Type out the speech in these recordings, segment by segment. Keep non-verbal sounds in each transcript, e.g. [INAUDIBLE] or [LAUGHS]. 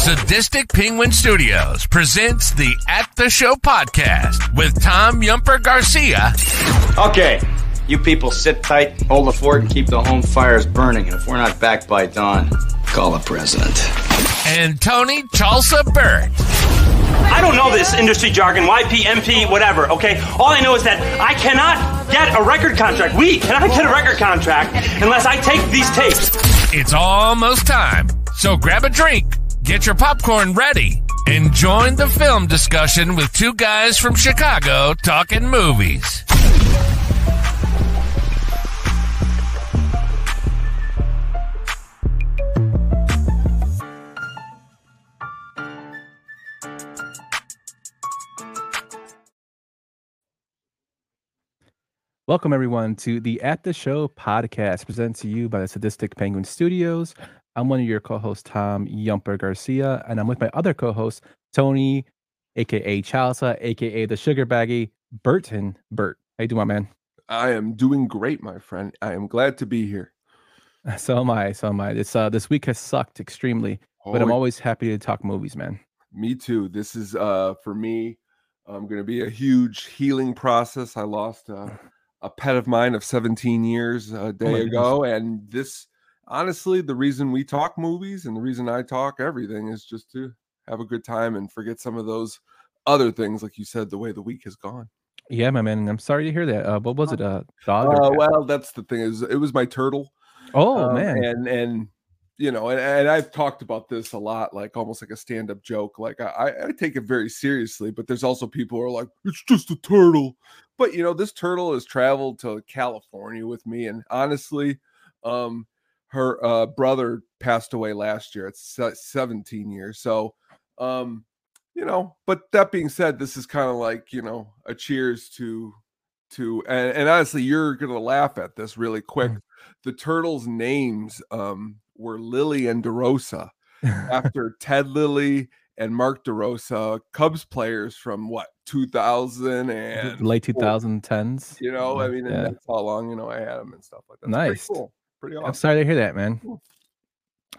Sadistic Penguin Studios presents the At the Show podcast with Tom Yumper Garcia. Okay, you people sit tight, hold the fort, and keep the home fires burning. And if we're not back by dawn, call the president. And Tony Chalsa Burt. I don't know this industry jargon, YP, MP, whatever, okay? All I know is that I cannot get a record contract. We cannot get a record contract unless I take these tapes. It's almost time. So grab a drink, get your popcorn ready, and join the film discussion with two guys from Chicago talking movies. Welcome, everyone, to the At the Show podcast presented to you by the Sadistic Penguin Studios. I'm one of your co hosts, Tom Yumper Garcia, and I'm with my other co host, Tony, aka Chalsa, aka the Sugar Baggy, Burton. Burt, how you doing, my man? I am doing great, my friend. I am glad to be here. [LAUGHS] So am I. So am I. This uh, this week has sucked extremely, but I'm Oh, always happy to talk movies, man. Me too. This is uh for me. I'm going to be a huge healing process. I lost uh, [SIGHS] a pet of mine of 17 years a day Oh ago, and this honestly, the reason we talk movies and the reason I talk everything is just to have a good time and forget some of those other things, like you said, the way the week has gone. Yeah, my man. I'm sorry to hear that. Uh, what was it? A dog? or Uh, well, that's the thing is, it was my turtle. oh Um, man. and and you know and, and i've talked about this a lot like almost like a stand-up joke like I, I I take it very seriously but there's also people who are like it's just a turtle but you know this turtle has traveled to california with me and honestly um her uh brother passed away last year it's se- 17 years so um you know but that being said this is kind of like you know a cheers to to and, and honestly you're gonna laugh at this really quick the turtles names um were lily and derosa [LAUGHS] after ted lilly and mark derosa cubs players from what 2000 and late 2010s. you know i mean Yeah. that's how long you know i had them and stuff like that It's Nice. cool pretty I'm sorry to hear that, man. Cool.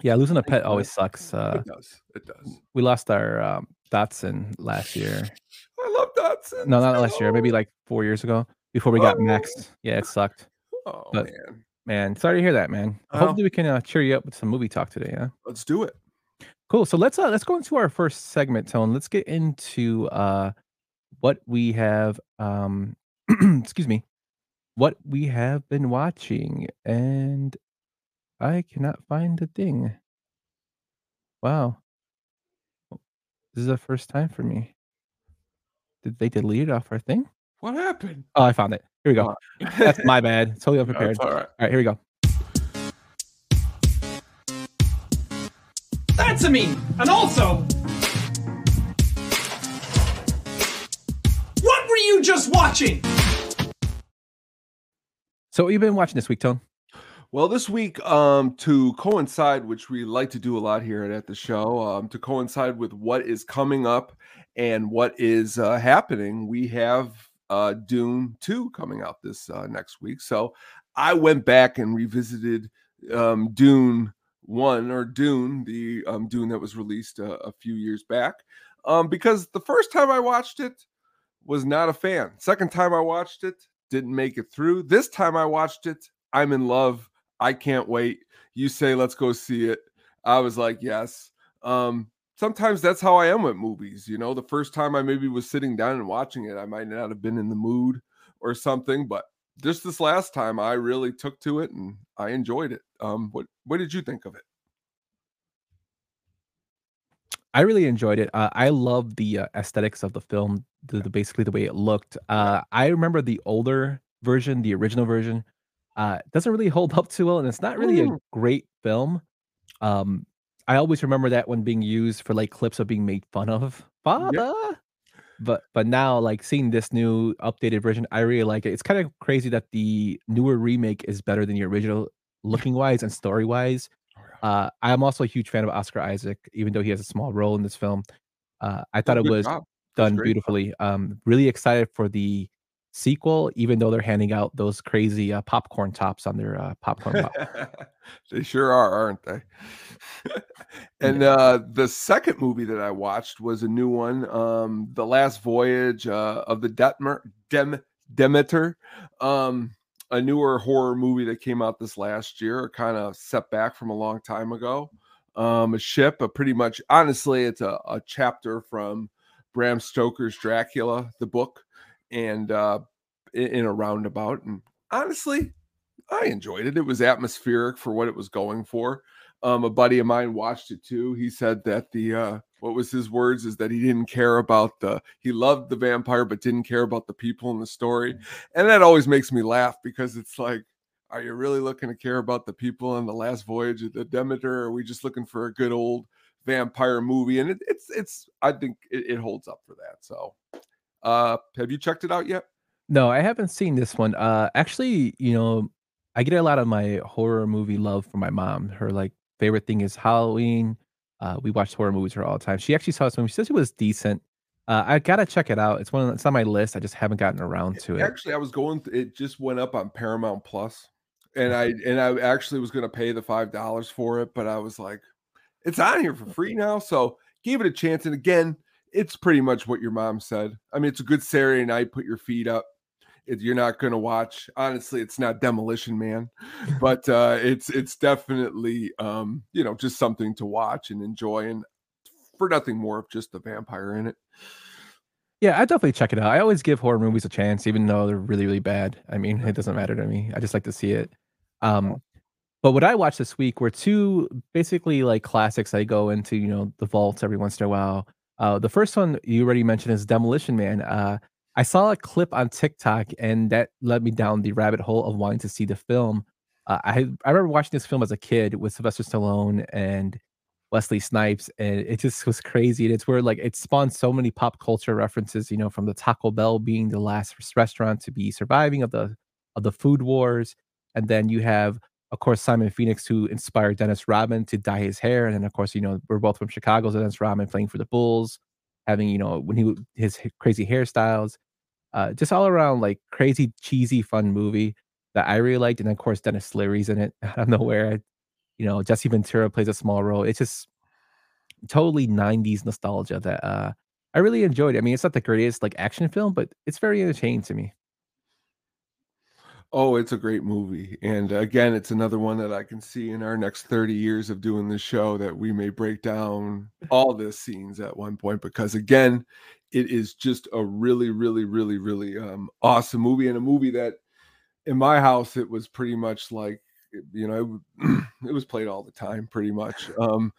Yeah, losing a pet always sucks. Uh, it does it does we lost our um, Datsun last year. i love Datsun. No, not last year. Maybe like four years ago. Before we got Max. Yeah, it sucked. oh but- man Man, sorry to hear that, man. Well- Hopefully, we can uh, cheer you up with some movie talk today. Yeah, let's do it cool. So let's uh, let's go into our first segment, Tone. Let's get into uh, what we have. Um, [CLEARS THROAT] excuse me, what we have been watching, and I cannot find the thing. Wow, this is the first time for me. Did they delete it off our thing? what happened Oh, I found it. Here we go. [LAUGHS] That's my bad. Totally [LAUGHS] unprepared. That's all right All right, here we go. That's a me. And also, what were you just watching? So, what you been watching this week, Tone? Well, this week, um, to coincide, which we like to do a lot here at, the show, um, to coincide with what is coming up and what is uh, happening, we have uh, Dune 2 coming out this uh, next week. So I went back and revisited um, Dune 1 or Dune, the um, Dune that was released uh, a few years back, um, because the first time I watched it was not a fan. Second time I watched it, didn't make it through. This time I watched it, I'm in love. I can't wait. You say let's go see it. I was like, yes. Um, sometimes that's how I am with movies. You know, the first time I maybe was sitting down and watching it, I might not have been in the mood or something, but just this last time I really took to it and I enjoyed it. Um, what what did you think of it? I really enjoyed it. Uh, I love the uh, aesthetics of the film, the, the basically the way it looked. Uh, I remember the older version, the original version. Uh, doesn't really [LAUGHS] hold up too well, and it's not really a Mm. great film. Um, I always remember that one being used for like clips of being made fun of. Father. But but now like seeing this new updated version, I really like it. It's kind of crazy that the newer remake is better than the original looking wise and story wise. Uh, I'm also a huge fan of Oscar Isaac, even though he has a small role in this film. Uh, I thought it was job. Done beautifully. Um, really excited for the sequel, even though they're handing out those crazy uh, popcorn tops on their uh, popcorn. pop- [LAUGHS] they sure are, aren't they? [LAUGHS] and uh, the second movie that I watched was a new one, um, "The Last Voyage uh, of the Detmer, Dem, Demeter," um, a newer horror movie that came out this last year, kind of set back from a long time ago. Um, a ship, a pretty much honestly, it's a, a chapter from Bram Stoker's Dracula, the book, and uh, in, in a roundabout. And honestly, I enjoyed it. It was atmospheric for what it was going for. Um, a buddy of mine watched it too. He said that the uh, what was his words is that he didn't care about the he loved the vampire but didn't care about the people in the story, and that always makes me laugh because it's like, are you really looking to care about the people on the last voyage of the Demeter? Or are we just looking for a good old vampire movie? And it, it's it's I think it, it holds up for that. So, uh, have you checked it out yet? No, I haven't seen this one. Uh, actually, you know, I get a lot of my horror movie love from my mom. Her like favorite thing is Halloween. Uh, we watch horror movies her all the time. She actually saw this movie. She says it was decent. Uh, I gotta check it out. It's one. Of, it's on my list. I just haven't gotten around to it. Actually, I was going. th- It just went up on Paramount Plus, and I and I actually was going to pay the five dollars for it, but I was like, it's on here for free now, so gave it a chance. And again, it's pretty much what your mom said. I mean, it's a good Saturday night. Put your feet up. It, you're not going to watch. Honestly, it's not Demolition Man, but uh, it's it's definitely um, you know just something to watch and enjoy, and for nothing more of just the vampire in it. Yeah, I definitely check it out. I always give horror movies a chance, even though they're really, really bad. I mean, it doesn't matter to me. I just like to see it. Um, but what I watched this week were two basically like classics. I go into, you know, the vaults every once in a while. Uh, the first one you already mentioned is Demolition Man. Uh, I saw a clip on TikTok, and that led me down the rabbit hole of wanting to see the film. Uh, I I remember watching this film as a kid with Sylvester Stallone and Wesley Snipes, and it just was crazy. And it's where like it spawned so many pop culture references, you know, from the Taco Bell being the last restaurant to be surviving of the of the food wars, and then you have, of course, Simon Phoenix who inspired Dennis Rodman to dye his hair, and then of course, you know, we're both from Chicago, so Dennis Rodman playing for the Bulls, having you know when he his crazy hairstyles, uh, just all around like crazy cheesy fun movie that I really liked, and of course Denis Leary's in it [LAUGHS] out of nowhere. You know, Jesse Ventura plays a small role. It's just totally 90s nostalgia that uh I really enjoyed. I mean, it's not the greatest like action film, but it's very entertaining to me. Oh, it's a great movie. And again, it's another one that I can see in our next 30 years of doing this show that we may break down all the scenes at one point because again, it is just a really, really, really, really um, awesome movie and a movie that in my house it was pretty much like you know [CLEARS THROAT] it, was played all the time pretty much. Um,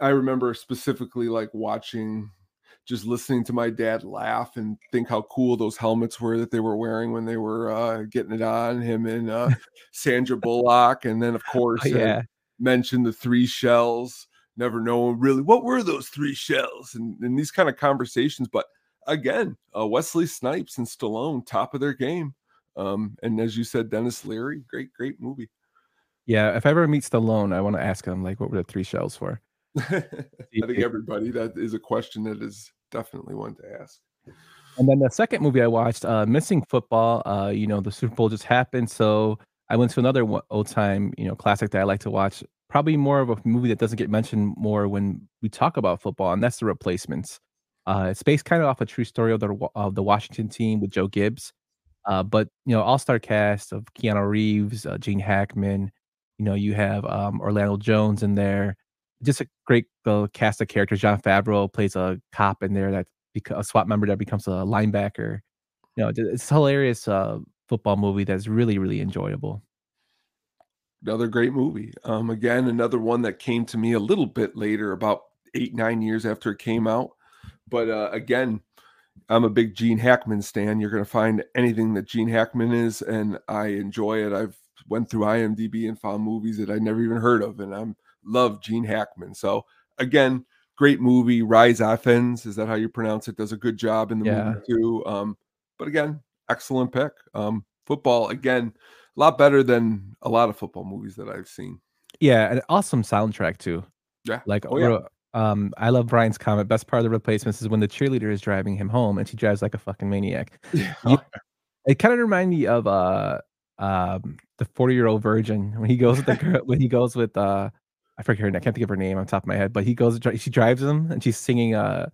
I remember specifically like watching just listening to my dad laugh and think how cool those helmets were that they were wearing when they were uh, getting it on him and uh, [LAUGHS] Sandra Bullock, and then of course Oh, yeah. mentioned the three shells. Never knowing really what were those three shells, and, and these kind of conversations. But again, uh, Wesley Snipes and Stallone, top of their game. Um, and as you said, Denis Leary, great, great movie. Yeah, if I ever meet Stallone, I want to ask him like what were the three shells for? [LAUGHS] I think everybody that is a question that is definitely one to ask. And then the second movie I watched, uh, Missing Football. Uh, you know, the Super Bowl just happened, so I went to another old time, you know, classic that I like to watch. Probably more of a movie that doesn't get mentioned more when we talk about football, and that's The Replacements. Uh, it's based kind of off a true story of the of the Washington team with Joe Gibbs. Uh, but you know, all star cast of Keanu Reeves, uh, Gene Hackman. You know, you have um, Orlando Jones in there. Just a great uh, cast of characters. Jon Favreau plays a cop in there that beca- a SWAT member that becomes a linebacker. You know, it's hilarious uh, football movie that's really really enjoyable. another great movie. Um, again, another one that came to me a little bit later, about eight, nine years after it came out. But uh, again, I'm a big Gene Hackman stan. You're going to find anything that Gene Hackman is, and I enjoy it. I've went through IMDb and found movies that I never even heard of, and I'm love Gene Hackman. So again, great movie. Rise Athens, is that how you pronounce it? Does a good job in the Yeah. movie too. Um, but again, excellent pick. Um, football again, a lot better than a lot of football movies that I've seen. Yeah, an awesome soundtrack too. Yeah. Like, Oh, yeah. um, I love Brian's comment. Best part of the replacements is when the cheerleader is driving him home, and she drives like a fucking maniac. [LAUGHS] Yeah. You- It kind of reminded me of uh um the 40 year old virgin when he goes with the girl when he goes with uh I forget her name, I can't think of her name on top of my head, but he goes she drives him and she's singing uh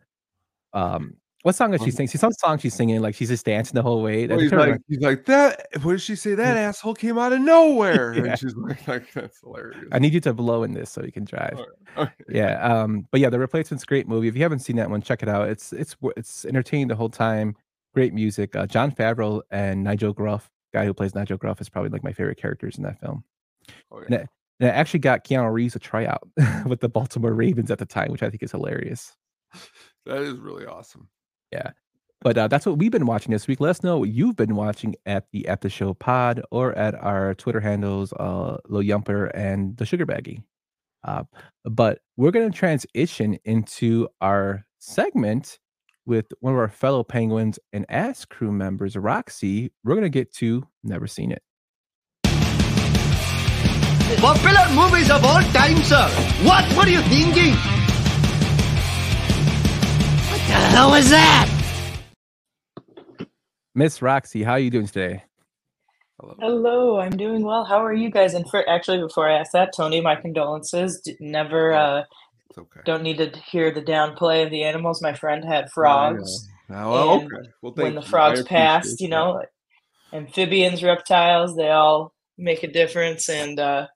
um what song is she Um, singing? She's some song she's singing, like she's just dancing the whole way. Well, he's like, he's like that. What did she say? That asshole came out of nowhere. [LAUGHS] Yeah. And she's like, [LAUGHS] like, that's hilarious. I need you to blow in this so you can drive. Okay. Yeah, um, but yeah, the replacement's a great movie. If you haven't seen that one, check it out. It's it's it's entertaining the whole time. Great music. Uh, Jon Favreau and Nigel Gruff, guy who plays Nigel Gruff, is probably like my favorite characters in that film. Oh, it, and it actually got Keanu Reeves a tryout [LAUGHS] with the Baltimore Ravens at the time, which I think is hilarious. That is really awesome. Yeah. But uh, that's what we've been watching this week. Let us know what you've been watching at the At the Show Pod or at our Twitter handles, uh, Low Yumper and the Sugar Baggy. Uh, but we're going to transition into our segment with one of our fellow penguins and ass crew members, Roxy. We're going to get to Never Scene It. Popular movies of all time, sir. What were you thinking? What the hell was that? Miss Roxy, how are you doing today? Hello, Hello, I'm doing well. How are you guys? And for actually, before I ask that, Tony, my condolences. D- Never, uh, It's okay. don't need to hear the downplay of the animals. My friend had frogs. Now, well, And okay. Well, when thank the you. I frogs appreciate passed, you that. know, amphibians, reptiles, they all make a difference. And uh,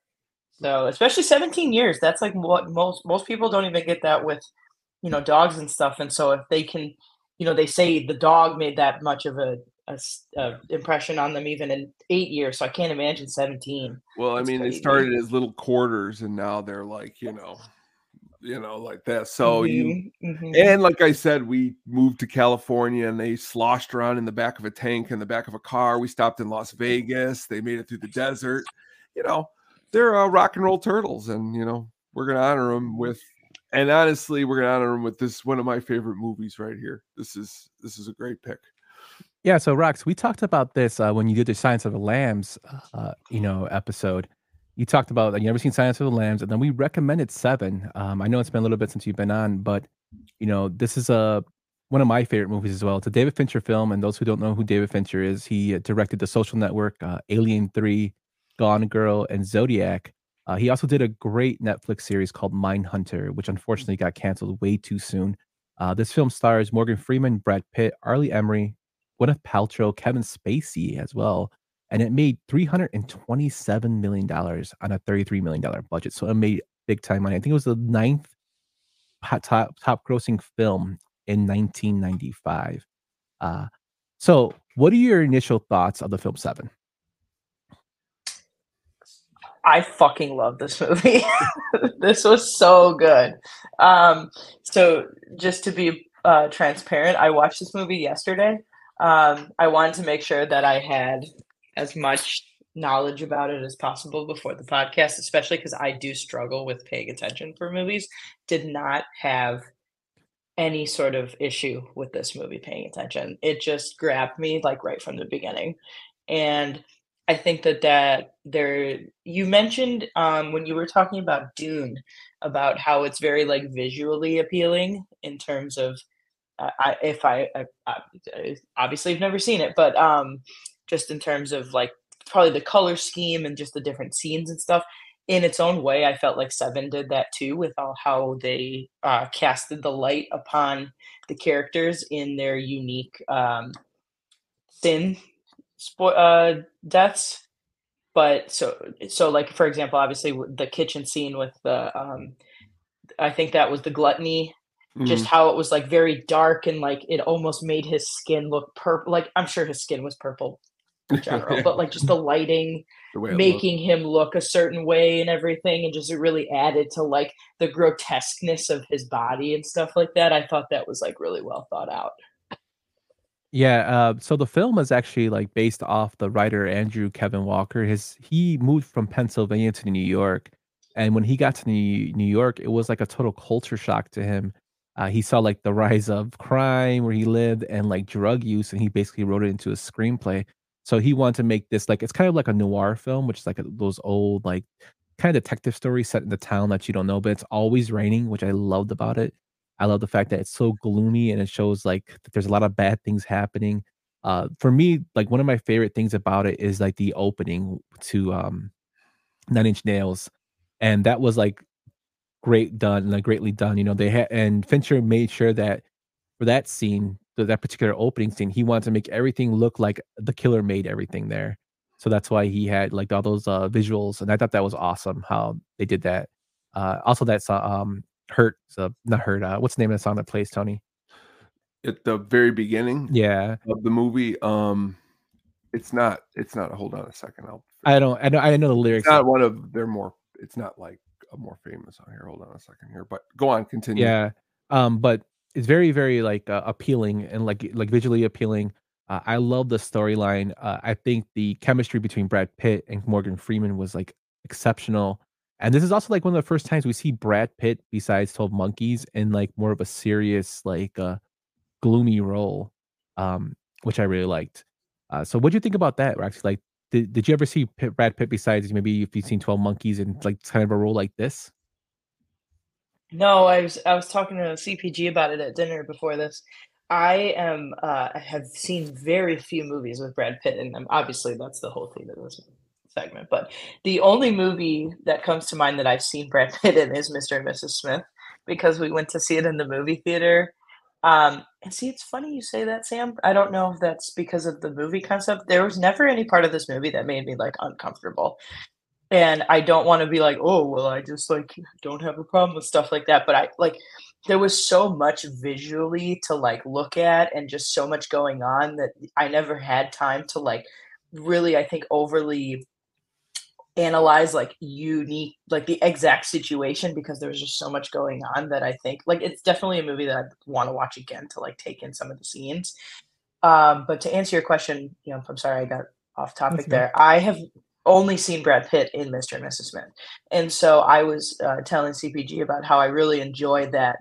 so, especially 17 years, that's like what most most people don't even get that with, you know, dogs and stuff. And so, if they can, you know, they say the dog made that much of a, a a impression on them even in eight years. So I can't imagine 17. Well, I That's mean, they started as little quarters, and now they're like, you know, you know, like that. So you Mhm, mhm. and like I said, we moved to California, and they sloshed around in the back of a tank, in the back of a car. We stopped in Las Vegas. They made it through the desert. You know, they're uh, rock and roll turtles, and you know, we're gonna honor them with. And honestly, we're gonna honor them with this one of my favorite movies right here. This is this is a great pick. Yeah, so Rox, we talked about this uh, when you did the Silence of the Lambs, uh, you know, episode. You talked about you never seen Silence of the Lambs, and then we recommended Seven. Um, I know it's been a little bit since you've been on, but you know, this is a one of my favorite movies as well. It's a David Fincher film, and those who don't know who David Fincher is, he uh, directed The Social Network, uh, Alien Three, Gone Girl, and Zodiac. Uh, he also did a great Netflix series called Mindhunter, which unfortunately got canceled way too soon. Uh, this film stars Morgan Freeman, Brad Pitt, R. Lee Ermey, Gwyneth Paltrow, Kevin Spacey as well, and it made three hundred and twenty-seven million dollars on a thirty-three million dollar budget. So it made big time money. I think it was the ninth top top grossing film in 1995. Uh, so, what are your initial thoughts of the film Seven? I fucking love this movie. [LAUGHS] this was so good. Um, so just to be uh, transparent, I watched this movie yesterday. Um, I wanted to make sure that I had as much knowledge about it as possible before the podcast, especially because I do struggle with paying attention for movies. Did not have any sort of issue with this movie paying attention. It just grabbed me like right from the beginning. And I think that that there you mentioned um when you were talking about Dune about how it's very like visually appealing in terms of uh, I if I, I, I obviously I've never seen it but um just in terms of like probably the color scheme and just the different scenes and stuff. In its own way I felt like 7 did that too with all how they uh casted the light upon the characters in their unique um sin spo- uh deaths but so so like for example obviously the kitchen scene with the um i think that was the gluttony just Mm-hmm. how it was like very dark and like it almost made his skin look purple like i'm sure his skin was purple in general but like just the [LAUGHS] lighting The it looked. making him look a certain way and everything and just it really added to like the grotesqueness of his body and stuff like that i thought that was like really well thought out Yeah, uh, so the film is actually like based off the writer Andrew Kevin Walker. His he moved from Pennsylvania to New York, and when he got to New New York, it was like a total culture shock to him. Uh, he saw like the [LAUGHS] rise of crime where he lived and like drug use, and he basically wrote it into a screenplay. So he wanted to make this like it's kind of like a noir film, which is like a, those old like kind of detective stories set in the town that you don't know, but it's always raining, which I loved about it. I love the fact that it's so gloomy and it shows like there's a lot of bad things happening. uh, for me, like one of my favorite things about it is like the opening to um, Nine Inch Nails, and that was like great done, like greatly done. You know, they had and Fincher made sure that for that scene, that particular opening scene, he wanted to make everything look like the killer made everything there. So that's why he had like all those uh, visuals, and I thought that was awesome how they did that. Uh, also, that's song, um, "Hurt," uh, not "Hurt." Uh, what's the name of the song that plays Tony? At the very beginning, yeah, of the movie, um, it's not. It's not. Hold on a second. I'll. I don't. I know. I know the lyrics. It's not one of their more. It's not like a more famous song here. Hold on a second here, but go on. Continue. Yeah. Um, but it's very, very like uh, appealing and like like visually appealing. Uh, I love the storyline. Uh, I think the chemistry between Brad Pitt and Morgan Freeman was like exceptional. And this is also like one of the first times we see Brad Pitt besides 12 Monkeys in like more of a serious, like uh gloomy role. Um, which I really liked. Uh, so what do you think about that, Roxy? Like, did, did you ever see Pitt, Brad Pitt besides maybe if you've seen 12 Monkeys and like kind of a role like this? No, I was I was talking to CPG about it at dinner before this. I am uh, I have seen very few movies with Brad Pitt in them. Obviously, that's the whole theme of this segment. But the only movie that comes to mind that I've seen Brad Pitt in is Mr. and Mrs. Smith because we went to see it in the movie theater. Um, and see, it's funny you say that, Sam. I don't know if that's because of the movie concept. There was never any part of this movie that made me like uncomfortable and I don't want to be like, oh, well, I just like don't have a problem with stuff like that. But I like there was so much visually to like look at and just so much going on that I never had time to like really, I think, overly analyze like unique like the exact situation because there's just so much going on that I think like it's definitely a movie that I want to watch again to like take in some of the scenes. Um, but to answer your question, you know, I'm sorry I got off topic there. I have only seen Brad Pitt in Mr. and Mrs. Smith. And so I was uh, telling CPG about how I really enjoyed that.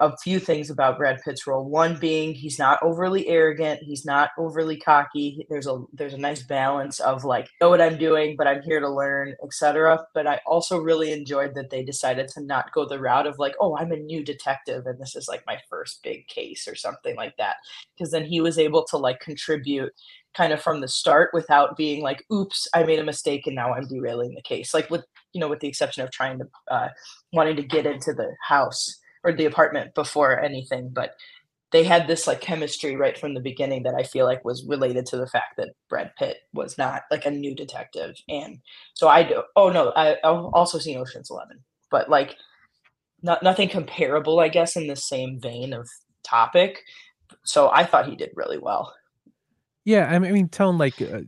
A few things about Brad Pitt's role. One being he's not overly arrogant, he's not overly cocky. There's a there's a nice balance of like know what I'm doing, but I'm here to learn, etc. But I also really enjoyed that they decided to not go the route of like, oh, I'm a new detective and this is like my first big case or something like that. Because then he was able to like contribute kind of from the start without being like oops i made a mistake and now i'm derailing the case like with you know with the exception of trying to uh, wanting to get into the house or the apartment before anything but they had this like chemistry right from the beginning that i feel like was related to the fact that brad pitt was not like a new detective and so i do oh no I, i've also seen oceans 11 but like not nothing comparable i guess in the same vein of topic so i thought he did really well yeah, I mean, Tone, like uh,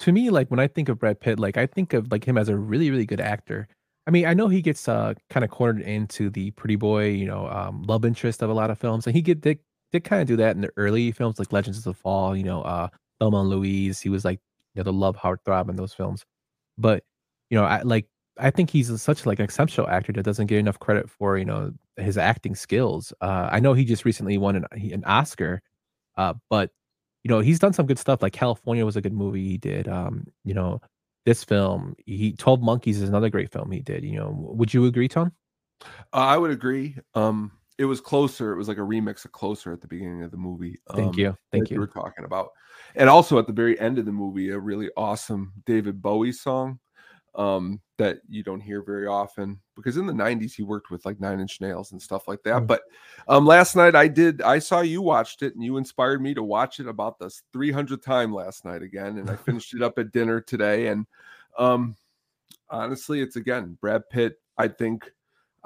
to me, like when I think of Brad Pitt, like I think of like him as a really, really good actor. I mean, I know he gets uh kind of cornered into the pretty boy, you know, um, love interest of a lot of films, and he get did, did kind of do that in the early films like Legends of the Fall, you know, uh, Thelma and Louise. He was like, you know, the love heartthrob in those films, but you know, I like I think he's such like an exceptional actor that doesn't get enough credit for you know his acting skills. Uh, I know he just recently won an an Oscar, uh, but you know, he's done some good stuff. Like Kalifornia was a good movie he did. Um, you know, this film, he Twelve Monkeys is another great film he did. You know, would you agree, Tom? Uh, I would agree. Um, it was closer. It was like a remix of Closer at the beginning of the movie. Um, Thank you. Thank you. We were talking about, and also at the very end of the movie, a really awesome David Bowie song um, that you don't hear very often because in the 90s he worked with like Nine Inch Nails and stuff like that. Mm-hmm. But um, last night I did, I saw you watched it and you inspired me to watch it about the 300th time last night again. And I [LAUGHS] finished it up at dinner today. And um, honestly, it's again, Brad Pitt, I think.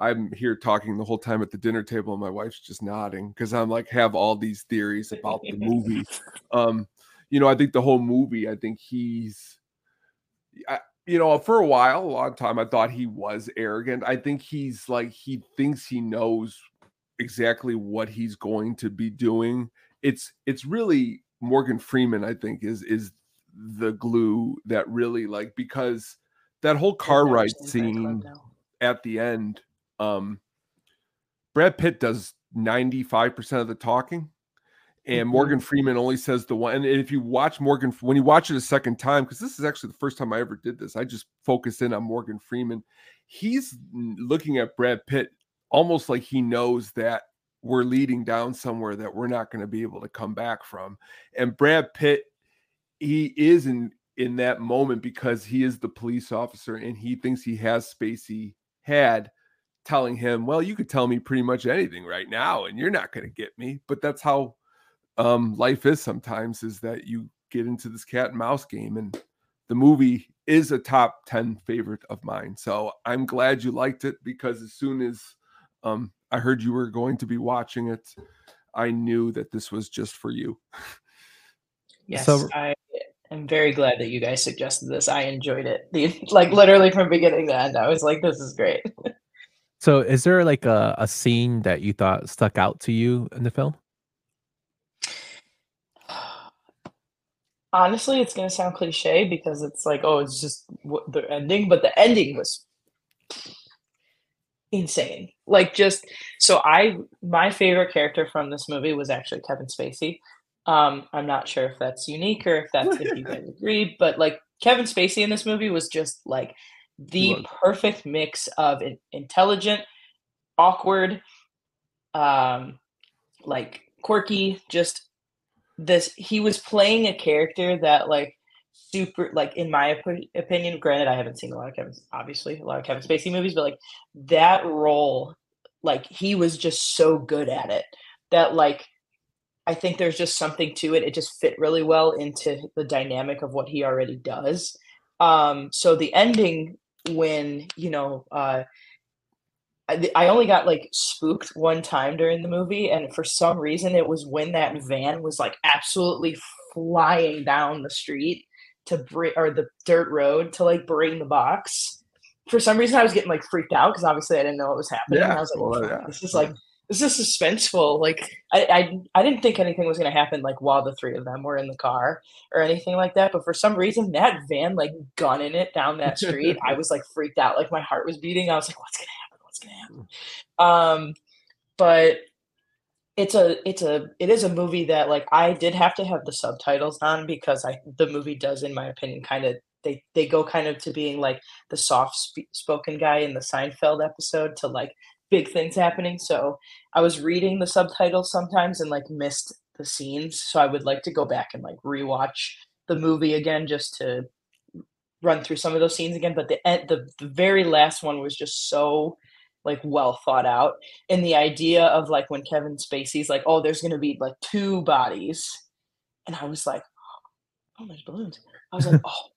I'm here talking the whole time at the dinner table, and my wife's just nodding because I'm like have all these theories about the movie. [LAUGHS] Um, you know, I think the whole movie, I think he's I, you know, for a while, a long time, I thought he was arrogant. I think he's like he thinks he knows exactly what he's going to be doing. It's it's really Morgan Freeman, I think, is is the glue that really like because that whole car ride scene at the end, um Brad Pitt does 95% of the talking and mm-hmm. Morgan Freeman only says the one. And if you watch Morgan, when you watch it a second time, because this is actually the first time I ever did this, I just focused in on Morgan Freeman. He's looking at Brad Pitt almost like he knows that we're leading down somewhere that we're not going to be able to come back from. And Brad Pitt, he is in in that moment because he is the police officer and he thinks he has Spacey had telling him, "Well, you could tell me pretty much anything right now, and you're not going to get me." But that's how um, life is sometimes. Is that you get into this cat and mouse game, and the movie is a top ten favorite of mine. So I'm glad you liked it because as soon as um, I heard you were going to be watching it, I knew that this was just for you. Yes, so, I am very glad that you guys suggested this. I enjoyed it. The, like literally from beginning to end, I was like, "This is great." So, is there like a, a scene that you thought stuck out to you in the film? Honestly, it's gonna sound cliche because it's like, oh, it's just the ending, but the ending was insane. Like, just so I, my favorite character from this movie was actually Kevin Spacey. Um, I'm not sure if that's unique or if that's if you guys [LAUGHS] agree, but like Kevin Spacey in this movie was just like the perfect mix of intelligent, awkward, um, like quirky, just this he was playing a character that like super like in my op- opinion granted i haven't seen a lot of kevin obviously a lot of kevin spacey movies but like that role like he was just so good at it that like i think there's just something to it. It just fit really well into the dynamic of what he already does. Um so the ending when you know uh I, I only got like spooked one time during the movie and for some reason it was when that van was like absolutely flying down the street to bring or the dirt road to like bring the box. For some reason i was getting like freaked out because obviously i didn't know what was happening yeah, i was like well, yeah. this is like this is suspenseful. Like I, I i didn't think anything was going to happen like while the three of them were in the car or anything like that but for some reason that van like gunning it down that street [LAUGHS] i was like freaked out. Like my heart was beating. I was like what's going to happen to happen um but it's a it's a it is a movie that like i did have to have the subtitles on because i the movie does in my opinion kind of they they go kind of to being like the soft sp- spoken guy in the seinfeld episode to like big things happening. So I was reading the subtitles sometimes and like missed the scenes. So I would like to go back and like rewatch the movie again just to run through some of those scenes again. But the the, the very last one was just so like well thought out. And the idea of like when Kevin Spacey's like, oh, there's gonna be like two bodies. And I was like, oh, there's balloons. I was like, oh,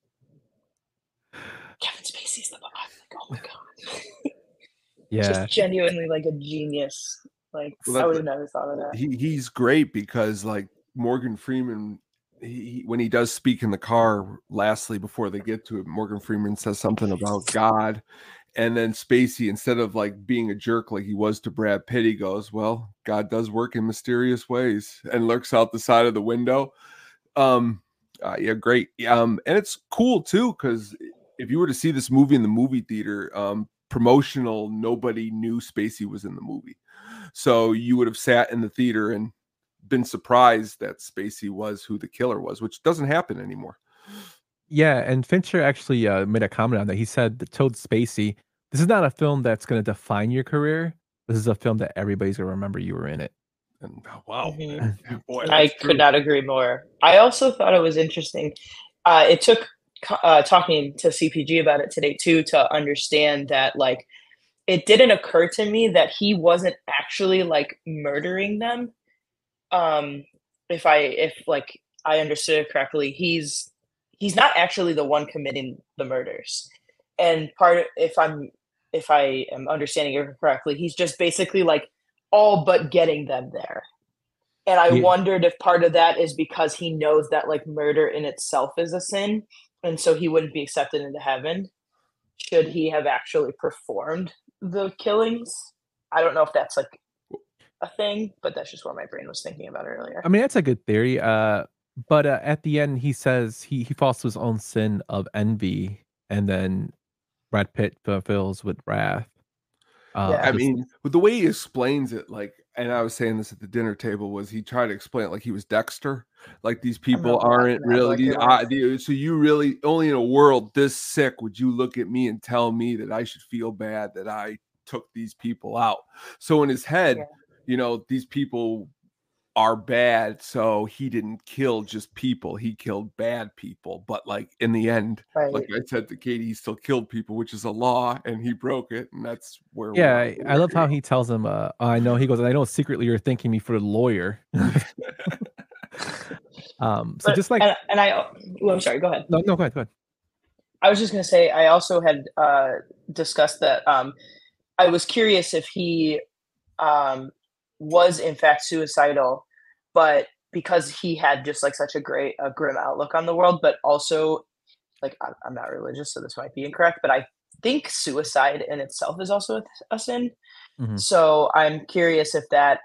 Kevin Spacey's the body. I'm like, oh my [LAUGHS] god. [LAUGHS] yeah just genuinely like a genius like well, i would have never thought of that he, he's great because like morgan freeman he, when he does speak in the car lastly before they get to it morgan freeman says something about god and then spacey instead of like being a jerk like he was to brad pitt he goes well god does work in mysterious ways and lurks out the side of the window um uh, yeah great um and it's cool too because if you were to see this movie in the movie theater um promotional, nobody knew Spacey was in the movie. So you would have sat in the theater and been surprised that Spacey was who the killer was, which doesn't happen anymore. Yeah, and Fincher actually uh, made a comment on that. He said that told Spacey, "This is not a film that's going to define your career. This is a film that everybody's going to remember you were in it." And oh, wow, mm-hmm. [LAUGHS] Boy, I true. could not agree more. I also thought it was interesting. Uh, it took uh, talking to CPG about it today too to understand that like it didn't occur to me that he wasn't actually like murdering them. Um, if I if like I understood it correctly, he's he's not actually the one committing the murders. And part of, if I'm if I am understanding it correctly, he's just basically like all but getting them there. And I yeah. wondered if part of that is because he knows that like murder in itself is a sin and so he wouldn't be accepted into heaven should he have actually performed the killings i don't know if that's like a thing but that's just what my brain was thinking about earlier i mean that's a good theory uh but uh, at the end he says he he falls to his own sin of envy and then brad pitt fulfills with wrath uh, yeah. I mean, with the way he explains it, like, and I was saying this at the dinner table, was he tried to explain it like he was Dexter, like these people aren't really. Uh, so you really only in a world this sick would you look at me and tell me that I should feel bad that I took these people out. So in his head, yeah. you know, these people are bad, so he didn't kill just people, he killed bad people. But like in the end, Right. like I said to Katie, he still killed people, which is a law, and he broke it, and that's where Yeah, we're- I, I we're love how he tells him, uh, I know he goes, I know secretly you're thanking me for the lawyer. [LAUGHS] [LAUGHS] um, so But- just like and, and I, well, I'm sorry. Go ahead. no, no, go ahead, go ahead. I was just going to say, I also had uh, discussed that um, I was curious if he um, was in fact suicidal, but because he had just like such a great, a grim outlook on the world, but also like I'm, not religious, so this might be incorrect, but I think suicide in itself is also a, a sin. Mhm. So I'm curious if that,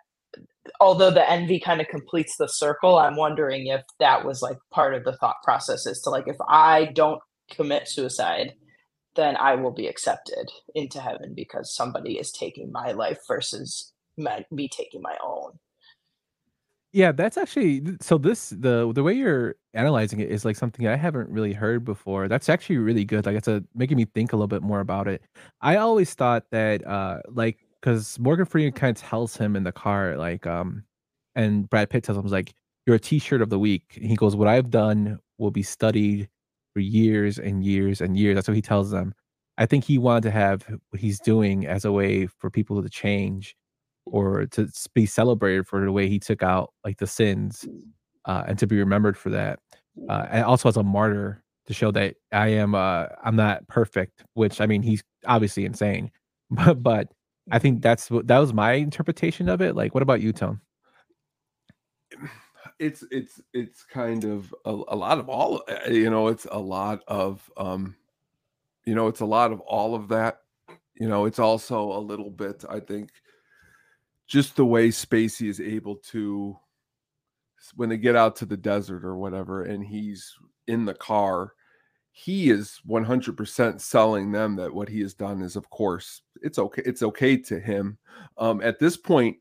although the envy kind of completes the circle, I'm wondering if that was like part of the thought process is to like, if I don't commit suicide, then I will be accepted into heaven because somebody is taking my life versus me taking my own. Yeah, that's actually so. This the the way you're analyzing it is like something I haven't really heard before. That's actually really good. Like it's a making me think a little bit more about it. I always thought that uh like because Morgan Freeman kind of tells him in the car like um and Brad Pitt tells him like you're a T-shirt of the week. And he goes, "What I've done will be studied for years and years and years." That's what he tells them. I think he wanted to have what he's doing as a way for people to change or to be celebrated for the way he took out like the sins uh, and to be remembered for that uh, and also as a martyr to show that i am uh i'm not perfect which i mean he's obviously insane [LAUGHS] but but i think that's what that was my interpretation of it like what about you tone? [CLEARS THROAT] It's it's it's kind of a, a lot of all uh, you know it's a lot of um you know it's a lot of all of that you know it's also a little bit i think just the way spacey is able to when they get out to the desert or whatever and he's in the car he is 100% selling them that what he has done is of course it's okay it's okay to him. Um at this point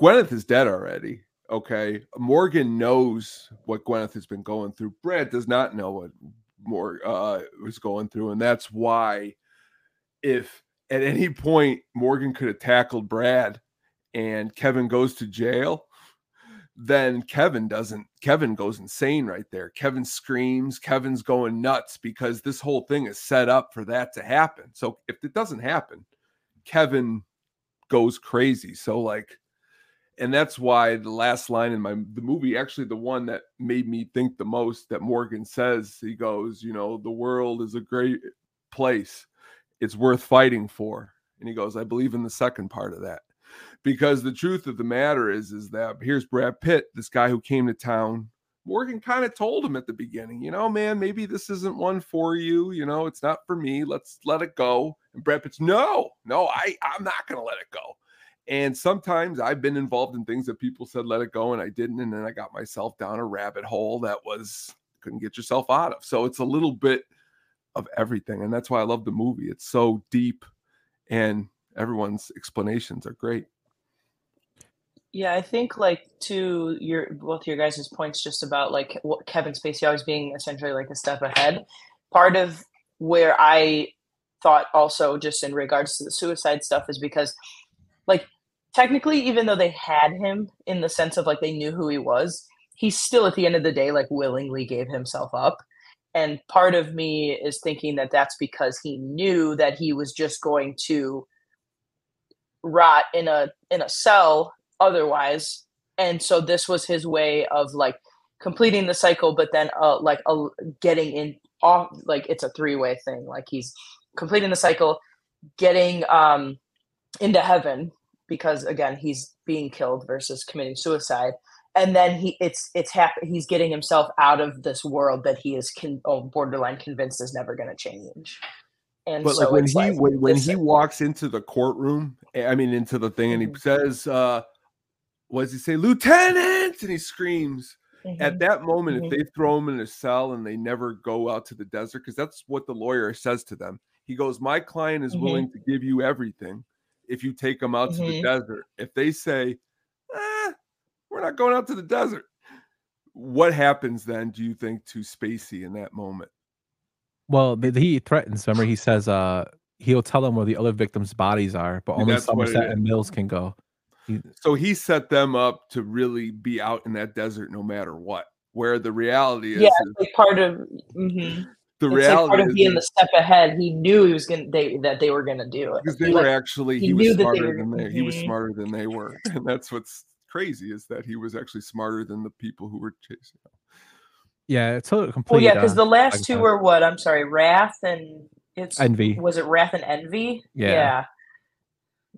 gwyneth is dead already okay? Morgan knows what gwyneth has been going through. Brad does not know what more uh was going through and that's why if at any point morgan could have tackled brad and kevin goes to jail then kevin doesn't kevin goes insane right there. Kevin screams kevin's going nuts because this whole thing is set up for that to happen. So if it doesn't happen kevin goes crazy. So like and that's why the last line in my the movie actually the one that made me think the most that morgan says he goes you know the world is a great place. It's worth fighting for. And he goes i believe in the second part of that because the truth of the matter is is that here's brad pitt this guy who came to town morgan kind of told him at the beginning you know man maybe this isn't one for you you know it's not for me let's let it go and brad pitt's no no i i'm not gonna let it go and sometimes I've been involved in things that people said let it go and I didn't. And then I got myself down a rabbit hole that was couldn't get yourself out of. So it's a little bit of everything. And that's why I love the movie. It's so deep and everyone's explanations are great. Yeah, I think like to your both your guys' points just about like what Kevin Spacey always being essentially like a step ahead. Part of where I thought also just in regards to the suicide stuff is because like technically even though they had him in the sense of like they knew who he was, he still at the end of the day like willingly gave himself up. And part of me is thinking that that's because he knew that he was just going to rot in a in a cell otherwise. And so this was his way of like completing the cycle but then uh like uh, getting in off like it's a three-way thing. Like he's completing the cycle getting um into heaven because again he's being killed versus committing suicide. And then he it's it's happen he's getting himself out of this world that he is con- oh, borderline convinced is never going to change and But so like when he like, when, when he walks into the courtroom, eh, I mean into the thing, and he Mhm. says, uh, what does he say, Lieutenant? And he screams. Mhm. At that moment, Mhm. if they throw him in a cell and they never go out to the desert, because that's what the lawyer says to them. He goes, My client is Mhm. willing to give you everything if you take him out to the Mhm. desert. If they say, eh, we're not going out to the desert, what happens then, do you think, to Spacey in that moment? Well th- he threatens remember he says uh he'll tell them where the other victims bodies are but only that's somerset and mills can go He- So he set them up to really be out in that desert no matter what. Where the reality is, yeah, is like part of mhm. the it's like reality part of is being the step ahead. He knew he was gonna they that they were gonna do it. because they He, were like, actually he he, was that they smarter were- than they he was Mhm. smarter than they were, and that's what's crazy is that he was actually smarter than the people who were chasing. him. Yeah, it's a complete. Well, yeah, because uh, the last like two that. were what? I'm sorry, Wrath and it's Envy. Was it Wrath and Envy? Yeah. yeah,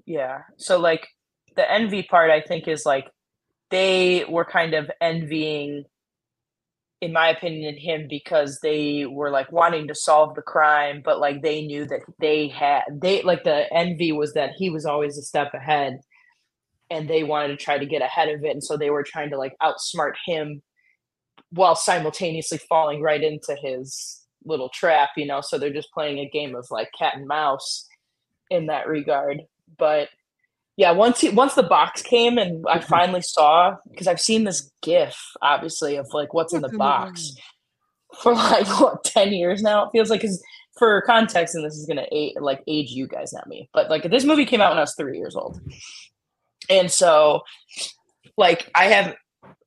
Yeah. So like the envy part, I think is like they were kind of envying, in my opinion, him because they were like wanting to solve the crime, but like they knew that they had they like the envy was that he was always a step ahead, and they wanted to try to get ahead of it, and so they were trying to like outsmart him while simultaneously falling right into his little trap, you know. So they're just playing a game of like cat and mouse in that regard. But yeah, once he, once the box came and I mm-hmm. finally saw because I've seen this GIF, obviously, of like what's in the mm-hmm. box for like [LAUGHS] what ten years now. It feels like because for context, and this is gonna age, like age you guys, not me, but like this movie came out when I was three years old, and so like I have.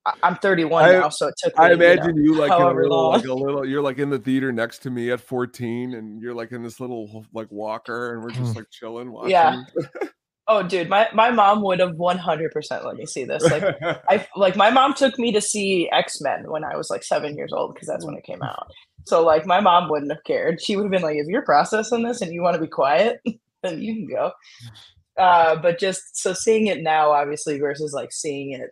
I- I'm 31 I- now, so it took. Me, I you know, imagine you, like in a little, long. like a little. You're like in the theater next to me at 14, and you're like in this little like walker, and we're just like chilling watching. Yeah. [LAUGHS] Oh, dude, my, my mom would have 100% let me see this. Like, I [LAUGHS] like my mom took me to see X Men when I was like seven years old because that's when it came out. So like my mom wouldn't have cared. She would have been like, if you're processing this and you want to be quiet, [LAUGHS] then you can go. Uh, but just so seeing it now, obviously, versus like seeing it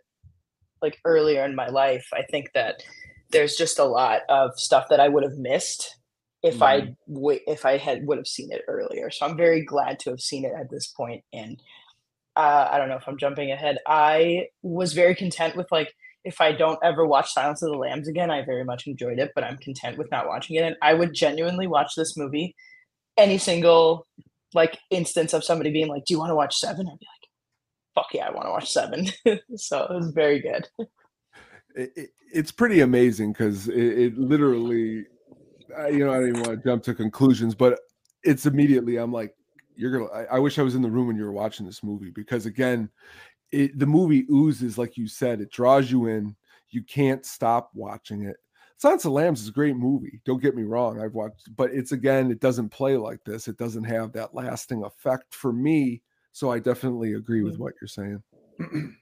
like earlier in my life, I think that there's just a lot of stuff that I would have missed if I w- if I had would have seen it earlier. So I'm very glad to have seen it at this point. And uh, I don't know if I'm jumping ahead. I was very content with like if I don't ever watch Silence of the Lambs again, I very much enjoyed it, but I'm content with not watching it. And I would genuinely watch this movie any single like instance of somebody being like, "Do you want to watch Seven? I'd be like, "Fuck yeah, I want to watch Seven. [LAUGHS] so it was very good. it, it- it's pretty amazing because it, it literally, uh, you know, I don't even want to jump to conclusions, but it's immediately I'm like, you're gonna. I, I wish I was in the room when you were watching this movie because again, the movie oozes like you said, it draws you in. You can't stop watching it. Silence of Lambs is a great movie. Don't get me wrong. I've watched, but it's again, it doesn't play like this. It doesn't have that lasting effect for me. So I definitely agree with what you're saying. [CLEARS THROAT]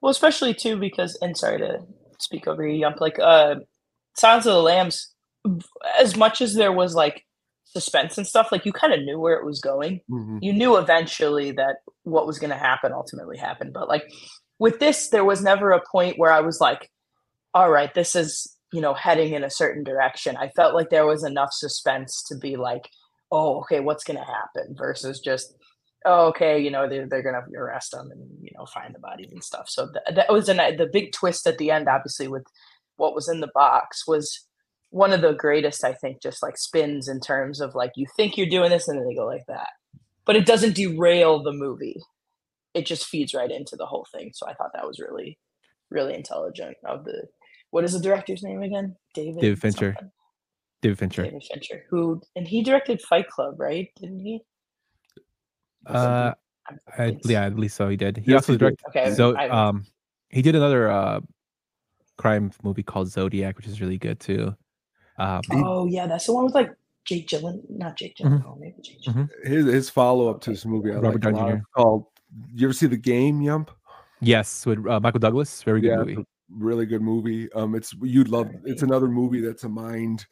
Well, especially too because, and sorry to speak over you, Yump. Like, uh, Silence of the Lambs, as much as there was like suspense and stuff, like you kind of knew where it was going. Mhm. You knew eventually that what was going to happen ultimately happened. But like with this, there was never a point where I was like, all right, this is, you know, heading in a certain direction. I felt like there was enough suspense to be like, oh, okay, what's going to happen versus just, oh, okay, you know, they're, they're going to arrest them and, you know, find the bodies and stuff. So th- that was an, the big twist at the end, obviously, with what was in the box was one of the greatest, I think, just like spins in terms of like, you think you're doing this and then they go like that. But it doesn't derail the movie. It just feeds right into the whole thing. So I thought that was really, really intelligent of the, what is the director's name again? David? David Fincher. something. David Fincher. David Fincher, who, and he directed Fight Club, right? Didn't he? Uh, I, yeah, at least so he did. He Yes, also he did. directed. Okay, So, I- um, he did another uh crime movie called Zodiac, which is really good too. Um, Oh yeah, that's the one with like Jake Gyllen, not Jake Mhm. Gyllenhaal, maybe Jake. Gyllenhaal. Mhm. his his follow up to this movie I Robert like a Downey lot. Jr. Called you ever see the game Yump? yes, with uh, Michael Douglas, very good Yeah, movie. really good movie. Um, it's you'd love. It's another movie that's a mind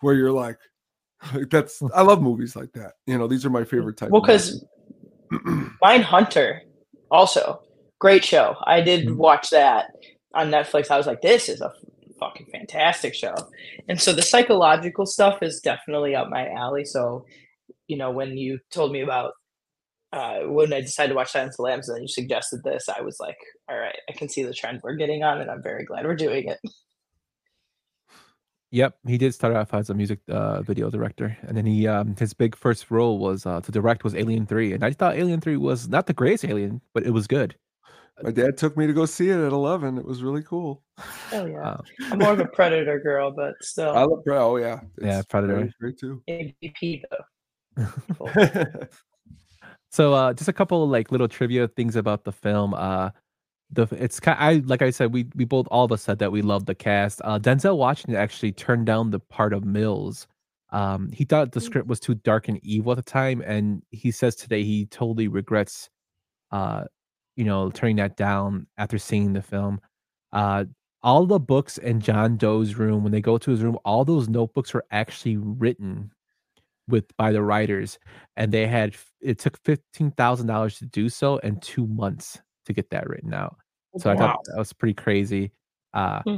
where you're like, [LAUGHS] that's. I love movies like that. You know, these are my favorite type. Well, because Mindhunter, also great show. I did Mhm. watch that on Netflix. I was like, this is a fucking fantastic show. And so the psychological stuff is definitely up my alley. So, you know, when you told me about uh, when I decided to watch Silence of the Lambs and then you suggested this, I was like, all right, I can see the trend we're getting on, and I'm very glad we're doing it. [LAUGHS] Yep, he did start off as a music uh, video director, and then he um, his big first role was uh, to direct was Alien Three, and I thought Alien Three was not the greatest Alien, but it was good. my dad took me to go see it at 11. It was really cool. Oh yeah, Um, I'm more of a Predator girl, but still [LAUGHS] I love. Predator. Oh yeah, Yeah, Predator. Great too. MVP though. [LAUGHS] [LAUGHS] So uh just a couple like little trivia things about the film. Uh the it's kind I like I said, we we both all of us said that we love the cast. Uh Denzel Washington actually turned down the part of Mills. Um he thought the script was too dark and evil at the time, and he says today he totally regrets uh you know turning that down after seeing the film. Uh all the books in John Doe's room, when they go to his room, all those notebooks were actually written with by the writers, and they had it took fifteen thousand dollars to do so and two months to get that written out. So I thought that was pretty crazy. Uh, Hmm.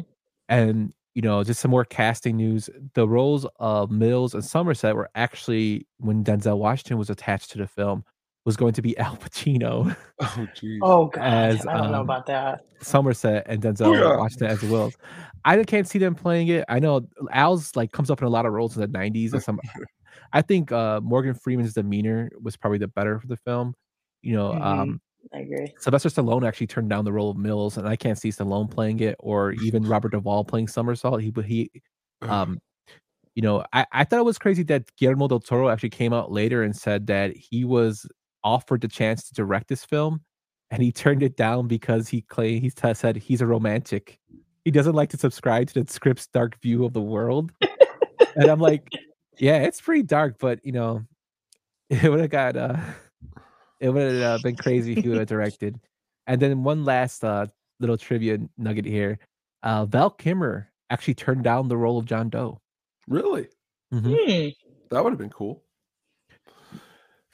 and you know, just some more casting news. The roles of Mills and Somerset were actually when Denzel Washington was attached to the film was going to be [LAUGHS] Al Pacino Oh, jeez. Oh god, As, I don't know um, about that. Somerset and Denzel yeah. Washington as Wills. I can't see them playing it. I know Al's like comes up in a lot of roles in the '90s and some. [LAUGHS] I think uh, Morgan Freeman's demeanor was probably the better for the film. You know, Mhm. um, I agree. Sylvester Stallone actually turned down the role of Mills, and I can't see Stallone playing it, or even [LAUGHS] Robert Duvall playing Somerset. He, he, um, you know, I, I thought it was crazy that Guillermo del Toro actually came out later and said that he was offered the chance to direct this film, and he [LAUGHS] turned it down because he claimed he said he's a romantic. He doesn't like to subscribe to the script's dark view of the world, and I'm like, [LAUGHS] yeah, it's pretty dark, but you know, it would have got uh, it would have uh, [LAUGHS] been crazy if he would have directed. And then one last uh little trivia nugget here: uh, Val Kilmer actually turned down the role of John Doe. Really? Mhm. Hmm. That would have been cool.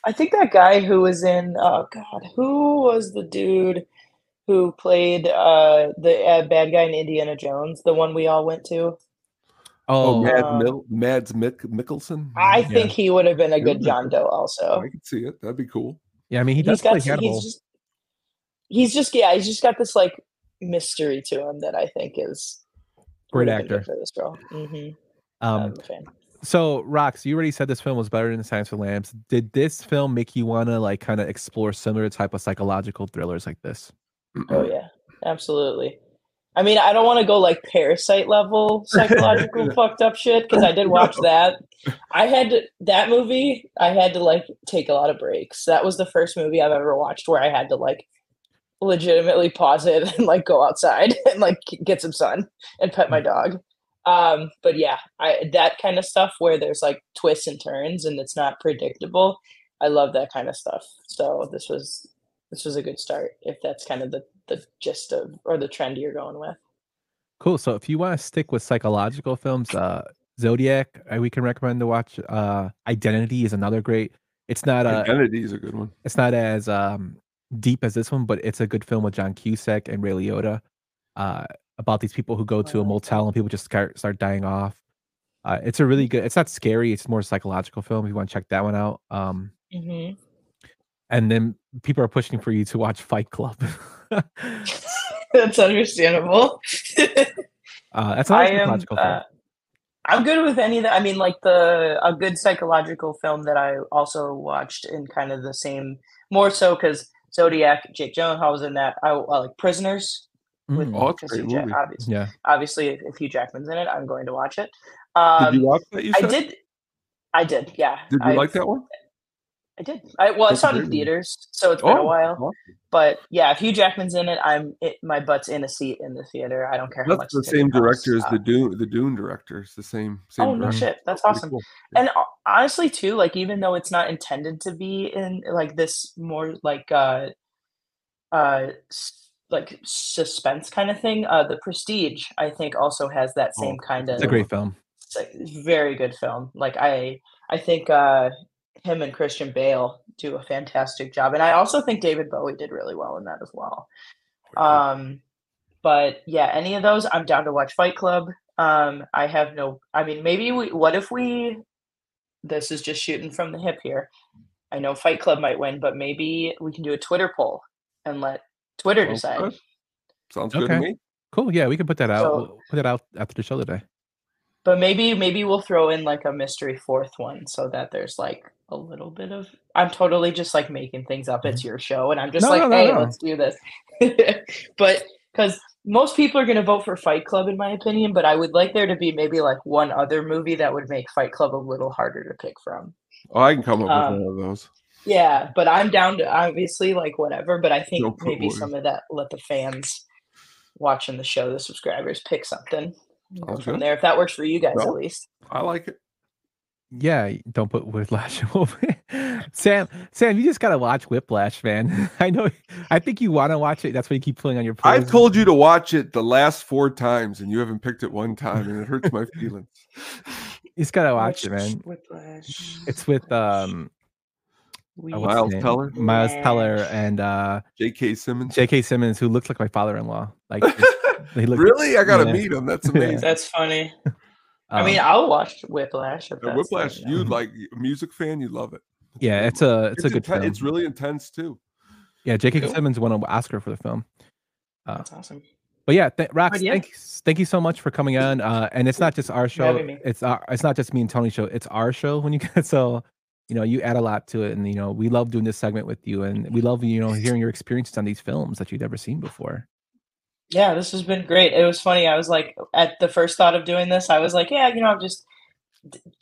I think that guy who was in oh god, who was the dude who played uh the uh, bad guy in Indiana Jones, the one we all went to? Oh, Oh, Mad uh, Mil- Mads Mick- Mikkelsen. I Yeah. think he would have been a good John Doe also. I could see it. That'd be cool. Yeah. I mean, he does He's got play he's just he's just yeah, he's just got this like mystery to him that I think is Great would've been good actor. for this role. Mm-hmm. Um, I'm a fan. so Rox, you already said this film was better than Silence of Lambs. Did this film make you want to like kind of explore similar type of psychological thrillers like this? Oh yeah, absolutely. I mean, I don't want to go like parasite level [LAUGHS] psychological fucked up shit because I did [LAUGHS] watch that. I had to, that movie. I had to like take a lot of breaks. That was the first movie I've ever watched where I had to like legitimately pause it and like go outside [LAUGHS] and like get some sun and pet my dog. Um, but yeah, I that kind of stuff where there's like twists and turns and it's not predictable. I love that kind of stuff. So this was this was a good start if that's kind of the the gist of or the trend you're going with. Cool. So if you want to stick with psychological films, uh, Zodiac, uh, we can recommend to watch. Uh, Identity is another great. It's not uh, Identity is a good one. it's not as um deep as this one, but it's a good film with John Cusack and Ray Liotta. Uh, about these people who go to a motel and people just start start dying off. Uh, it's a really good. It's not scary. It's more psychological film. If you want to check that one out. Um, Mm-hmm. And then people are pushing for you to watch Fight Club. [LAUGHS] [LAUGHS] uh, That's understandable. that's I another am. psychological film. Uh, I'm good with any of that. I mean, like the a good psychological film that I also watched in kind of the same, more so because Zodiac, Jake Gyllenhaal was in that. I, I like Prisoners with Mm, Oh, a Hugh Jack- obviously, yeah. obviously, if, if Hugh Jackman's in it, I'm going to watch it. Did Um, you watch that? You I did. I did. Yeah. Did you I, like that one? I did. I well, I That's a saw it in theaters, so it's been a Oh, while. awesome. But yeah, if Hugh Jackman's in it, I'm it, my butt's in a seat in the theater. I don't care how much That's the same director as Uh, the Dune. The Dune director. It's the same. same Oh no director. shit, that's awesome. cool. And uh, honestly, too, like even though it's not intended to be in like this more like uh uh like suspense kind of thing, uh The Prestige, I think, also has that Oh, same kind that's of It's a great film. it's a very good film. Like I I think uh him and Christian Bale do a fantastic job. And I also think David Bowie did really well in that as well. Um but yeah, any of those I'm down to watch Fight Club. Um I have no I mean maybe we what if we this is just shooting from the hip here. I know Fight Club might win, but maybe we can do a Twitter poll and let Twitter Sounds decide. good. Sounds good to me. Cool. Yeah, we can put that out. So- we'll put that out after the show today. But maybe maybe we'll throw in like a mystery fourth one so that there's like a little bit of I'm totally just like making things up. It's your show and I'm just No, like, no, no, hey, let's do this. [LAUGHS] but because most people are gonna vote for Fight Club in my opinion, but I would like there to be maybe like one other movie that would make Fight Club a little harder to pick from. Oh, I can come up Um, with one of those. Yeah, but I'm down to obviously like whatever. But I think Don't maybe some of that let the fans watching the show, the subscribers, pick something from good. there. If that works for you guys, at least. I like it. Yeah, don't put Whiplash [LAUGHS] over. Sam, Sam, you just gotta watch Whiplash, man. [LAUGHS] I know. I think you want to watch it. That's why you keep pulling on your. I've told you to watch it the last four times, and you haven't picked it one time, and it hurts my feelings. [LAUGHS] You just gotta watch it, man. Whiplash. It's with um We- uh, Miles? Teller? Miles Teller, and uh J.K. Simmons. J.K. Simmons, who looks like my father-in-law. Like just- they really? I gotta yeah. meet him. That's amazing. That's funny. I um, mean, I'll watch Whiplash. If Uh, that's the- Whiplash, you like music fan, you love it. It's yeah, great it's a movie. it's, a good inten- film. It's really intense too. yeah, J.K. Cool. Simmons won an Oscar for the film. Uh, That's awesome. But yeah, th- Rox, But yeah. thank thank you so much for coming on. Uh, and it's not just our show; it's our, it's not just me and Tony's show. It's our show. When you [LAUGHS] get so, you know, you add a lot to it, and you know, we love doing this segment with you, and we love you know hearing your experiences on these films that you've never seen before. Yeah, this has been great. It was funny. I was like, at the first thought of doing this, I was like, yeah, you know, I'm just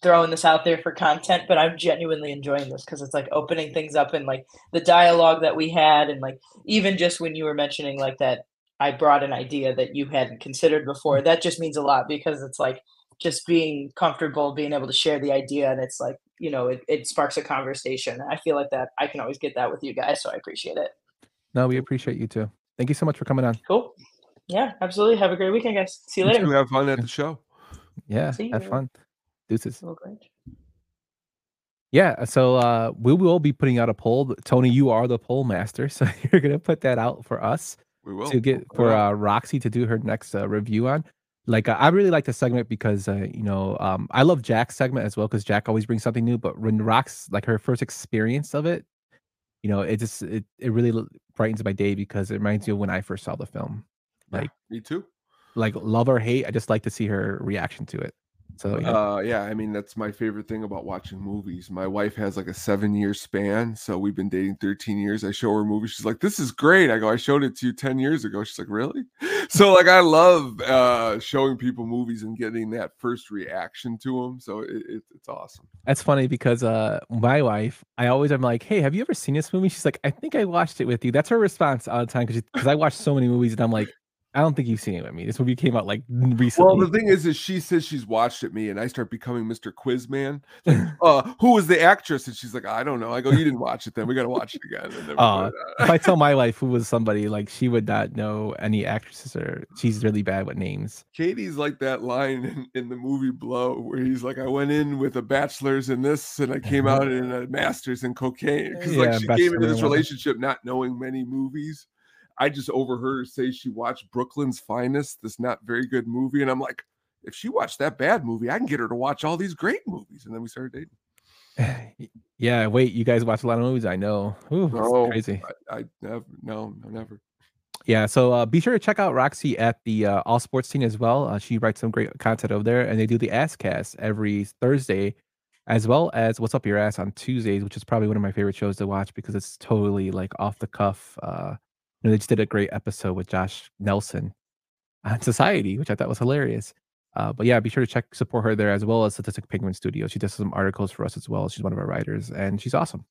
throwing this out there for content, but I'm genuinely enjoying this because it's like opening things up and like the dialogue that we had, and like even just when you were mentioning like that, I brought an idea that you hadn't considered before. That just means a lot because it's like just being comfortable, being able to share the idea, and it's like you know, it, it sparks a conversation. I feel like that I can always get that with you guys, so I appreciate it. No, we appreciate you too. Thank you so much for coming on. Cool. Yeah, absolutely. Have a great weekend, guys. See you You later. two have fun at the show. Yeah, See have ya. fun. Deuces. Yeah, so uh, we will be putting out a poll. Tony, you are the poll master, [LAUGHS] so you're gonna put that out for us. We will to get for uh, Roxy to do her next uh, review on. Like uh, I really like the segment because uh, you know um, I love Jack's segment as well because Jack always brings something new. But when Rox like her first experience of it, you know, it just it, it really brightens my day because it reminds me of when I first saw the film. Yeah, Like me too. like love or hate, I just like to see her reaction to it. So yeah. Uh, yeah, I mean that's my favorite thing about watching movies. My wife has like a seven year span, so we've been dating 13 years. I show her movies, she's like, "This is great." I go, "I showed it to you 10 years ago." She's like, "Really?" [LAUGHS] So like, I love uh showing people movies and getting that first reaction to them. So it, it, it's awesome. That's funny because uh my wife, I always am like, "Hey, have you ever seen this movie?" She's like, "I think I watched it with you." That's her response all the time because because I watch so many movies and I'm like, "I don't think you've seen it with me." This movie came out like recently. Well, the thing is, is she says she's watched it me, and I start becoming Mr. Quizman. Like, [LAUGHS] uh, who was the actress? And she's like, I don't know. I go, you didn't watch it, then we got to watch it again. And Uh, if. I tell my wife who was somebody, like she would not know any actresses or she's really bad with names. Katie's like that line in, in the movie Blow, where he's like, I went in with a bachelor's in this, and I came out in a master's in cocaine. Because Yeah, like she came into this relationship not knowing many movies. I just overheard her say she watched Brooklyn's Finest, this not very good movie, and I'm like, if she watched that bad movie, I can get her to watch all these great movies. And then we started dating. [SIGHS] yeah, wait, you guys watch a lot of movies. I know. Ooh, No, crazy. I, I never, no, no, never. Yeah, so uh, be sure to check out Roxy at the uh, All Sports Scene as well. Uh, she writes some great content over there, and they do the Ass Cast every Thursday, as well as What's Up Your Ass on Tuesdays, which is probably one of my favorite shows to watch because it's totally like off the cuff. You know, they just did a great episode with Josh Nelson on Society, which I thought was hilarious. Uh, but yeah, be sure to check support her there as well as Statistic Penguin Studio. She does some articles for us as well. She's one of our writers, and she's awesome.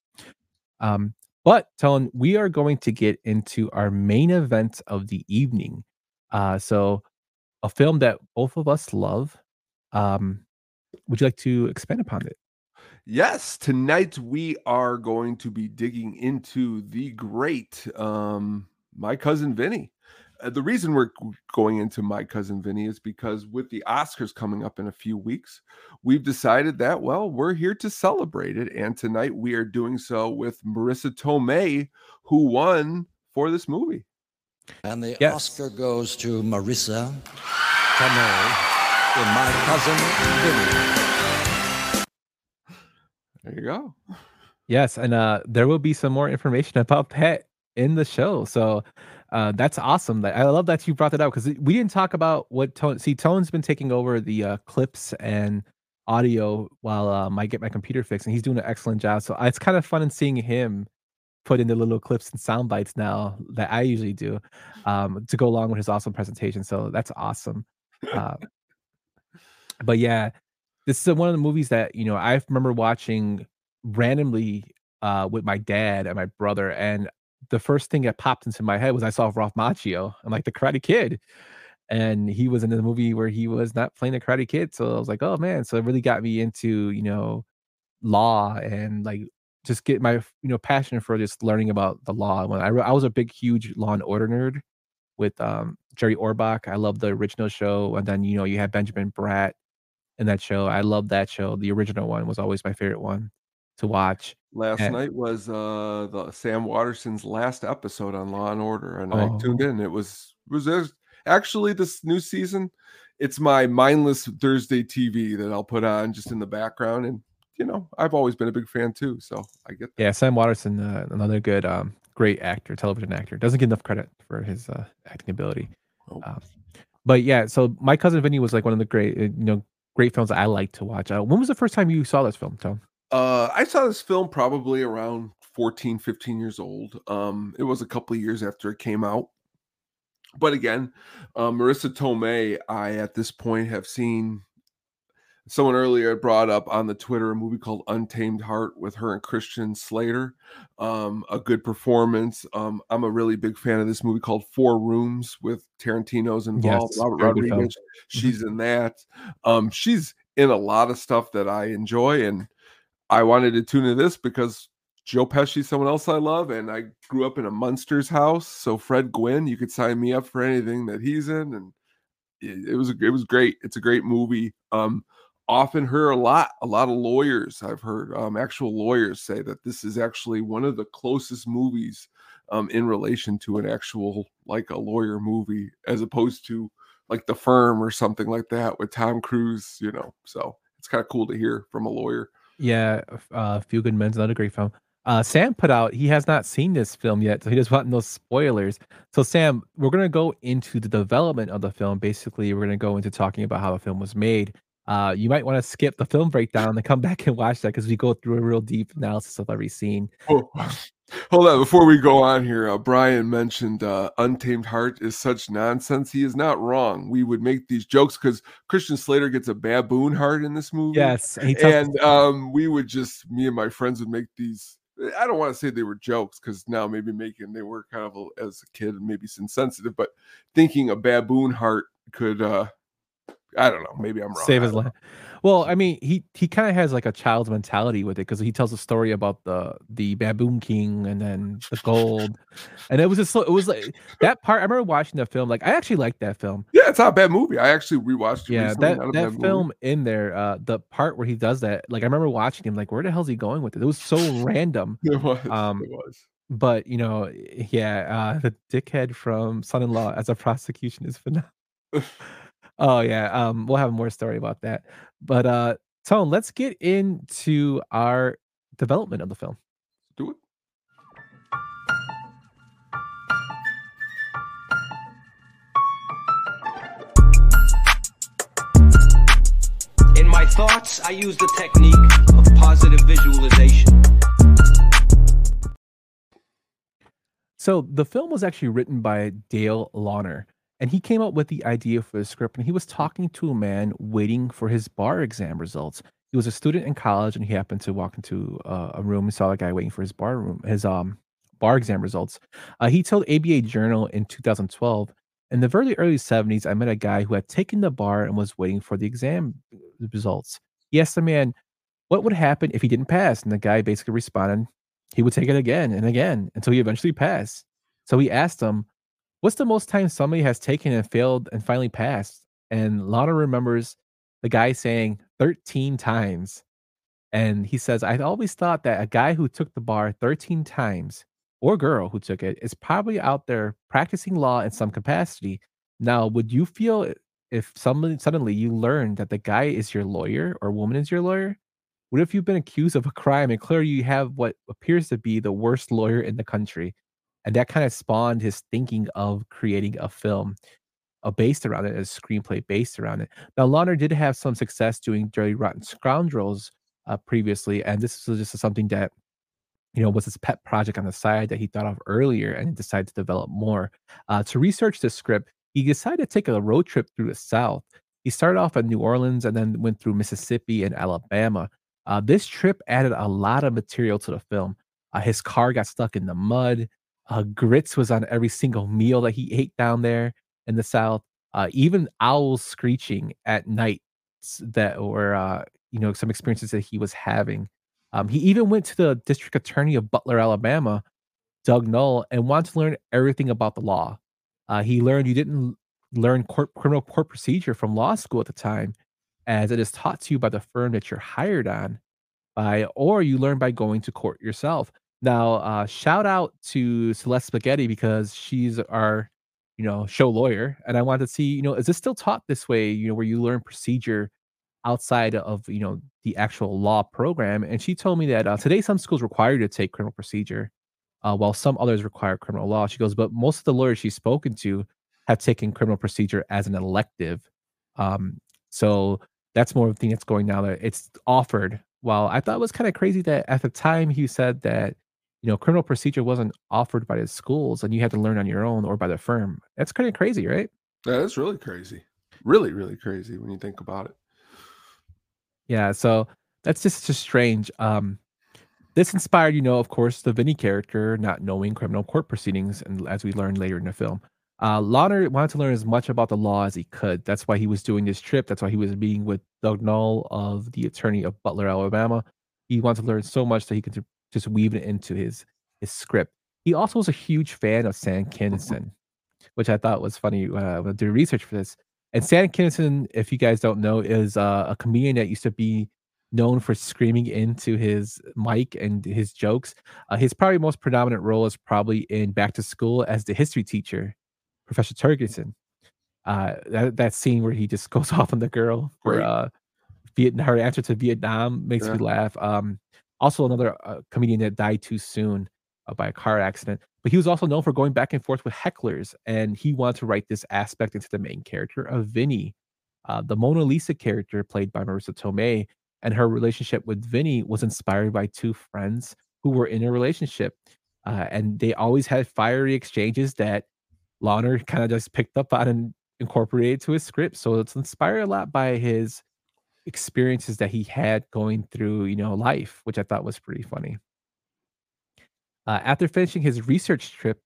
Um, but Tone, we are going to get into our main event of the evening. Uh, so a film that both of us love. Um, would you like to expand upon it? Yes, tonight we are going to be digging into the great um My Cousin Vinny. Uh, the reason we're going into My Cousin Vinny is because with the Oscars coming up in a few weeks, we've decided that well, we're here to celebrate it and tonight we are doing so with Marisa Tomei who won for this movie. And the Yes. Oscar goes to Marisa Tomei in My Cousin Vinny. There you go. Yes, and uh, there will be some more information about Pet in the show. So uh, that's awesome. I love that you brought that up because we didn't talk about what Tone. See, Tone's been taking over the uh, clips and audio while um, I get my computer fixed, and he's doing an excellent job. So it's kind of fun in seeing him put in the little clips and sound bites now that I usually do um, to go along with his awesome presentation. So that's awesome. Uh, but yeah, this is one of the movies that you know I remember watching randomly uh, with my dad and my brother, and the first thing that popped into my head was I saw Ralph Macchio and like the Karate Kid, and he was in the movie where he was not playing the Karate Kid. So I was like, oh man! So it really got me into you know law and like just get my you know passion for just learning about the law. When I I was a big huge Law and Order nerd with um Jerry Orbach. I love the original show, and then you know you had Benjamin Bratt in that show. I love that show. The original one was always my favorite one to watch. Last And- night was uh the Sam Waterston's last episode on Law and Order, and Oh. I tuned in. It was was actually this new season. It's my mindless Thursday TV that I'll put on just in the background, and you know I've always been a big fan too, so I get that. Yeah, Sam Waterston, uh, another good, um, great actor, television actor. Doesn't get enough credit for his uh, acting ability. Oh. Um, but yeah, so my cousin Vinny was like one of the great, uh, you know, great films that I like to watch. Uh, when was the first time you saw this film, Tom? Uh, I saw this film probably around 14, 15 years old. Um, it was a couple of years after it came out. But again, uh, Marisa Tomei, I at this point have seen someone earlier brought up on the Twitter a movie called Untamed Heart with her and Christian Slater. Um, a good performance. Um, I'm a really big fan of this movie called Four Rooms with Tarantino's involved. Yes, Robert very good film. Rodriguez, she's in that. Um, she's in a lot of stuff that I enjoy, and I wanted to tune in this because Joe Pesci's someone else I love, and I grew up in a Munsters house. So Fred Gwynne, you could sign me up for anything that he's in, and it, it was it was great. It's a great movie. Um, often heard a lot, a lot of lawyers I've heard, um, actual lawyers say that this is actually one of the closest movies um, in relation to an actual like a lawyer movie, as opposed to like The Firm or something like that with Tom Cruise. You know, so it's kind of cool to hear from a lawyer. Yeah, uh, Few Good Men's another great film. Uh, Sam put out he has not seen this film yet, so he doesn't want no spoilers. So Sam, we're gonna go into the development of the film. Basically, we're gonna go into talking about how the film was made. Uh, you might want to skip the film breakdown and come [LAUGHS] back and watch that because we go through a real deep analysis of every scene. Oh, [LAUGHS] hold on. Before we go on here, uh, Brian mentioned uh, Untamed Heart is such nonsense. He is not wrong. We would make these jokes because Christian Slater gets a baboon heart in this movie. Yes, and he tells and um, we would just, me and my friends would make these. I don't want to say they were jokes because now maybe making they were kind of a, as a kid maybe insensitive, but thinking a baboon heart could, uh, I don't know, maybe I'm wrong. save his life. Well, I mean, he he kind of has like a child's mentality with it because he tells a story about the the baboon king and then the gold, and it was just so- it was like that part. I remember watching that film. Like I actually liked that film. Yeah, it's not a bad movie. I actually rewatched it. Yeah, that that bad movie. film in there, uh, the part where he does that, like I remember watching him. Like, where the hell's he going with it? It was so random. [LAUGHS] It was. Um, it was. But you know, yeah, uh, the dickhead from Son-in-Law as a prosecution is phenomenal. [LAUGHS] [LAUGHS] oh yeah, um, we'll have more story about that. But uh, Tone, let's get into our development of the film. Do it. In my thoughts, I use the technique of positive visualization. So the film was actually written by Dale Launer, and he came up with the idea for the script. And he was talking to a man waiting for his bar exam results. He was a student in college, and he happened to walk into uh, a room and saw a guy waiting for his bar room, his um bar exam results. Uh, he told ABA Journal in 2012. In the very early 70s, I met a guy who had taken the bar and was waiting for the exam results. He asked the man, what would happen if he didn't pass? And the guy basically responded, he would take it again and again until he eventually passed. So he asked him, What's the most time somebody has taken and failed and finally passed? And Launer remembers the guy saying 13 times. And he says, I always thought that a guy who took the bar 13 times or girl who took it is probably out there practicing law in some capacity. Now, would you feel if somebody suddenly you learned that the guy is your lawyer or woman is your lawyer? What if you've been accused of a crime and clearly you have what appears to be the worst lawyer in the country? And that kind of spawned his thinking of creating a film uh, based around it, a screenplay based around it. Now, Launer did have some success doing Dirty Rotten Scoundrels uh, previously, and this was just something that you know was his pet project on the side that he thought of earlier and decided to develop more. Uh, to research the script, he decided to take a road trip through the South. He started off in New Orleans and then went through Mississippi and Alabama. Uh, this trip added a lot of material to the film. Uh, his car got stuck in the mud. Uh, grits was on every single meal that he ate down there in the South. Uh, even owls screeching at night that were, uh, you know, some experiences that he was having. Um, he even went to the district attorney of Butler, Alabama, Doug Null, and wanted to learn everything about the law. Uh, he learned you didn't learn court, criminal court procedure from law school at the time, as it is taught to you by the firm that you're hired on by, or you learn by going to court yourself. Now, uh, shout out to Celeste Spaghetti because she's our, you know, show lawyer, and I wanted to see, you know, is this still taught this way? You know, where you learn procedure outside of you know the actual law program. And she told me that uh, today some schools require you to take criminal procedure, uh, while some others require criminal law. She goes, but most of the lawyers she's spoken to have taken criminal procedure as an elective. Um, so that's more of the thing that's going now. That it's offered. While I thought it was kind of crazy that at the time he said that you know criminal procedure wasn't offered by the schools and you had to learn on your own or by the firm. That's kind of crazy, right? Yeah, that's really crazy. Really, really crazy when you think about it. Yeah, so that's just just strange. Um, this inspired, you know, of course, the Vinny character not knowing criminal court proceedings, and as we learn later in the film, uh, Launer wanted to learn as much about the law as he could. That's why he was doing this trip. That's why he was meeting with Doug Null of the attorney of Butler, Alabama. He wanted to learn so much that he could just weaving it into his his script. He also was a huge fan of Sam [LAUGHS] Kinison, which I thought was funny uh, when I did research for this. And Sam Kinison, if you guys don't know, is uh, a comedian that used to be known for screaming into his mic and his jokes. Uh, his probably most predominant role is probably in Back to School as the history teacher, Professor Terguson. Uh, that, that scene where he just goes [LAUGHS] off on the girl for uh, Vietnam, her answer to Vietnam makes Yeah. me laugh. Um, also, another uh, comedian that died too soon uh, by a car accident. But he was also known for going back and forth with hecklers, and he wanted to write this aspect into the main character of Vinny. Uh, the Mona Lisa character, played by Marisa Tomei, and her relationship with Vinny was inspired by two friends who were in a relationship. Uh, and they always had fiery exchanges that Launer kind of just picked up on and incorporated to his script. So it's inspired a lot by his experiences that he had going through, you know, life, which I thought was pretty funny. Uh, after finishing his research trip,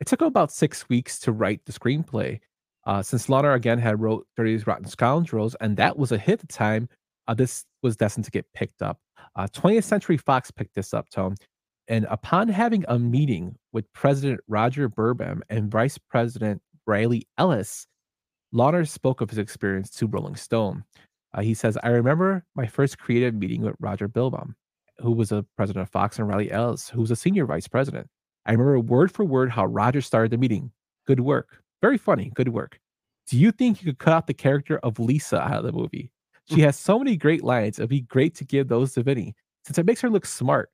it took him about six weeks to write the screenplay. Uh, since Launer again had wrote Dirty Rotten Scoundrels, and that was a hit at the time, uh, this was destined to get picked up. Uh, 20th Century Fox picked this up, Tone. And upon having a meeting with President Roger Birnbaum and Vice President Riley Ellis, Launer spoke of his experience to Rolling Stone. Uh, he says, I remember my first creative meeting with Roger Birnbaum, who was a president of Fox, and Riley Ellis, who was a senior vice president. I remember word for word how Roger started the meeting. Good work. Very funny. Good work. Do you think you could cut out the character of Lisa out of the movie? She has so many great lines. It'd be great to give those to Vinny since it makes her look smart.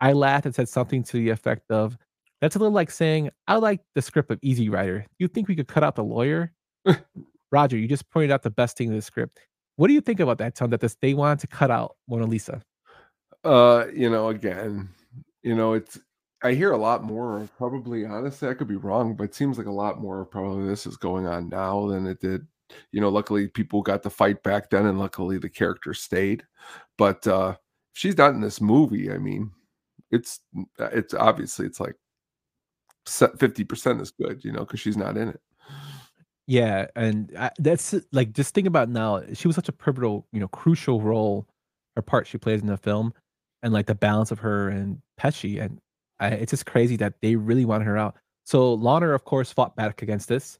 I laughed and said something to the effect of, That's a little like saying, I like the script of Easy Rider. You think we could cut out the lawyer? [LAUGHS] Roger, you just pointed out the best thing in the script. What do you think about that, Tom? That this, they wanted to cut out Mona Lisa? Uh, you know, again, you know, it's I hear a lot more probably honestly, I could be wrong, but it seems like a lot more probably this is going on now than it did. You know, luckily people got the fight back then, and luckily the character stayed. But uh she's not in this movie, I mean, it's it's obviously it's like fifty percent is good, you know, because she's not in it. Yeah, and I, that's uh, like just think about now. She was such a pivotal, you know, crucial role, her part she plays in the film, and like the balance of her and Pesci, and I, it's just crazy that they really wanted her out. So Launer, of course, fought back against this,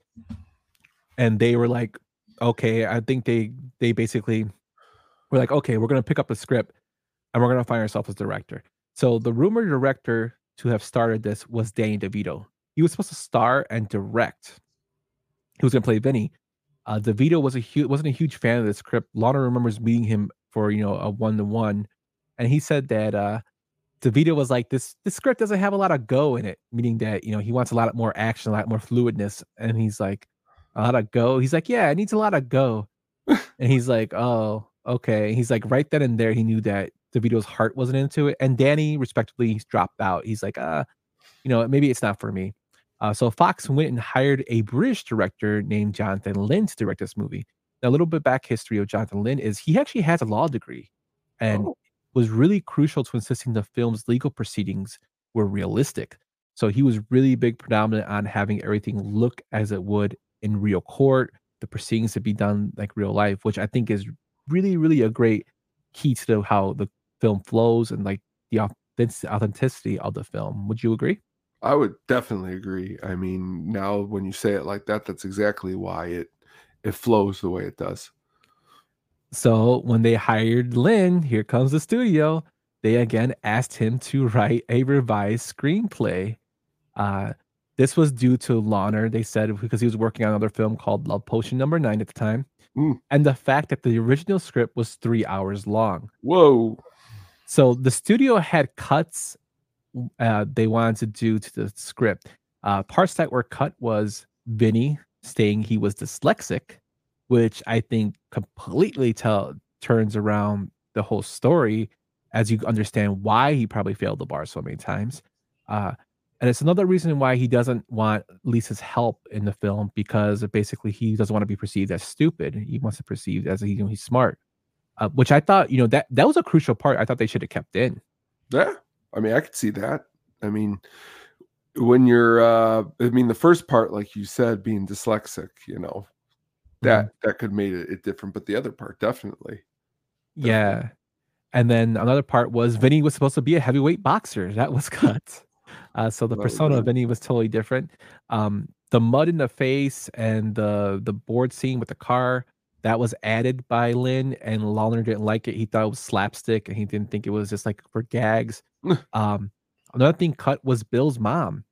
and they were like, "Okay, I think they they basically were like, okay, we're gonna pick up the script, and we're gonna find ourselves as director." So the rumored director to have started this was Danny DeVito. He was supposed to star and direct he was going to play Vinny. Uh, DeVito was a huge wasn't a huge fan of the script. Launer remembers meeting him for you know a one to one, and he said that uh, DeVito was like this. This script doesn't have a lot of go in it, meaning that you know he wants a lot more action, a lot more fluidness. And he's like, a lot of go. He's like, yeah, it needs a lot of go. and he's like, oh, okay. He's like, right then and there, he knew that DeVito's heart wasn't into it. And Danny, respectively, he's dropped out. He's like, uh, you know, maybe it's not for me. Uh, so Fox went and hired a British director named Jonathan Lynn to direct this movie. Now, a little bit back history of Jonathan Lynn is he actually has a law degree and Oh. was really crucial to insisting the film's legal proceedings were realistic. So he was really big predominant on having everything look as it would in real court, the proceedings to be done like real life, which I think is really, really a great key to the, how the film flows and like the authenticity of the film. Would you agree? I would definitely agree. I mean, now when you say it like that, that's exactly why it it flows the way it does. So when they hired Lynn, here comes the studio. They again asked him to write a revised screenplay. Uh, this was due to Launer, they said, because he was working on another film called Love Potion Number Nine at the time, mm. and the fact that the original script was three hours long. Whoa! So the studio had cuts uh, they wanted to do to the script. Uh, parts that were cut was Vinny saying he was dyslexic, which I think completely tell turns around the whole story as you understand why he probably failed the bar so many times. Uh, and it's another reason why he doesn't want Lisa's help in the film because basically he doesn't want to be perceived as stupid. He wants to perceived as you know, he's smart, uh, which I thought you know that that was a crucial part. I thought they should have kept in. Yeah, I mean, I could see that. I mean, when you're, uh, I mean, the first part, like you said, being dyslexic, you know, that mm-hmm. that could made it, it, different, but the other part, definitely, definitely. Yeah. And then another part was Vinny was supposed to be a heavyweight boxer. [LAUGHS] That was cut. Uh, so the persona of Vinny was totally different. Um, the mud in the face and the the board scene with the car that was added by Lynn, and Launer didn't like it. He thought it was slapstick, and he didn't think it was just like for gags. [LAUGHS] um, another thing cut was Bill's mom.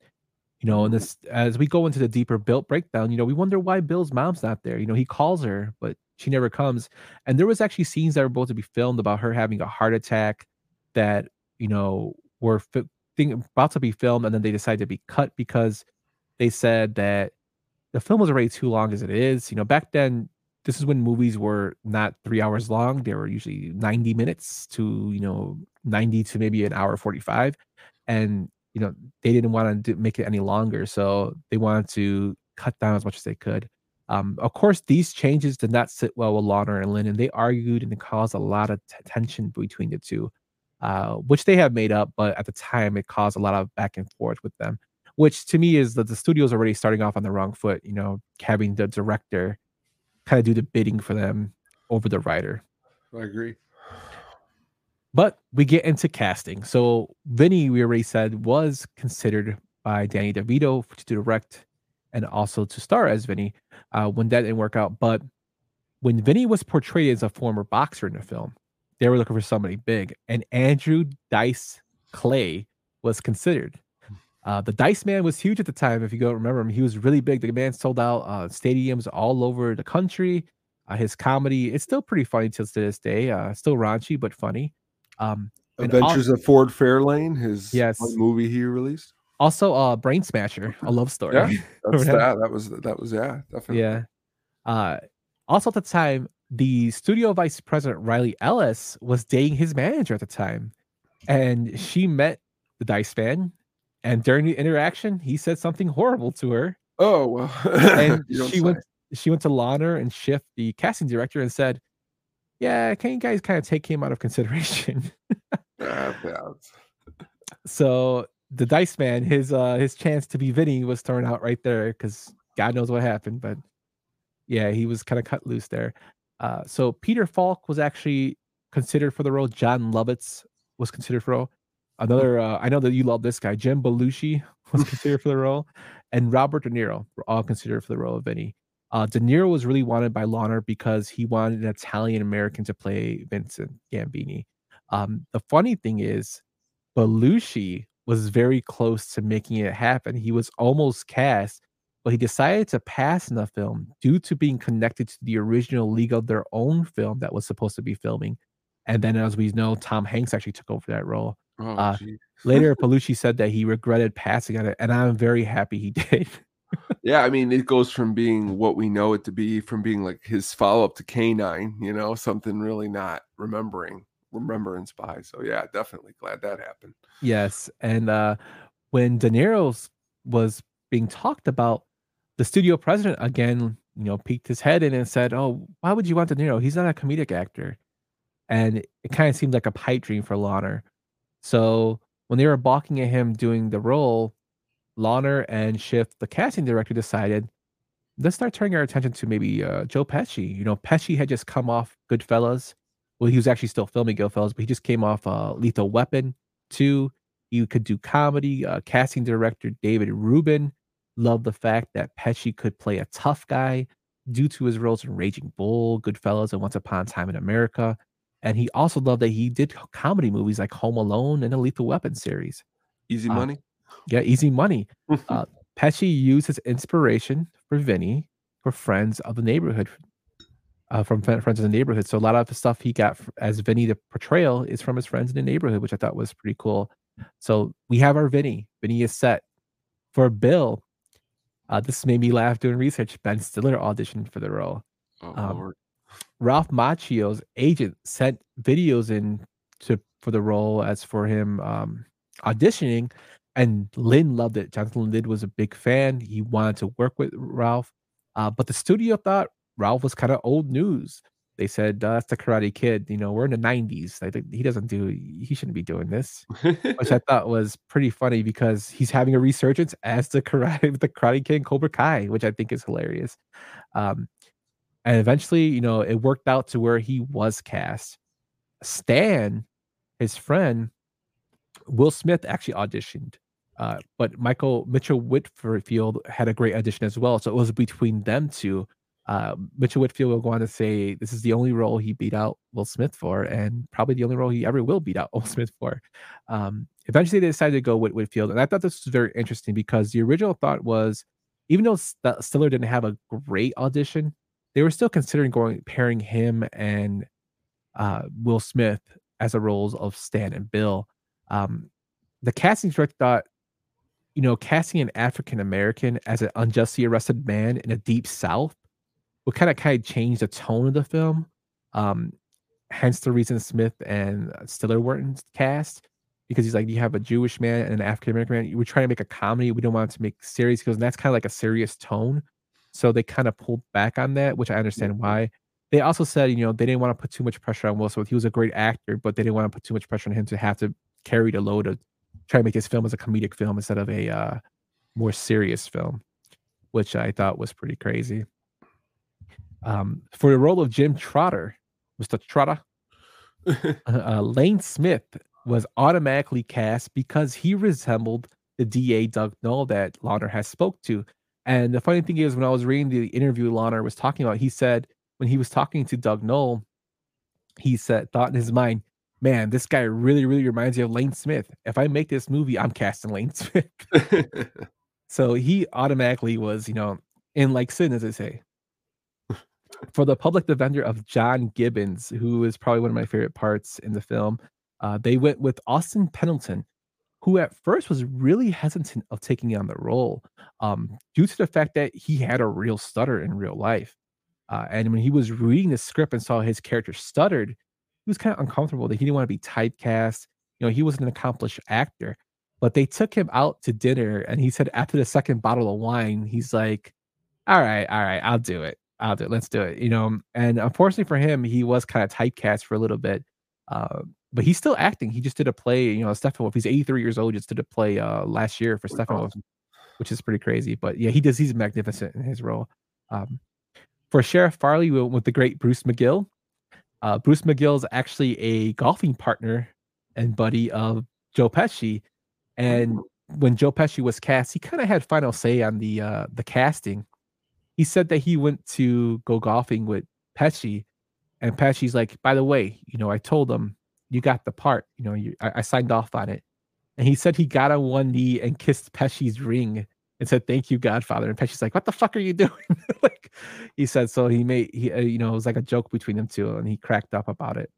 You know, and this as we go into the deeper built breakdown, you know, we wonder why Bill's mom's not there. You know, he calls her, but she never comes. And there was actually scenes that were supposed to be filmed about her having a heart attack that you know were fi- thing, about to be filmed, and then they decided to be cut because they said that the film was already too long as it is. You know, back then this is when movies were not three hours long they were usually 90 minutes to you know 90 to maybe an hour 45 and you know they didn't want to make it any longer so they wanted to cut down as much as they could um, of course these changes did not sit well with Launer and Lynn and they argued and it caused a lot of t- tension between the two uh, which they have made up but at the time it caused a lot of back and forth with them which to me is that the studio's already starting off on the wrong foot you know having the director kind of do the bidding for them over the writer. I agree. But we get into casting. So Vinny, we already said, was considered by Danny DeVito to direct and also to star as Vinny. Uh, when that didn't work out, but when Vinny was portrayed as a former boxer in the film, they were looking for somebody big, and Andrew Dice Clay was considered. Uh, the Dice Man was huge at the time. If you don't remember him, he was really big. The man sold out uh, stadiums all over the country. Uh, his comedy, it's still pretty funny till to this day. Uh, still raunchy but funny. Um, Adventures of Ford Fairlane, his yes movie he released. Also, uh, Brain Smasher, a love story. Yeah, [LAUGHS] that's that. That was that was yeah, definitely. Yeah. Uh, also at the time, the studio vice president Riley Ellis was dating his manager at the time, and she met the Dice Man and during the interaction, he said something horrible to her. Oh well. [LAUGHS] and she went she went to Launer and Schiff, the casting director, and said, Yeah, can you guys kind of take him out of consideration? [LAUGHS] so the dice man, his uh his chance to be Vinny was thrown out right there because God knows what happened, but yeah, he was kind of cut loose there. Uh, so Peter Falk was actually considered for the role. Jon Lovitz was considered for the role. Another, uh, I know that you love this guy. Jim Belushi [LAUGHS] was considered for the role, and Robert De Niro were all considered for the role of Vinny. Uh, De Niro was really wanted by Launer because he wanted an Italian American to play Vincent Gambini. Um, the funny thing is, Belushi was very close to making it happen. He was almost cast, but he decided to pass in the film due to being connected to the original League of Their Own film that was supposed to be filming. And then, as we know, Tom Hanks actually took over that role. Oh, uh, later, [LAUGHS] Belushi said that he regretted passing on it, and I'm very happy he [LAUGHS] did. Yeah, I mean, it goes from being what we know it to be, from being like his follow up to K9, you know, something really not remembering, remembrance by. So yeah, definitely glad that happened. Yes, and uh, when De Niro was being talked about, the studio president again, you know, peeked his head in and said, "Oh, why would you want De Niro? He's not a comedic actor." And it kind of seemed like a pipe dream for Launer. So when they were balking at him doing the role, Launer and Schiff, the casting director, decided let's start turning our attention to maybe uh, Joe Pesci. You know, Pesci had just come off Goodfellas. Well, he was actually still filming Goodfellas, but he just came off uh, Lethal Weapon 2. You could do comedy. Uh, casting director David Rubin loved the fact that Pesci could play a tough guy due to his roles in Raging Bull, Goodfellas, and Once Upon a Time in America. And he also loved that he did comedy movies like Home Alone and the Lethal Weapon series. Easy Uh, money. Yeah, easy money. uh, Pesci used his inspiration for Vinny for Friends of the Neighborhood, uh, from Friends of the Neighborhood. So a lot of the stuff he got as Vinny, the portrayal, is from his friends in the neighborhood, which I thought was pretty cool. So we have our Vinny. Vinny is set for Bill. Uh, this made me laugh doing research. Ben Stiller auditioned for the role. Oh, Um, Ralph Macchio's agent sent videos in to for the role as for him um, auditioning, and Lynn loved it. Jonathan Lynn was a big fan. He wanted to work with Ralph, uh, but the studio thought Ralph was kind of old news. They said uh, that's the Karate Kid. You know, we're in the '90s. I think he doesn't do. He shouldn't be doing this, which I thought was pretty funny because he's having a resurgence as the karate, [LAUGHS] the Karate Kid, Cobra Kai, which I think is hilarious. Um, and eventually, you know, it worked out to where he was cast. Stan, his friend, Will Smith actually auditioned, uh, but Michael Mitchell Whitfield had a great audition as well. So it was between them two. Uh, Mitchell Whitfield will go on to say this is the only role he beat out Will Smith for, and probably the only role he ever will beat out [LAUGHS] Will Smith for. Um, eventually, they decided to go with Whitfield, and I thought this was very interesting because the original thought was, even though St- Stiller didn't have a great audition, they were still considering going pairing him and uh, Will Smith as the roles of Stan and Bill. Um, the casting director thought, you know, casting an African American as an unjustly arrested man in a deep South would kind of kind of change the tone of the film. Um, hence the reason Smith and Stiller weren't cast because he's like, you have a Jewish man and an African American man. We're trying to make a comedy. We don't want to make serious because that's kind of like a serious tone. So they kind of pulled back on that, which I understand why. They also said, you know, they didn't want to put too much pressure on Will Smith. He was a great actor, but they didn't want to put too much pressure on him to have to carry the load of try to make his film as a comedic film instead of a uh, more serious film, which I thought was pretty crazy. Um, for the role of Jim Trotter, Mr. Trotter, [LAUGHS] uh, Lane Smith was automatically cast because he resembled the DA Doug Knoll that Launer has spoke to. And the funny thing is, when I was reading the interview Launer was talking about, he said when he was talking to Doug Knoll, he said, thought in his mind, man, this guy really, really reminds me of Lane Smith. If I make this movie, I'm casting Lane [LAUGHS] Smith. so he automatically was, you know, in like sin, as they say. For the public defender of John Gibbons, who is probably one of my favorite parts in the film, uh, they went with Austin Pendleton, who at first was really hesitant of taking on the role um, due to the fact that he had a real stutter in real life. Uh, and when he was reading the script and saw his character stuttered, he was kind of uncomfortable that he didn't want to be typecast. You know, he was an accomplished actor, but they took him out to dinner, and he said after the second bottle of wine, he's like, "All right, all right, I'll do it. I'll do it. Let's do it." You know, and unfortunately for him, he was kind of typecast for a little bit. Uh, but he's still acting. He just did a play, you know, Steppenwolf. He's 83 years old, just did a play uh last year for Steppenwolf, which is pretty crazy. But yeah, he does. He's magnificent in his role. Um, for Sheriff Farley, we went with the great Bruce McGill. Uh, Bruce McGill is actually a golfing partner and buddy of Joe Pesci. And when Joe Pesci was cast, he kind of had final say on the uh, the casting. He said that he went to go golfing with Pesci, and Pesci's like, "By the way, you know, I told him you got the part. You know, you, I, I signed off on it." And he said he got on one knee and kissed Pesci's ring and said, "Thank you, Godfather." And Pesci's like, "What the fuck are you [LAUGHS] doing?" [LAUGHS] like he said. So he made he, uh, you know, it was like a joke between them two, and he cracked up about it.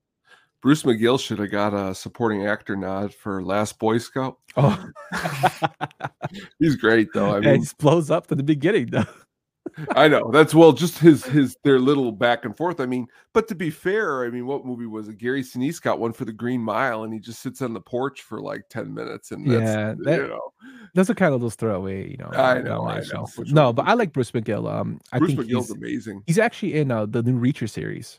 Bruce McGill should have got a supporting actor nod for Last Boy Scout. Oh, [LAUGHS] He's great though. I and mean, he blows up in the beginning, though. I know that's well, just his his their little back and forth. I mean, but to be fair, I mean, what movie was it? Gary Sinise got one for the Green Mile, and he just sits on the porch for like ten minutes, and that's, Yeah, that- you know, Those are kind of those throwaway, you know. I know, I know, No, but I like Bruce McGill. Um, I Bruce think McGill's he's, amazing. he's actually in uh, the new Reacher series,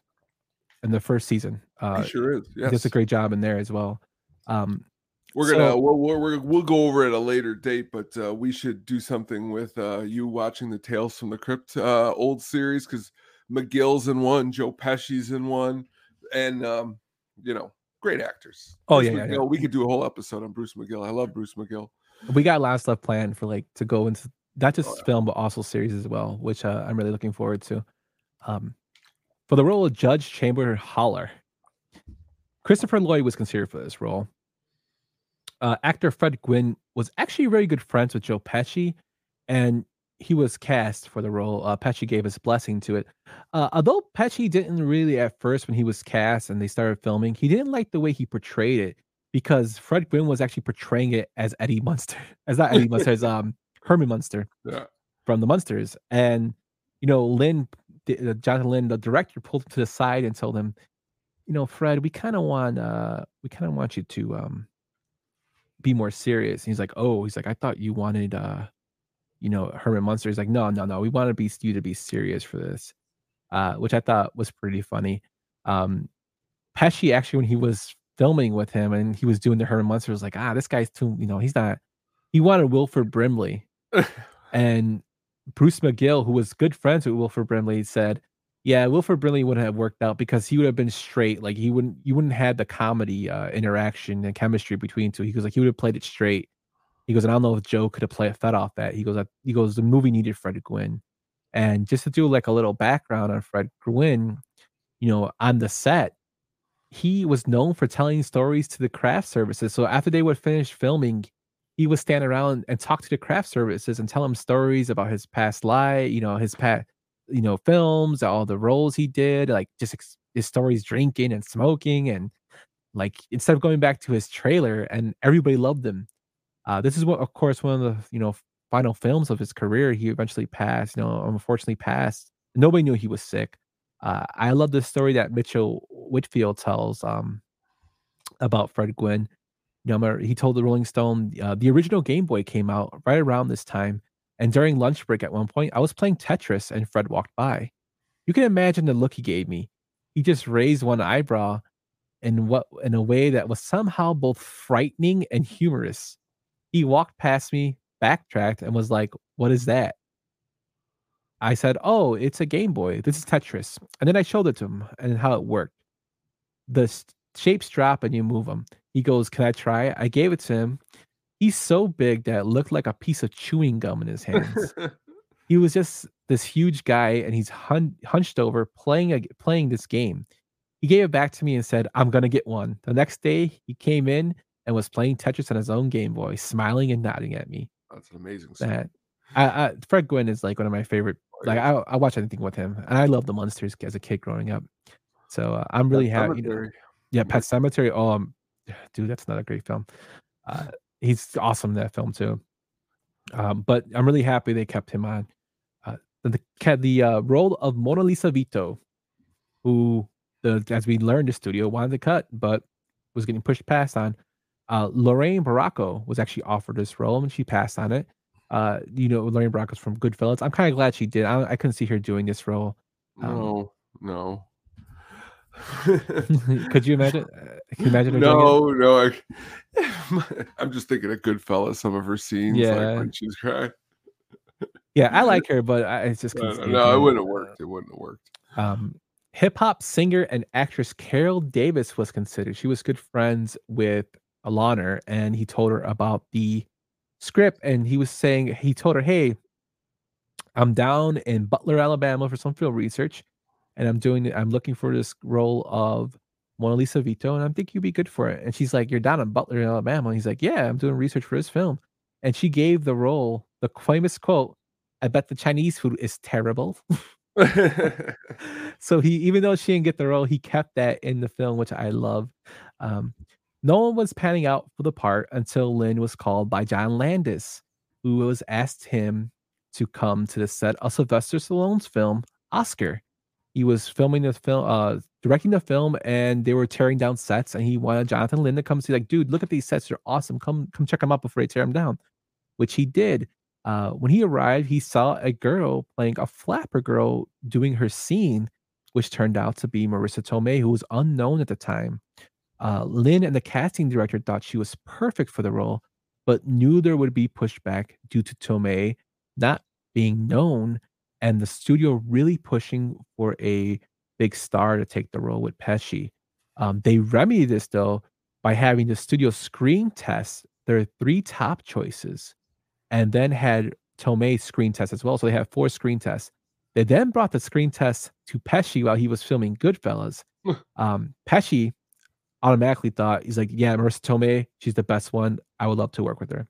in the first season. Uh, he sure is. he does a great job in there as well. Um, We're gonna So- we'll, we'll, we're, we'll go over at a later date, but uh, we should do something with uh, you watching the Tales from the Crypt uh, old series because McGill's in one, Joe Pesci's in one, and um, you know, great actors. Oh, Bruce yeah, yeah, yeah. We could do a whole episode on Bruce McGill. I love Bruce McGill. we got lots left planned for like to go into not just Oh, yeah. film but also series as well, which uh, I'm really looking forward to. Um, for the role of Judge Chamber Holler, Christopher Lloyd was considered for this role. Uh, actor Fred Gwynne was actually very good friends with Joe Pesci, and he was cast for the role. Uh, Pesci gave his blessing to it. Uh, although Pesci didn't really at first when he was cast and they started filming, he didn't like the way he portrayed it because Fred Gwynne was actually portraying it as Eddie Munster, [LAUGHS] as not Eddie Munster, as um Herman Munster Yeah. from the Munsters. And you know, Lynn, the, Jonathan Lynn, the director, pulled him to the side and told him, you know, Fred, we kind of want, uh, we kind of want you to um be more serious. And he's like, oh, he's like, I thought you wanted, uh, you know, Herman Munster. He's like, no, no, no, we want to be you to be serious for this, uh, which I thought was pretty funny. Um, Pesci actually, when he was filming with him and he was doing the Herman Munster, was like, ah, this guy's too, you know, he's not. He wanted Wilford Brimley, [LAUGHS] and Bruce McGill, who was good friends with Wilford Brimley, said, "Yeah, Wilford Brimley wouldn't have worked out because he would have been straight. Like he wouldn't, you wouldn't have the comedy uh, interaction and chemistry between two. He goes like he would have played it straight. He goes, and I don't know if Joe could have played fed off that. He goes, I, he goes, the movie needed Fred Gwynne, and just to do like a little background on Fred Gwynne, you know, on the set, he was known for telling stories to the craft services. So after they would finish filming, he would stand around and talk to the craft services and tell them stories about his past life, you know, his past, you know, films, all the roles he did, like just ex- his stories drinking and smoking. And like instead of going back to his trailer, and everybody loved him. Uh, this is what, of course, one of the, you know, final films of his career. He eventually passed, you know, unfortunately passed. Nobody knew he was sick. Uh, I love the story that Mitchell Whitfield tells um, about Fred Gwynne. You know, he told the Rolling Stone uh, the original Game Boy came out right around this time, and during lunch break at one point, I was playing Tetris and Fred walked by. You can imagine the look he gave me. He just raised one eyebrow in what in a way that was somehow both frightening and humorous. He walked past me, backtracked, and was like, "What is that?" I said, "Oh, it's a Game Boy. This is Tetris." And then I showed it to him and how it worked. The shapes drop and you move them. He goes, "Can I try?" it?" I gave it to him. He's so big that it looked like a piece of chewing gum in his hands. [LAUGHS] he was just this huge guy, and he's hun- hunched over playing a, playing this game. He gave it back to me and said, "I'm gonna get one." The next day, he came in and was playing Tetris on his own Game Boy, smiling and nodding at me. That's an amazing story. That I, I, Fred Gwynne is like one of my favorite. Like I, I watch anything with him, and I love the Munsters as a kid growing up. So uh, I'm really happy. You know, yeah, Pet Sematary. Oh, um, [SIGHS] dude, that's not a great film. Uh, he's awesome in that film too. Um, but I'm really happy they kept him on. Uh, the the, uh, role of Mona Lisa Vito, who the as we learned the studio wanted to cut, but was getting pushed past on. Uh, Lorraine Bracco was actually offered this role and she passed on it. Uh, you know, Lorraine Bracco's from Goodfellas. I'm kind of glad she did. I, I couldn't see her doing this role. Um, No, no. [LAUGHS] Could you imagine? Uh, can you imagine her doing it? [LAUGHS] no, no. I, [LAUGHS] I'm just thinking of Goodfellas. Some of her scenes, Yeah. like when she's crying. Yeah, I [LAUGHS] like her, but I it's just No, couldn't no, see her no, it wouldn't have worked. It wouldn't have worked. Um, hip hop singer and actress Carol Davis was considered. She was good friends with Alana, and he told her about the script. And he was saying he told her, "Hey, I'm down in Butler, Alabama, for some field research, and I'm doing. I'm looking for this role of Mona Lisa Vito, and I think you'd be good for it." And she's like, "You're down in Butler, Alabama." And he's like, "Yeah, I'm doing research for this film." And she gave the role the famous quote, "I bet the Chinese food is terrible." [LAUGHS] [LAUGHS] so he even though she didn't get the role he kept that in the film which i love um, no one was panning out for the part until lynn was called by john landis who was asked him to come to the set of sylvester stallone's film oscar he was filming the film uh directing the film and they were tearing down sets and he wanted jonathan lynn to come see like dude look at these sets they're awesome come come check them out before they tear them down which he did uh, when he arrived, he saw a girl playing a flapper girl doing her scene, which turned out to be Marisa Tomei, who was unknown at the time. Uh, Lynn and the casting director thought she was perfect for the role, but knew there would be pushback due to Tomei not being known and the studio really pushing for a big star to take the role with Pesci. Um, they remedied this though by having the studio screen test their three top choices and then had Tomei screen test as well. So they had four screen tests. They then brought the screen test to Pesci while he was filming Goodfellas. um, Pesci automatically thought he's like, yeah, Marisa Tomei, she's the best one. I would love to work with her.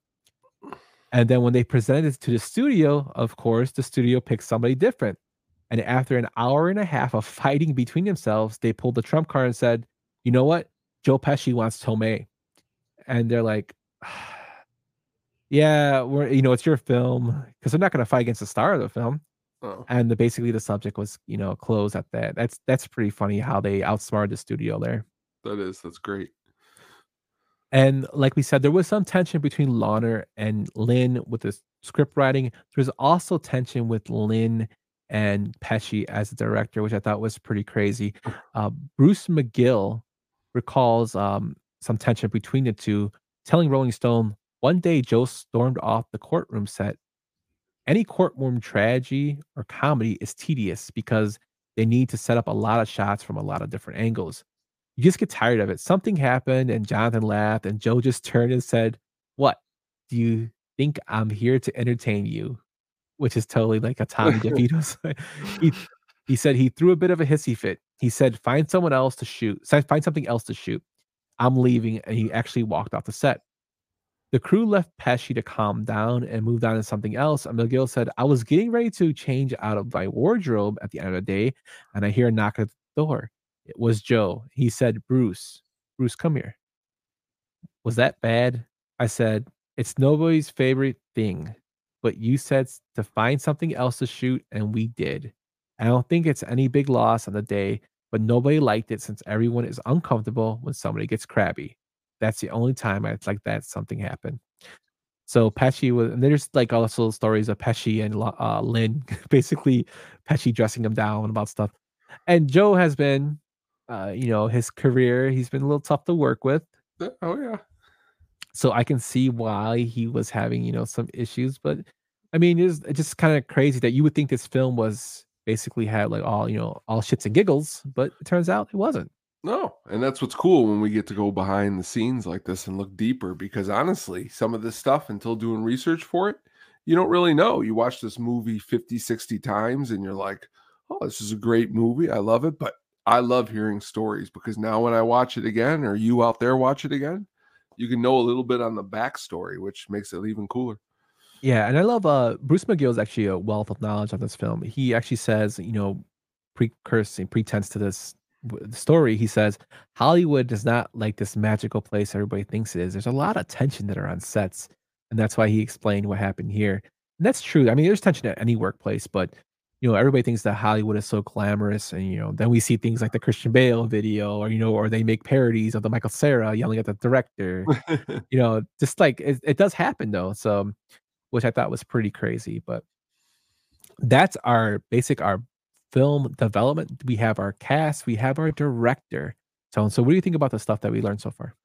And then when they presented it to the studio, of course, the studio picked somebody different. And after an hour and a half of fighting between themselves, they pulled the trump card and said, you know what? Joe Pesci wants Tomei. And they're like, [SIGHS] yeah, we're, you know, it's your film because they're not going to fight against the star of the film. Oh. And the, basically the subject was, you know, closed at that. That's that's pretty funny how they outsmarted the studio there. That is, that's great. And like we said, there was some tension between Launer and Lynn with the script writing. There was also tension with Lynn and Pesci as a director, which I thought was pretty crazy. Uh, Bruce McGill recalls um, some tension between the two, telling Rolling Stone, one day Joe stormed off the courtroom set. Any courtroom tragedy or comedy is tedious because they need to set up a lot of shots from a lot of different angles you just get tired of it. Something happened and Jonathan laughed and Joe just turned and said, What? Do you think I'm here to entertain you? Which is totally like a Tommy [LAUGHS] DeVito. [LAUGHS] he, he said he threw a bit of a hissy fit. He said, Find someone else to shoot. Find something else to shoot. I'm leaving. And he actually walked off the set. The crew left Pesci to calm down and moved on to something else. And McGill said, I was getting ready to change out of my wardrobe at the end of the day, and I hear a knock at the door. It was Joe. He said, Bruce, Bruce, come here. Was that bad? I said, It's nobody's favorite thing, but you said to find something else to shoot, and we did. I don't think it's any big loss on the day, but nobody liked it since everyone is uncomfortable when somebody gets crabby. That's the only time I like that something happened. So Pesci was, and there's like also stories of Pesci and uh, Lynn, [LAUGHS] basically Pesci dressing him down about stuff. And Joe has been uh, you know, his career, he's been a little tough to work with. Oh yeah. So I can see why he was having, you know, some issues. But I mean, it's, it's just kind of crazy that you would think this film was basically had like all, you know, all shits and giggles, but it turns out it wasn't. No, and that's what's cool when we get to go behind the scenes like this and look deeper because honestly, some of this stuff until doing research for it, you don't really know. You watch this movie 50, 60 times and you're like, oh, this is a great movie. I love it. But I love hearing stories because now when I watch it again, or you out there watch it again, you can know a little bit on the backstory, which makes it even cooler. Yeah, and I love uh Bruce McGill is actually a wealth of knowledge on this film. He actually says, you know, precursing pretense to this story, he says Hollywood does not like this magical place everybody thinks it is. There's a lot of tension that are on sets, and that's why he explained what happened here. And that's true. I mean, there's tension at any workplace, but you know, everybody thinks that Hollywood is so glamorous, and you know, then we see things like the Christian Bale video, or you know, or they make parodies of the Michael Cera yelling at the director. [LAUGHS] you know, just like it, it does happen though. So, which I thought was pretty crazy, but that's our basic our film development. We have our cast, we have our director. So, so what do you think about the stuff that we learned so far?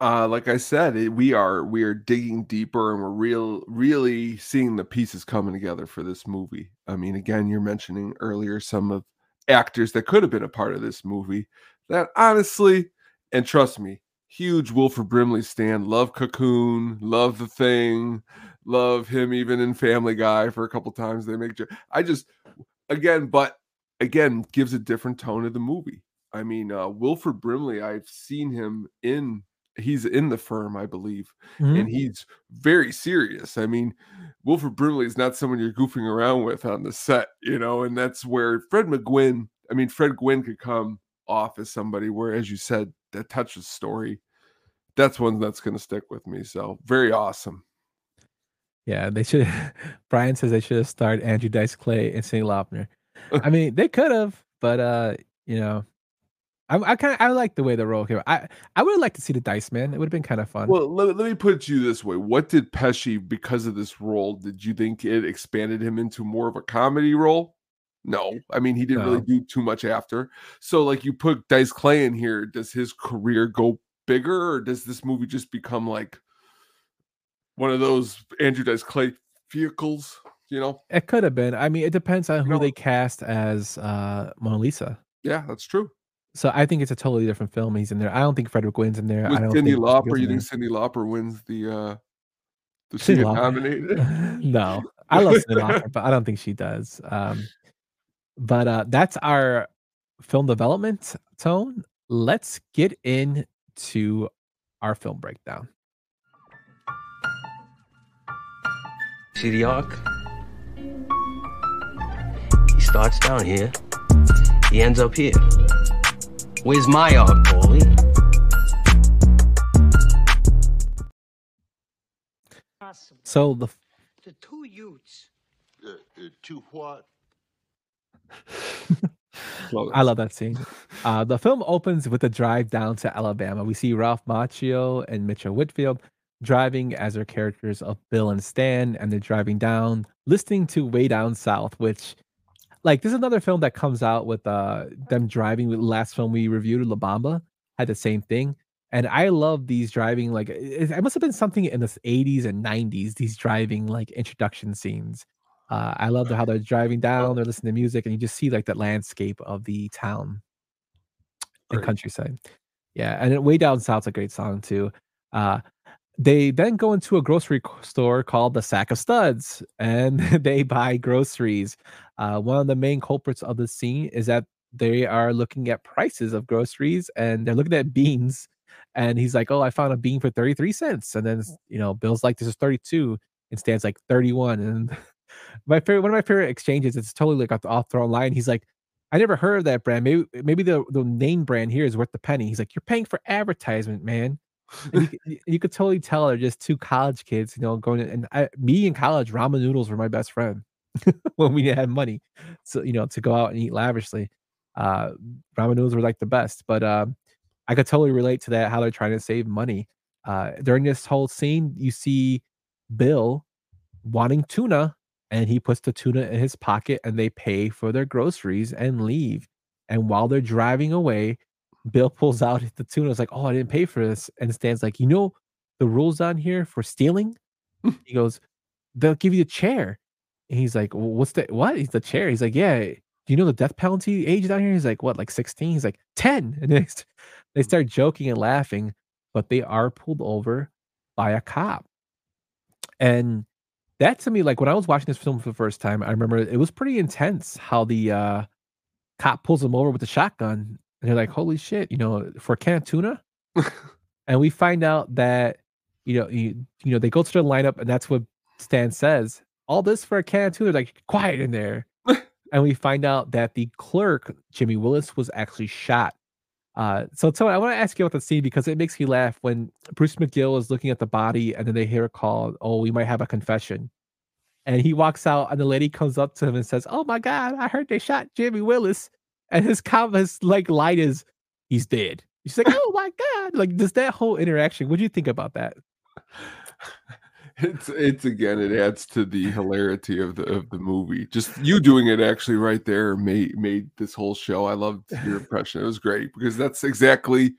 Uh like i said it, we are we are digging deeper and we're real really seeing the pieces coming together for this movie. I mean again you're mentioning earlier some of actors that could have been a part of this movie that honestly and trust me huge wilford brimley stand love cocoon love the thing love him even in family guy for a couple times they make i just again but again gives a different tone to the movie. I mean, uh, Wilford Brimley, I've seen him in he's in the firm, I believe, mm-hmm. and he's very serious. I mean, Wilford Brimley is not someone you're goofing around with on the set, you know, and that's where Fred McGuinn, I mean, Fred Gwynne could come off as somebody where, as you said, that touches story. That's one that's going to stick with me. So very awesome. Yeah, they should. [LAUGHS] Brian says they should have starred Andrew Dice Clay and Cyndi Lauper. [LAUGHS] I mean, they could have, but uh, you know, I, I kind of I like the way the role came. I I would like to see the Dice Man. It would have been kind of fun. Well, let, let me put it you this way: What did Pesci, because of this role, did you think it expanded him into more of a comedy role? No, I mean he didn't no. really do too much after. So, like, you put Dice Clay in here. Does his career go bigger, or does this movie just become like one of those Andrew Dice Clay vehicles? You know? It could have been. I mean, it depends on who they cast as uh Mona Lisa. Yeah, that's true. So I think it's a totally different film. He's in there. I don't think Frederick wins in there. I don't Cyndi think Lauper, you think. Cyndi Lauper wins the uh the Cyndi she get nominated? [LAUGHS] no, I love Cyndi Lauper, but I don't think she does. Um, but uh, that's our film development tone. Let's get into our film breakdown. See the arc? He starts down here. He ends up here. Where's my arc, Paulie? So the The two youths. Uh, two what? [LAUGHS] I love that scene. Uh, the film opens with a drive down to Alabama. We see Ralph Macchio and Mitchell Whitfield driving as their characters of Bill and Stan, and they're driving down, listening to Way Down South, which, like, this is another film that comes out with uh them driving. With last film we reviewed, La Bamba, had the same thing. And I love these driving, like, it, it must have been something in the 80s and 90s, these driving, like, introduction scenes. Uh, I love how they're driving down, they're listening to music, and you just see like that landscape of the town and Great. countryside. Yeah, and way down south's a great song too. Uh, they then go into a grocery store called the Sac-O-Suds, and [LAUGHS] they buy groceries. Uh, one of the main culprits of the scene is that they are looking at prices of groceries, and they're looking at beans. And he's like, "Oh, I found a bean for thirty three cents," and then you know, Bill's like, "This is thirty two," and Stan's like thirty one, and [LAUGHS] my favorite one of my favorite exchanges it's totally like off the line he's like i never heard of that brand maybe maybe the, the name brand here is worth the penny he's like you're paying for advertisement man you, [LAUGHS] could- you, could totally tell they're just two college kids you know going to, and I, me in college ramen noodles were my best friend [LAUGHS] when we had money so you know to go out and eat lavishly uh ramen noodles were like the best but um i could totally relate to that how they're trying to save money uh during this whole scene you see bill wanting tuna and he puts the tuna in his pocket and they pay for their groceries and leave. And while they're driving away, Bill pulls out the tuna. It's like, oh, I didn't pay for this. And Stan's like, you know the rules on here for stealing? [LAUGHS] he goes, they'll give you a chair. And he's like, well, what's the what? He's the chair. He's like, yeah. Do you know the death penalty age down here? He's like, what, like 16? He's like, 10. [LAUGHS] And they, they start joking and laughing, but they are pulled over by a cop. And that to me, like when I was watching this film for the first time, I remember it was pretty intense how the uh cop pulls him over with the shotgun and they're like, holy shit, you know, for a can of tuna. [LAUGHS] and we find out that, you know, you, you know, they go to the lineup and that's what Stan says. All this for a can of tuna, like quiet in there. [LAUGHS] and we find out that the clerk, Jimmy Willis, was actually shot. Uh, so Tony, I want to ask you about the scene because it makes me laugh when Bruce McGill is looking at the body and then they hear a call, oh, we might have a confession. And he walks out and the lady comes up to him and says, Oh my God, I heard they shot Jimmy Willis. And his comment like light is he's dead. She's like, Oh my God. Like, does that whole interaction, what do you think about that? [LAUGHS] It's it's again, it adds to the hilarity of the of the movie. Just you doing it actually right there made made this whole show. I loved your [LAUGHS] impression. It was great because that's exactly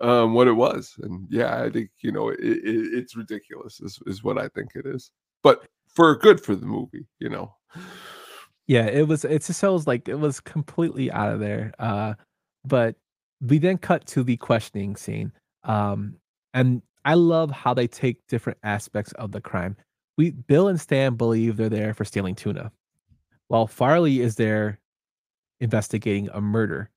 um, what it was. And yeah, I think you know it, it, it's ridiculous is, is what I think it is. But for good for the movie, you know. Yeah, it was it just shows like it was completely out of there. Uh but we then cut to the questioning scene. Um and I love how they take different aspects of the crime. We Bill and Stan believe they're there for stealing tuna. While Farley is there investigating a murder.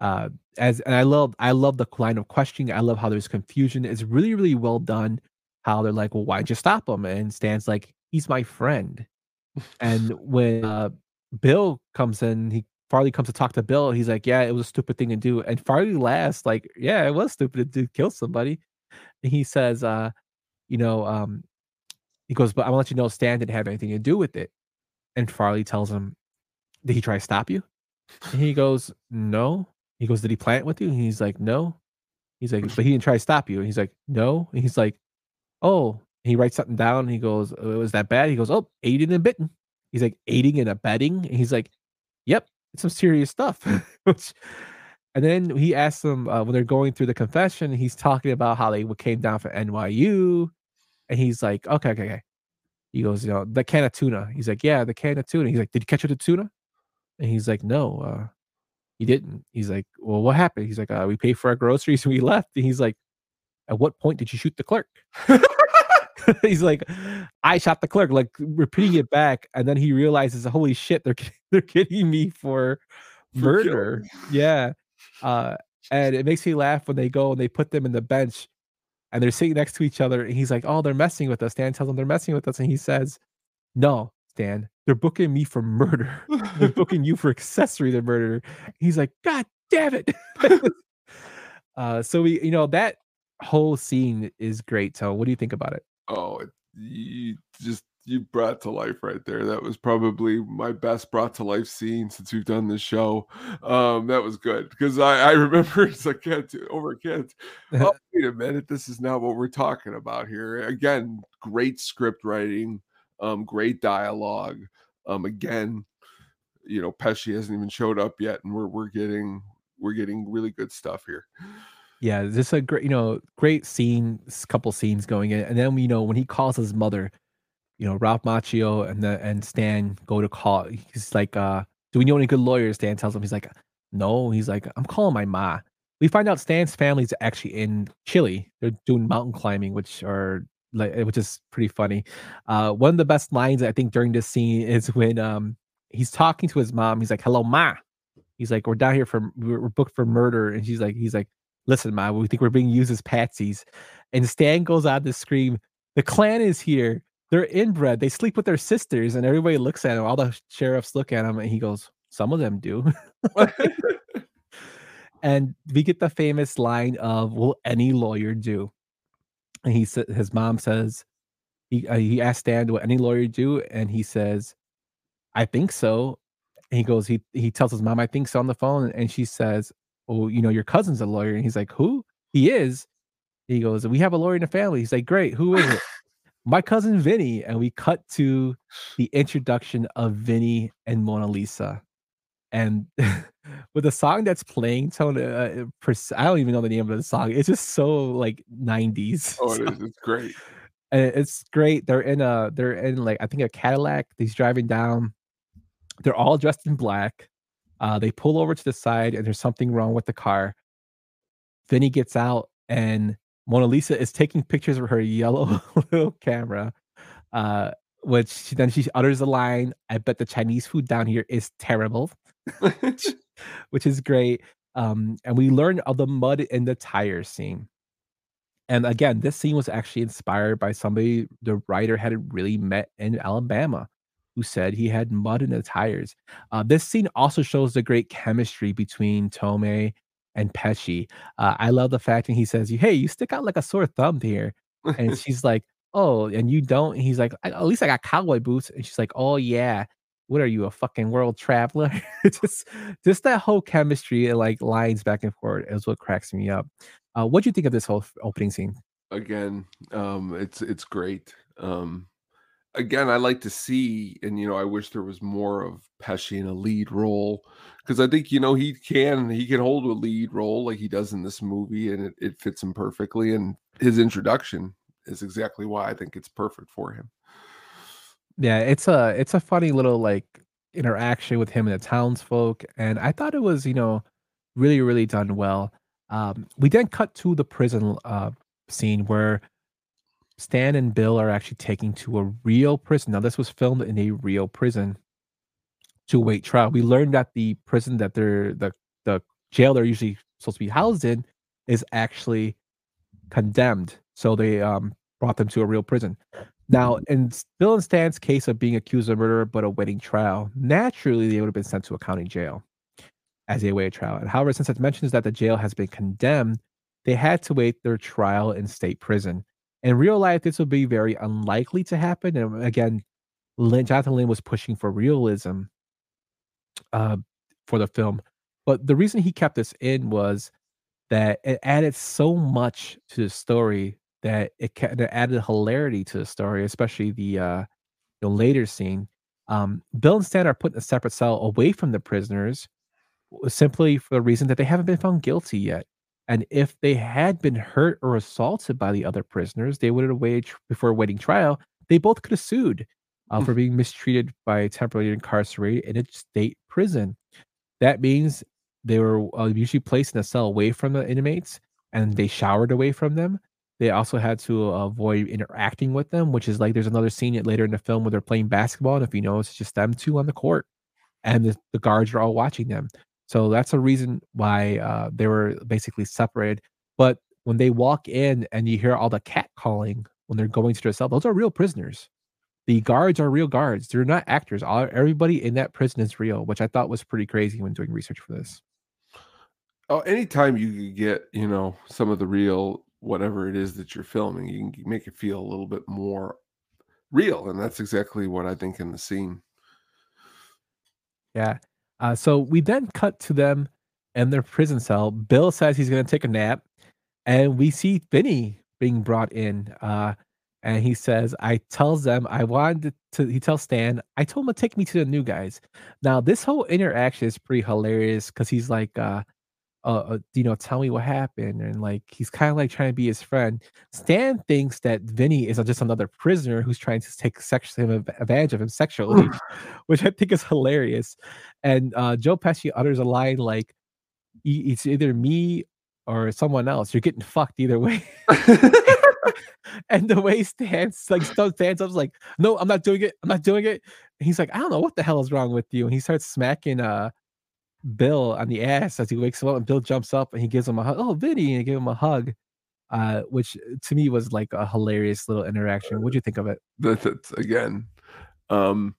Uh as and I love I love the line of questioning. I love how there's confusion. It's really, really well done. How they're like, Well, why'd you stop him? And Stan's like, He's my friend. [LAUGHS] and when uh Bill comes in, he Farley comes to talk to Bill. He's like, "Yeah, it was a stupid thing to do." And Farley laughs, like, "Yeah, it was stupid to do, kill somebody." And he says, "Uh, you know, um, he goes, but I want to let you know, Stan didn't have anything to do with it." And Farley tells him, "Did he try to stop you?" And he goes, "No." He goes, "Did he plant with you?" And he's like, "No." He's like, "But he didn't try to stop you." And he's like, "No." And he's like, "Oh." And he writes something down. And he goes, "Oh, "It was that bad?" He goes, "Oh, aiding and bitten." He's like, "Aiding and abetting." And he's like, "Yep, it's some serious stuff." [LAUGHS] Which And then he asks them uh, when they're going through the confession, he's talking about how they came down from NYU, and he's like, "Okay, okay, okay." He goes, "You know, the can of tuna." He's like, "Yeah, the can of tuna." He's like, "Did you catch the tuna?" And he's like, "No, uh, he didn't." He's like, "Well, what happened?" He's like, uh, "We paid for our groceries and we left." And he's like, "At what point did you shoot the clerk?" [LAUGHS] [LAUGHS] he's like, "I shot the clerk," like repeating it back, and then he realizes, "Holy shit, they're [LAUGHS] they're getting me for For killing murder." Yeah, [LAUGHS] uh, and it makes me laugh when they go and they put them in the bench, and they're sitting next to each other, and he's like, "Oh, they're messing with us." Stan tells them they're messing with us, and he says, "No, Stan, they're booking me for murder. they're booking you for accessory to murder." He's like, "God damn it!" uh, so we, you know, that whole scene is great. So, what do you think about it? Oh, you just you brought to life right there. That was probably my best brought to life scene since we've done this show. Um, that was good because I, I [LAUGHS] remember it's like can't over kids. Oh, [LAUGHS] wait a minute, this is not what we're talking about here. Again, great script writing, um, great dialogue. Um, again, you know, Pesci hasn't even showed up yet, and we're we're getting we're getting really good stuff here. Yeah, just a great, you know, great scene, couple scenes going in, and then you know when he calls his mother, you know, Ralph Macchio and the and Stan go to call. He's like, uh, "Do we know any good lawyers?" Stan tells him. He's like, "No." He's like, "I'm calling my ma." We find out Stan's family's actually in Chile. They're doing mountain climbing, which are like, which is pretty funny. Uh, one of the best lines I think during this scene is when um he's talking to his mom. He's like, "Hello, ma." He's like, "We're down here for we're, booked for murder," and she's like, "He's like." Listen, ma, we think we're being used as patsies. And Stan goes out to scream, The clan is here. They're inbred. They sleep with their sisters. And everybody looks at him. All the sheriffs look at him and he goes, Some of them do. [LAUGHS] and we get the famous line of, Will any lawyer do? And he said, His mom says, he, uh, he asked Stan, Will any lawyer do? And he says, I think so. And he goes, he he tells his mom, I think so on the phone. And she says, Oh, you know, your cousin's a lawyer. And he's like, Who? He is. He goes, We have a lawyer in the family. He's like, Great, who is it? [LAUGHS] My cousin Vinny. And we cut to the introduction of Vinny and Mona Lisa. And [LAUGHS] with a song that's playing, Tone, uh, pers- I don't even know the name of the song. It's just so like 90s. Oh, it is. It's great. [LAUGHS] and it's great. They're in a they're in like I think a Cadillac. He's driving down. They're all dressed in black. Uh, they pull over to the side, and there's something wrong with the car. Vinny gets out, and Mona Lisa is taking pictures with her yellow [LAUGHS] little camera. Uh, which she, then she utters the line, "I bet the Chinese food down here is terrible," [LAUGHS] which is great. Um, and we learn of the mud in the tire scene. And again, this scene was actually inspired by somebody the writer had really met in Alabama who said he had mud in the tires. Uh, this scene also shows the great chemistry between Tomei and Pesci. Uh, I love the fact that he says, Hey, you stick out like a sore thumb here. And [LAUGHS] she's like, Oh, and you don't? And he's like, At least I got cowboy boots. And she's like, Oh, yeah. What are you, a fucking world traveler? [LAUGHS] just, just that whole chemistry and like lines back and forth is what cracks me up. Uh, what do you think of this whole opening scene? again um it's it's great um again i like to see and you know i wish there was more of pesci in a lead role because i think you know he can he can hold a lead role like he does in this movie and it, it fits him perfectly and his introduction is exactly why i think it's perfect for him Yeah, it's a it's a funny little like interaction with him and the townsfolk, and I thought it was you know really really done well. Um, we then cut to the prison uh, scene where Stan and Bill are actually taking to a real prison. Now this was filmed in a real prison to await trial. We learned that the prison that they're the the jail they're usually supposed to be housed in is actually condemned. So they um brought them to a real prison. Now, in Bill and Stan's case of being accused of murder but awaiting trial, naturally they would have been sent to a county jail as they await trial. And however, since it mentions that the jail has been condemned, they had to wait their trial in state prison. In real life, this would be very unlikely to happen. And again, Lynn, Jonathan Lynn was pushing for realism uh, for the film. But the reason he kept this in was that it added so much to the story that it, it added hilarity to the story, especially the uh, the later scene. Um, Bill and Stan are put in a separate cell away from the prisoners, simply for the reason that they haven't been found guilty yet. And if they had been hurt or assaulted by the other prisoners, they would have waited before waiting trial. They both could have sued uh, for being mistreated by temporarily incarcerated in a state prison. That means they were uh, usually placed in a cell away from the inmates and they showered away from them. They also had to avoid interacting with them, which is like there's another scene later in the film where they're playing basketball. And if you know, it's just them two on the court and the, the guards are all watching them. So that's a reason why uh, they were basically separated. But when they walk in and you hear all the cat calling when they're going to their cell, those are real prisoners. The guards are real guards. They're not actors. All, everybody in that prison is real, which I thought was pretty crazy when doing research for this. Oh, anytime you get, you know, some of the real whatever it is that you're filming, you can make it feel a little bit more real. And that's exactly what I think in the scene. Yeah. Uh, so we then cut to them in their prison cell. Bill says he's going to take a nap, and we see Vinny being brought in. Uh, and he says, "I tells them I wanted to." He tells Stan, "I told him to take me to the new guys." Now this whole interaction is pretty hilarious because he's like, uh, uh, uh, you know, tell me what happened, and like he's kind of like trying to be his friend. Stan thinks that Vinny is just another prisoner who's trying to take sexual advantage of him sexually, [LAUGHS] [LAUGHS] which I think is hilarious. And uh, Joe Pesci utters a line like, "E- "It's either me or someone else. You're getting fucked either way." [LAUGHS] and the way Stan like st- stands up like, "No, I'm not doing it. I'm not doing it." And he's like, "I don't know what the hell is wrong with you," and he starts smacking uh Bill on the ass as he wakes up, and Bill jumps up and he gives him a hug. Oh, Vinny, and he gave him a hug, uh, which to me was like a hilarious little interaction. What'd you think of it? That, that's again, um,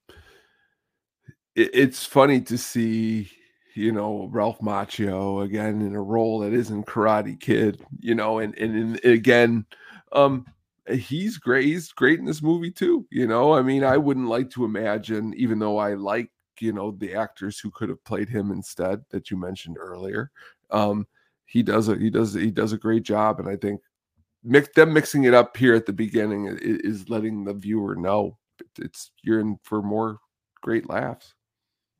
it, it's funny to see, you know, Ralph Macchio again in a role that isn't Karate Kid, you know, and and, and again, um, he's great. He's great in this movie too. You know, I mean, I wouldn't like to imagine, even though I like you know the actors who could have played him instead that you mentioned earlier. Um, he does a he does he does a great job, and I think mix them mixing it up here at the beginning is, letting the viewer know it's you're in for more great laughs.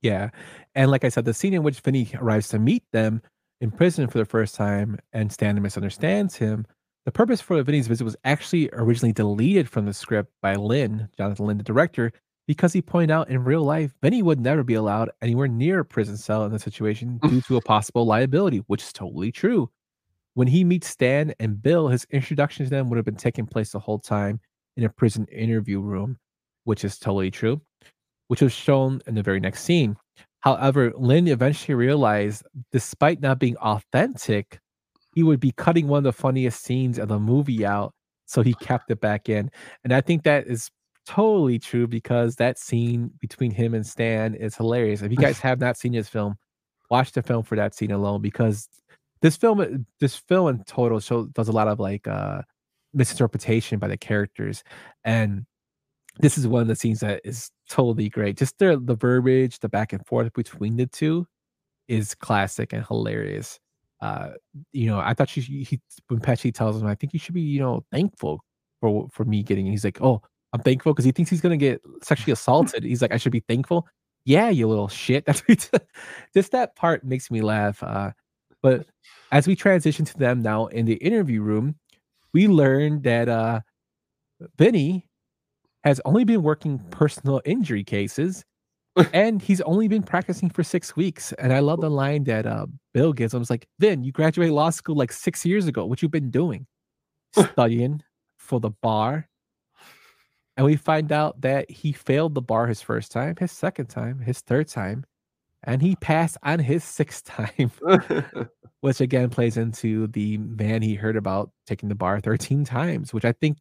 Yeah. And like I said, the scene in which Vinny arrives to meet them in prison for the first time and Stan misunderstands him, the purpose for Vinny's visit was actually originally deleted from the script by Lynn, Jonathan Lynn, the director, because he pointed out in real life, Benny would never be allowed anywhere near a prison cell in the situation due to a possible liability, which is totally true. When he meets Stan and Bill, his introduction to them would have been taking place the whole time in a prison interview room, which is totally true, which was shown in the very next scene. However, Lynn eventually realized, despite not being authentic, he would be cutting one of the funniest scenes of the movie out. So he kept it back in. And I think that is totally true because that scene between him and Stan is hilarious. If you guys [LAUGHS] have not seen this film, watch the film for that scene alone because this film this film in total show does a lot of like uh misinterpretation by the characters and this is one of the scenes that is totally great just the the verbiage the back and forth between the two is classic and hilarious uh you know i thought she he when Pesci tells him i think you should be you know thankful for for me getting he's like oh i'm thankful because he thinks he's gonna get sexually [LAUGHS] assaulted he's like i should be thankful yeah you little shit [LAUGHS] that's what he t- just that part makes me laugh uh but as we transition to them now in the interview room, we learn that uh, Benny has only been working personal injury cases [LAUGHS] and he's only been practicing for six weeks. And I love the line that uh, Bill gives him. It's like, Vin, you graduated law school like six years ago. What you been doing? Studying for the bar. And we find out that he failed the bar his first time, his second time, his third time, and he passed on his [LAUGHS] sixth time, [LAUGHS] which again plays into the man he heard about taking the bar 13 times, which I think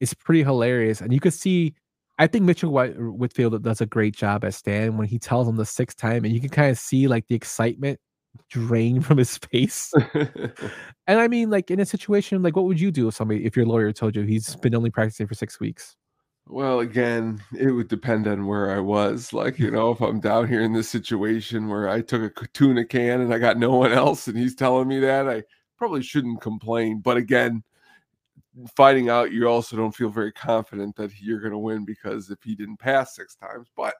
is pretty hilarious. And you could see, I think Mitchell White, uh, Whitfield does a great job as Stan when he tells him the sixth time, and you can kind of see like the excitement drain [LAUGHS] from his face. and I mean, like in a situation, like what would you do if somebody, if your lawyer told you he's been only practicing for six weeks? Well, again, it would depend on where I was. Like, you know, if I'm down here in this situation where I took a tuna can and I got no one else and he's telling me that, I probably shouldn't complain. But again, finding out you also don't feel very confident that you're going to win because if he didn't pass six times. But,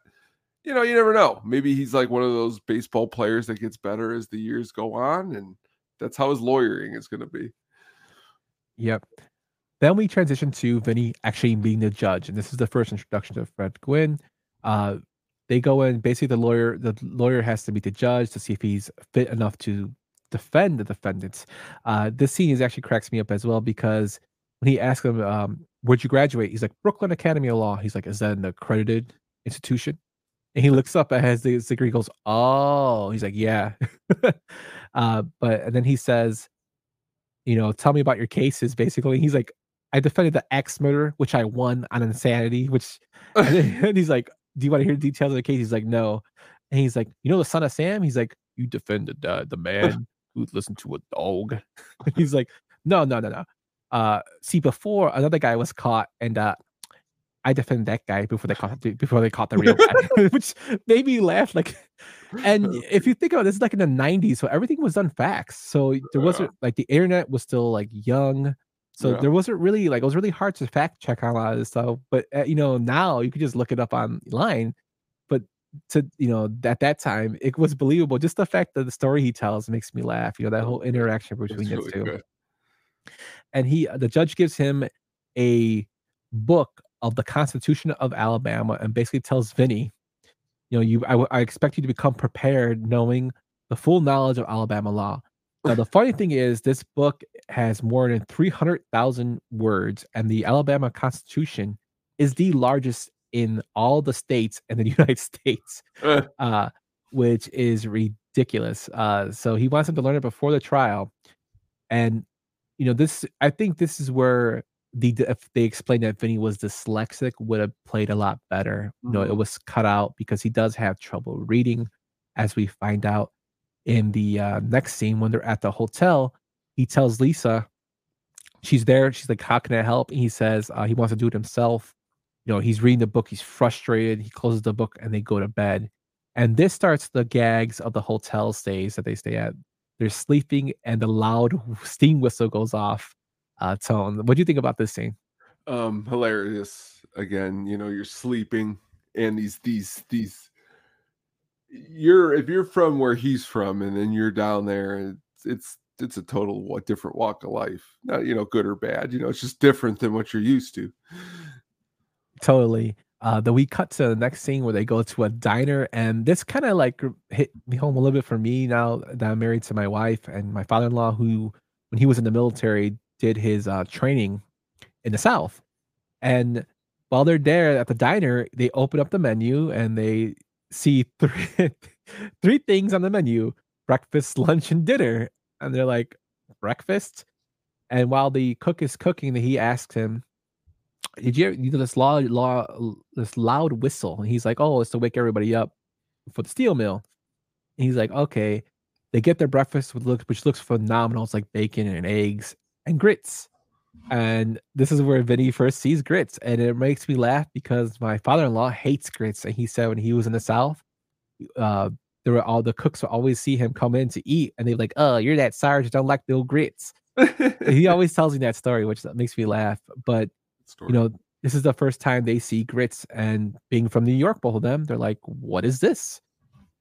you know, you never know. Maybe he's like one of those baseball players that gets better as the years go on, and that's how his lawyering is going to be. Yep. Then we transition to Vinny actually being the judge, and this is the first introduction of Fred Gwynne. Uh, they go in. Basically, the lawyer the lawyer has to meet the judge to see if he's fit enough to defend the defendants. Uh, this scene is actually cracks me up as well because when he asks him, um, "Where'd you graduate?" He's like, "Brooklyn Academy of Law." He's like, "Is that an accredited institution?" And he looks up at his degree. He goes, "Oh," he's like, "Yeah." [LAUGHS] uh, but and then he says, "You know, tell me about your cases." Basically, he's like, "I defended the X murder, which I won on insanity." Which, [LAUGHS] and [LAUGHS] he's like, "Do you want to hear the details of the case?" He's like, "No." And he's like, "You know the son of Sam?" He's like, "You defended uh, the man who listened to a dog." he's like, "No, no, no, no." Uh, see, before another guy was caught, and uh, I defend that guy before they caught before they caught the real guy, [LAUGHS] [LAUGHS] which made me laugh. Like, and if you think about it, this is like in the '90s, so everything was done facts. So there wasn't like the internet was still like young, so Yeah. there wasn't really like it was really hard to fact check on a lot of this stuff. But uh, you know now you could just look it up online. But to you know at that time it was believable. Just the fact that the story he tells makes me laugh. You know that whole interaction between It's the two good. and he the judge gives him a book of the Constitution of Alabama and basically tells Vinny, you know, you I, I expect you to become prepared knowing the full knowledge of Alabama law. Now the funny thing is this book has more than 300,000 words and the Alabama Constitution is the largest in all the states in the [LAUGHS] United States. Uh, Uh which is ridiculous. Uh so he wants him to learn it before the trial and you know this i think this is where the if they explained that vinny was dyslexic would have played a lot better. You know it Mhm. was cut out because he does have trouble reading as we find out in the uh, next scene when they're at the hotel. He tells lisa she's there she's like how can i help? And he says uh, he wants to do it himself. You know he's reading the book he's frustrated he closes the book and they go to bed. And this starts the gags of the hotel stays that they stay at. They're sleeping and the loud [LAUGHS] steam whistle goes off uh tone. What do you think about this scene? Um hilarious. Again you know you're sleeping and these these these you're if you're from where he's from and then you're down there it's it's it's a total what different walk of life. Not you know good or bad you know it's just different than what you're used to. Totally. Uh then we cut to the next scene where they go to a diner and this kind of like hit me home a little bit for me now that i'm married to my wife and my father-in-law who when he was in the military did his uh training in the south. And while they're there at the diner they open up the menu and they see three [LAUGHS] three things on the menu breakfast lunch and dinner. And they're like breakfast? And while the cook is cooking he asks him did you you know this loud law this loud whistle? And he's like oh it's to wake everybody up for the steel mill. And he's like okay. They get their breakfast with look which looks phenomenal. It's like bacon and eggs and grits. And this is where Vinny first sees grits and it makes me laugh because my father-in-law hates grits and he said when he was in the south uh there were all the cooks would always see him come in to eat and they're like oh you're that sergeant don't like the grits. He always tells me that story which makes me laugh but you know, this is the first time they see grits and being from New York, both of them, they're like, what is this?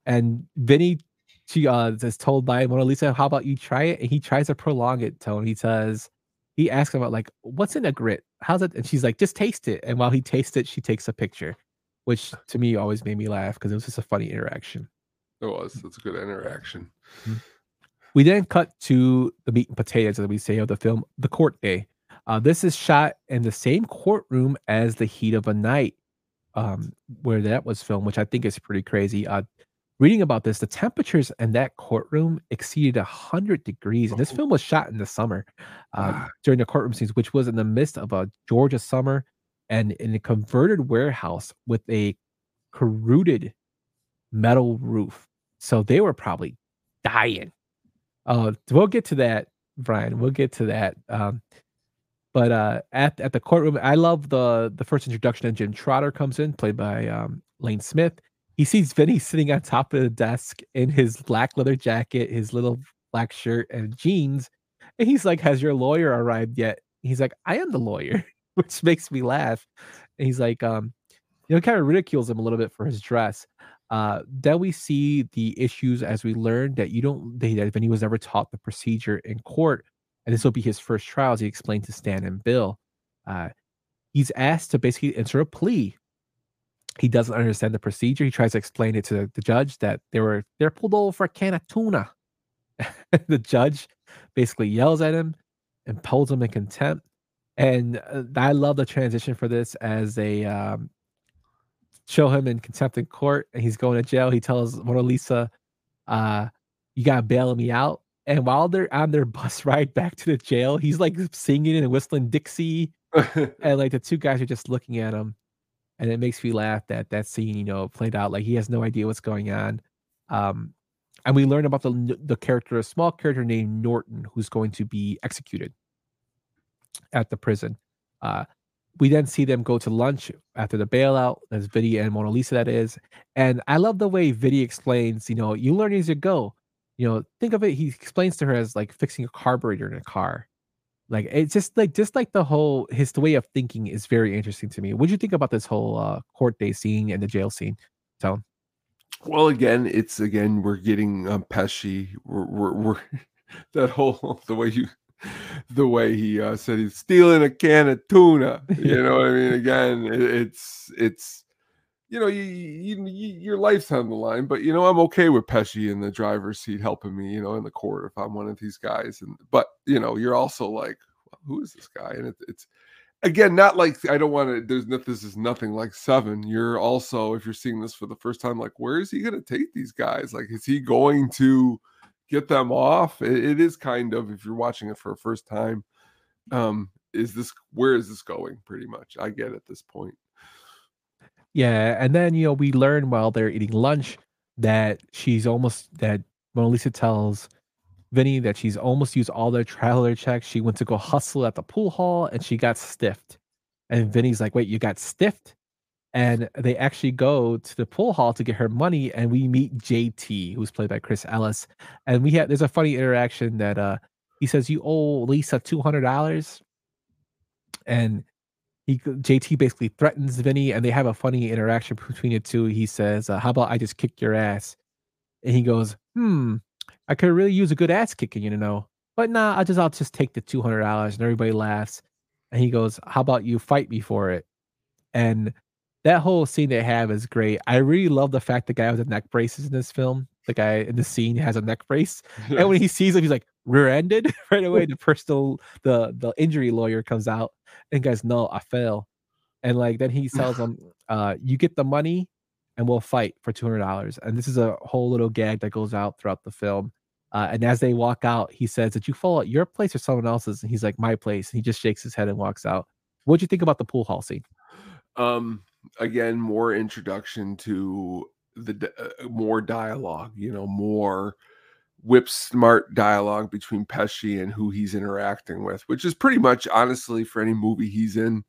And Vinny she uh is told by Mona Lisa, how about you try it? And he tries to prolong it, Tone. He says, he asks about like, what's in a grit? How's it? And she's like, just taste it. And while he tastes it, she takes a picture, which [LAUGHS] to me always made me laugh because it was just a funny interaction. it was that's a good interaction We then cut to the meat and potatoes, as we say, of the film, The Court Day. Uh, this is shot in the same courtroom as The Heat of a Night, um, where that was filmed, which I think is pretty crazy. Uh, reading about this, the temperatures in that courtroom exceeded 100 degrees. And this film was shot in the summer uh, during the courtroom scenes, which was in the midst of a Georgia summer and in a converted warehouse with a corroded metal roof. So they were probably dying. Uh, we'll get to that, Brian. We'll get to that. Um, but uh, at at the courtroom, I love the the first introduction. And Jim Trotter comes in, played by um, Lane Smith. He sees Vinny sitting on top of the desk in his black leather jacket, his little black shirt, and jeans. And he's like, "Has your lawyer arrived yet?" He's like, "I am the lawyer," [LAUGHS] which makes me laugh. And he's like, um, you know, kind of ridicules him a little bit for his dress. Uh, then we see the issues as we learn that you don't that that Vinny was never taught the procedure in court, and this will be his first trial, as he explained to Stan and Bill. Uh, he's asked to basically enter a plea. He doesn't understand the procedure. He tries to explain it to the judge that they were they're pulled over for a can of tuna. [LAUGHS] the judge basically yells at him and pulls him in contempt. And uh, I love the transition for this as they um, show him in contempt in court and he's going to jail. He tells Mona Lisa, uh, you gotta bail me out. And while they're on their [LAUGHS] bus ride back to the jail, he's like singing and whistling Dixie. [LAUGHS] and like the two guys are just looking at him. And it makes me laugh that that scene, you know, played out like he has no idea what's going on. Um, and we learn about the the character, a small character named Norton, who's going to be executed at the prison. Uh, we then see them go to lunch after the bailout. There's Vinny and Mona Lisa, that is. And I love the way Vinny explains, you know, you learn as you go. You know, think of it, he explains to her as like fixing a carburetor in a car. Like it's just like just like the whole his way of thinking is very interesting to me. What do you think about this whole uh, court day scene and the jail scene? Tone. Well, again, it's again we're getting um, Pesci. We're, we're, we're [LAUGHS] that whole [LAUGHS] the way you the way he uh, said he's stealing a can of tuna. [LAUGHS] You know what I mean? Again, it, it's it's you know you, you, you, your life's on the line, but you know I'm okay with Pesci in the driver's seat helping me. You know in the court if I'm one of these guys, and but you know you're also like who is this guy? And it, it's again not like I don't want to. There's this is nothing like Seven. You're also if you're seeing this for the first time, like where is he going to take these guys? Like is he going to get them off. It, it is kind of if you're watching it for a first time, um, is this where is this going? Pretty much, I get at this point. Yeah, and then you know we learn while they're eating lunch that she's almost that Mona Lisa tells Vinny that she's almost used all their traveler checks. She went to go hustle at the pool hall and she got stiffed. And Vinny's like, "Wait, you got stiffed?" and they actually go to the pool hall to get her money and we meet jt who's played by chris ellis and we have there's a funny interaction that uh he says you owe lisa $200 and he jt basically threatens vinny and they have a funny interaction between the two. He says uh, how about i just kick your ass? And he goes hmm i could really use a good ass kicking you know but nah i just i'll just take the $200 and everybody laughs. And he goes how about you fight me for it? And that whole scene they have is great. I really love the fact the guy with the neck braces in this film. The guy in the scene has a neck brace, [LAUGHS] and when he sees him, he's like rear-ended [LAUGHS] right away. [LAUGHS] the personal, the the injury lawyer comes out and goes, "No, I fell," and like then he [LAUGHS] tells him, uh, "You get the money, and we'll fight for two hundred dollars." And this is a whole little gag that goes out throughout the film. Uh, and as they walk out, he says, "Did you fall at your place or someone else's?" And he's like, "My place." And he just shakes his head and walks out. What'd you think about the pool hall scene? Um, again more introduction to the uh, more dialogue you know more whip smart dialogue between pesci and who he's interacting with which is pretty much honestly for any movie he's in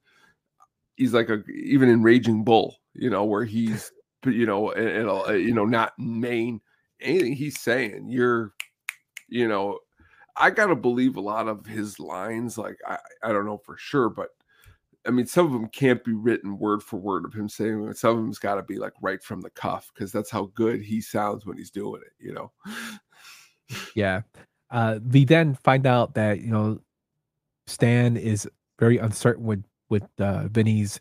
he's like a even in raging bull you know where he's you know and, you know not main anything he's saying you're you know i gotta believe a lot of his lines like i i don't know for sure but I mean, some of them can't be written word for word of him saying. Some of them's got to be like right from the cuff because that's how good he sounds when he's doing it, you know? Yeah. Uh, we then find out that, you know, Stan is very uncertain with, with uh, Vinny's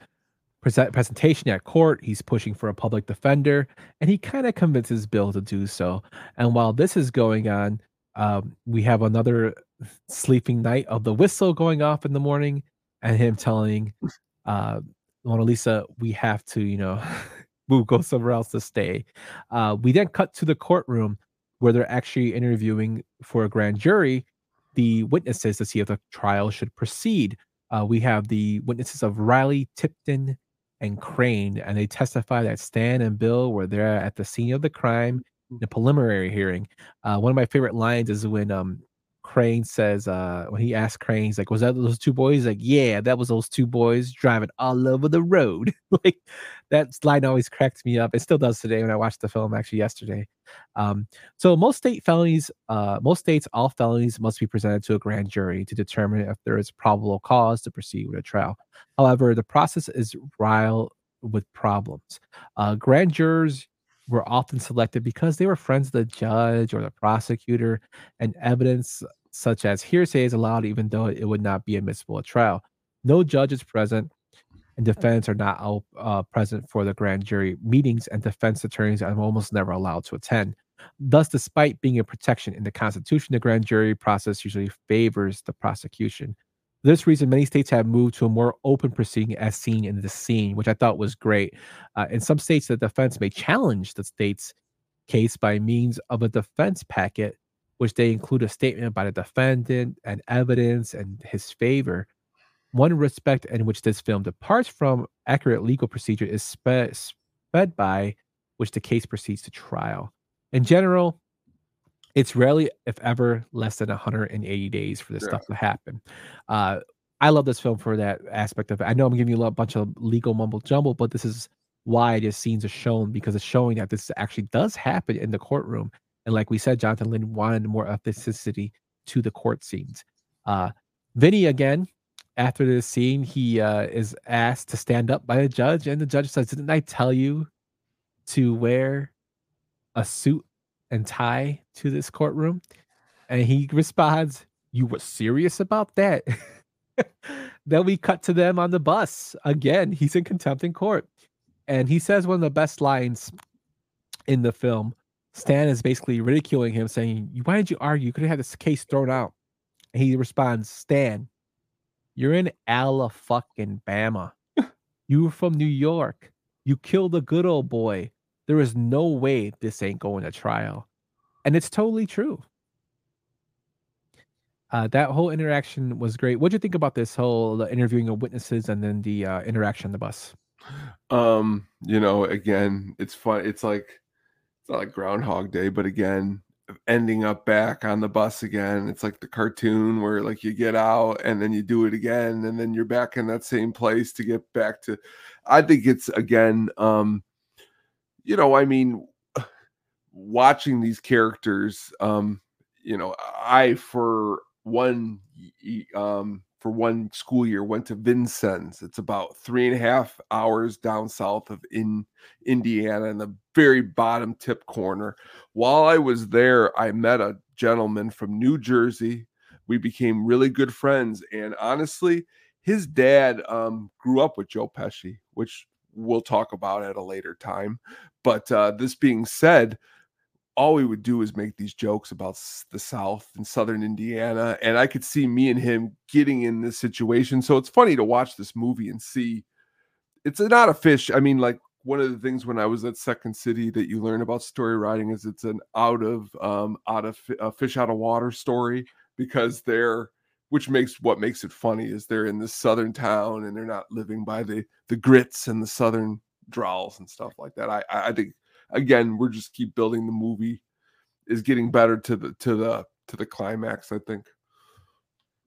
present, presentation at court. He's pushing for a public defender and he kind of convinces Bill to do so. And while this is going on, um, we have another sleeping night of the whistle going off in the morning and him telling uh, Mona Lisa, we have to, you know, [LAUGHS] move, go somewhere else to stay. Uh, we then cut to the courtroom where they're actually interviewing for a grand jury the witnesses to see if the trial should proceed. Uh, we have the witnesses of Riley, Tipton, and Crane, and they testify that Stan and Bill were there at the scene of the crime in the preliminary hearing. Uh, one of my favorite lines is when um, Crane says, uh, when he asked Crane, he's like, Was that those two boys? He's like, Yeah, that was those two boys driving all over the road. [LAUGHS] like that line always cracks me up. It still does today when I watched the film actually yesterday. Um, so most state felonies, uh, most states, all felonies must be presented to a grand jury to determine if there is probable cause to proceed with a trial. However, the process is riled with problems. Uh, grand jurors were often selected because they were friends of the judge or the prosecutor, and evidence such as hearsay is allowed even though it would not be admissible at trial. No judge is present, and defendants are not out, uh, present for the grand jury meetings, and defense attorneys are almost never allowed to attend. Thus, despite being a protection in the Constitution, the grand jury process usually favors the prosecution. For this reason, many states have moved to a more open proceeding as seen in the scene, which I thought was great. Uh, in some states, the defense may challenge the state's case by means of a defense packet, which they include a statement by the defendant and evidence in his favor. One respect in which this film departs from accurate legal procedure is spe- sped by which the case proceeds to trial. In general, it's rarely, if ever, less than 180 days for this Yeah. stuff to happen. Uh, I love this film for that aspect of it. I know I'm giving you a bunch of legal mumble jumble, but this is why these scenes are shown because it's showing that this actually does happen in the courtroom. And like we said, Jonathan Lynn wanted more authenticity to the court scenes. Uh, Vinny again, after this scene, he uh, is asked to stand up by the judge, and the judge says, "Didn't I tell you to wear a suit and tie to this courtroom?" And he responds, "You were serious about that?" [LAUGHS] then we cut to them on the bus again. He's in contempt in court, and he says one of the best lines in the film. Stan is basically ridiculing him, saying, "Why did you argue? You could have had this case thrown out." And he responds, "Stan, you're in Ala fucking Bama. You were from New York. You killed a good old boy. There is no way this ain't going to trial." And it's totally true. Uh, that whole interaction was great. What'd you think about this whole interviewing of witnesses and then the uh, interaction on the bus? Um, you know, again, it's fun. It's like it's not like Groundhog Day, but again, ending up back on the bus again. It's like the cartoon where like you get out and then you do it again, and then you're back in that same place to get back to. I think it's again, um, you know, I mean, [SIGHS] watching these characters, um, you know, I for one um for one school year went to Vincennes. It's about three and a half hours down south of in Indiana in the very bottom tip corner. While I was there, I met a gentleman from New Jersey. We became really good friends, and honestly, his dad um, grew up with Joe Pesci, which we'll talk about at a later time. But uh, this being said, all we would do is make these jokes about the South and Southern Indiana. And I could see me and him getting in this situation. So it's funny to watch this movie and see it's not a fish. I mean, like one of the things when I was at Second City that you learn about story writing is it's an out of, um, out of a fish out of water story because they're, which makes what makes it funny is they're in this southern town and they're not living by the the grits and the southern drawls and stuff like that. I I think again we're just keep building the movie is getting better to the to the to the climax i think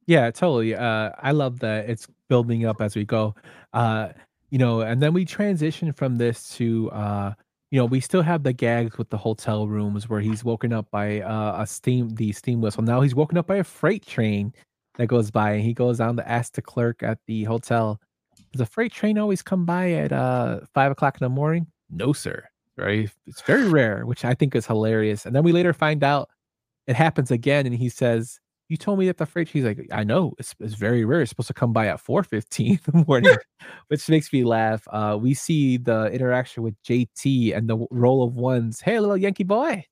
Yeah, totally. Uh, I love that it's building up as we go. Uh, you know, and then we transition from this to uh, you know, we still have the gags with the hotel rooms where he's woken up by uh, a steam the steam whistle. Now he's woken up by a freight train that goes by, and he goes down to ask the clerk at the hotel, "Does a freight train always come by at uh five o'clock in the morning?" No, sir. Right? It's very rare, which I think is hilarious. And then we later find out it happens again, and he says, "You told me that the freight." He's like, "I know. It's, it's very rare. It's supposed to come by at four fifteen [LAUGHS] in the morning," [LAUGHS] which makes me laugh. Uh, we see the interaction with JT and the roll of ones. Hey, little Yankee boy.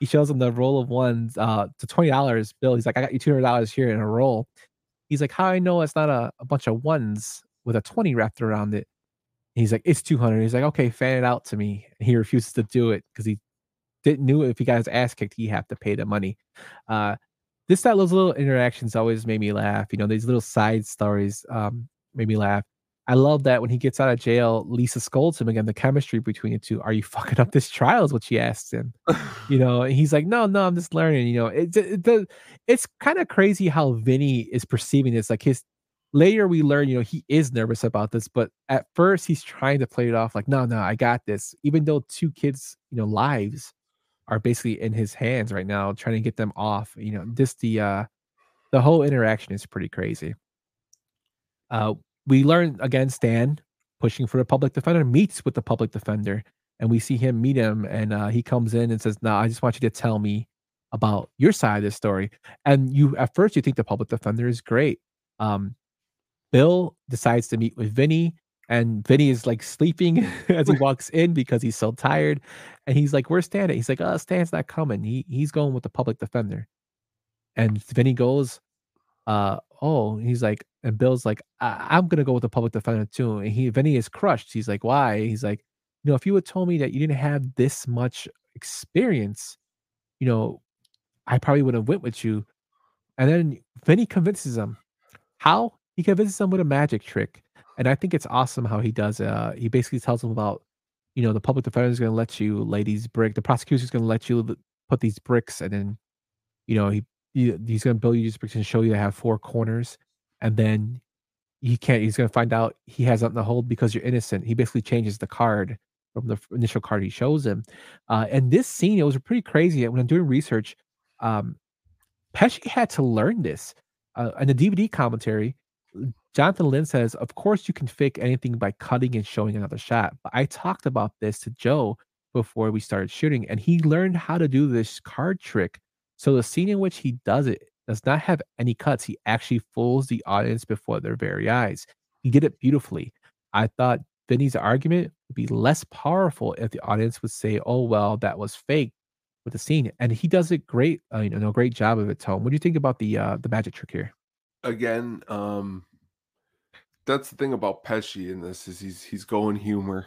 He shows him the roll of ones. Uh, to twenty dollars bill. He's like, "I got you two hundred dollars here in a roll." He's like, "How I know it's not a, a bunch of ones with a twenty wrapped around it?" He's like, "It's two hundred. He's like, "Okay, fan it out to me." And he refuses to do it because he didn't knew if he got his ass kicked, he have to pay the money. Uh, this that those little interactions always made me laugh. You know, these little side stories um, made me laugh. I love that when he gets out of jail, Lisa scolds him again. The chemistry between the two. Are you [LAUGHS] fucking up this trial? Is what she asks him. You [LAUGHS] know, and he's like, no, no, I'm just learning. You know, it, it, the, it's kind of crazy how Vinny is perceiving this. Like his later we learn, you know, he is nervous about this, but at first he's trying to play it off like, no, no, I got this. Even though two kids, you know, lives are basically in his hands right now, trying to get them off. You know, this the uh the whole interaction is pretty crazy. Uh we learn again, Stan pushing for the public defender meets with the public defender, and we see him meet him, and uh, he comes in and says, "No, I just want you to tell me about your side of the story." And you at first you think the public defender is great. Um, Bill decides to meet with Vinny, and Vinny is like sleeping [LAUGHS] as he walks in because he's so tired. And he's like, "Where's Stan?" at?" He's like, "Oh, Stan's not coming. He he's going with the public defender." And Vinny goes, uh, "Oh," he's like, and Bill's like, I- "I'm gonna go with the public defender too." And he Vinny is crushed. He's like, "Why?" He's like, "You know, if you had told me that you didn't have this much experience, you know, I probably would have went with you." And then Vinny convinces him. How? He convinces him with a magic trick. And I think it's awesome how he does uh he basically tells him about, you know, the public defender is gonna let you lay these the prosecutor's gonna let you put these bricks and then, you know, he, he he's gonna build you these bricks and show you they have four corners. And then he can't he's gonna find out he has nothing to hold because you're innocent. He basically changes the card from the initial card he shows him. Uh and this scene, it was pretty crazy. When I'm doing research, um Pesci had to learn this. Uh, in the DVD commentary, Jonathan Lynn says, Of course, you can fake anything by cutting and showing another shot. But I talked about this to Joe before we started shooting, and he learned how to do this card trick. So the scene in which he does it does not have any cuts. He actually fools the audience before their very eyes. He did it beautifully. I thought Vinny's argument would be less powerful if the audience would say, Oh, well, that was fake with the scene. And he does it great, uh, you know, a great job of it, Tone. What do you think about the uh, the magic trick here? again, um, that's the thing about Pesci in this is he's he's going humor,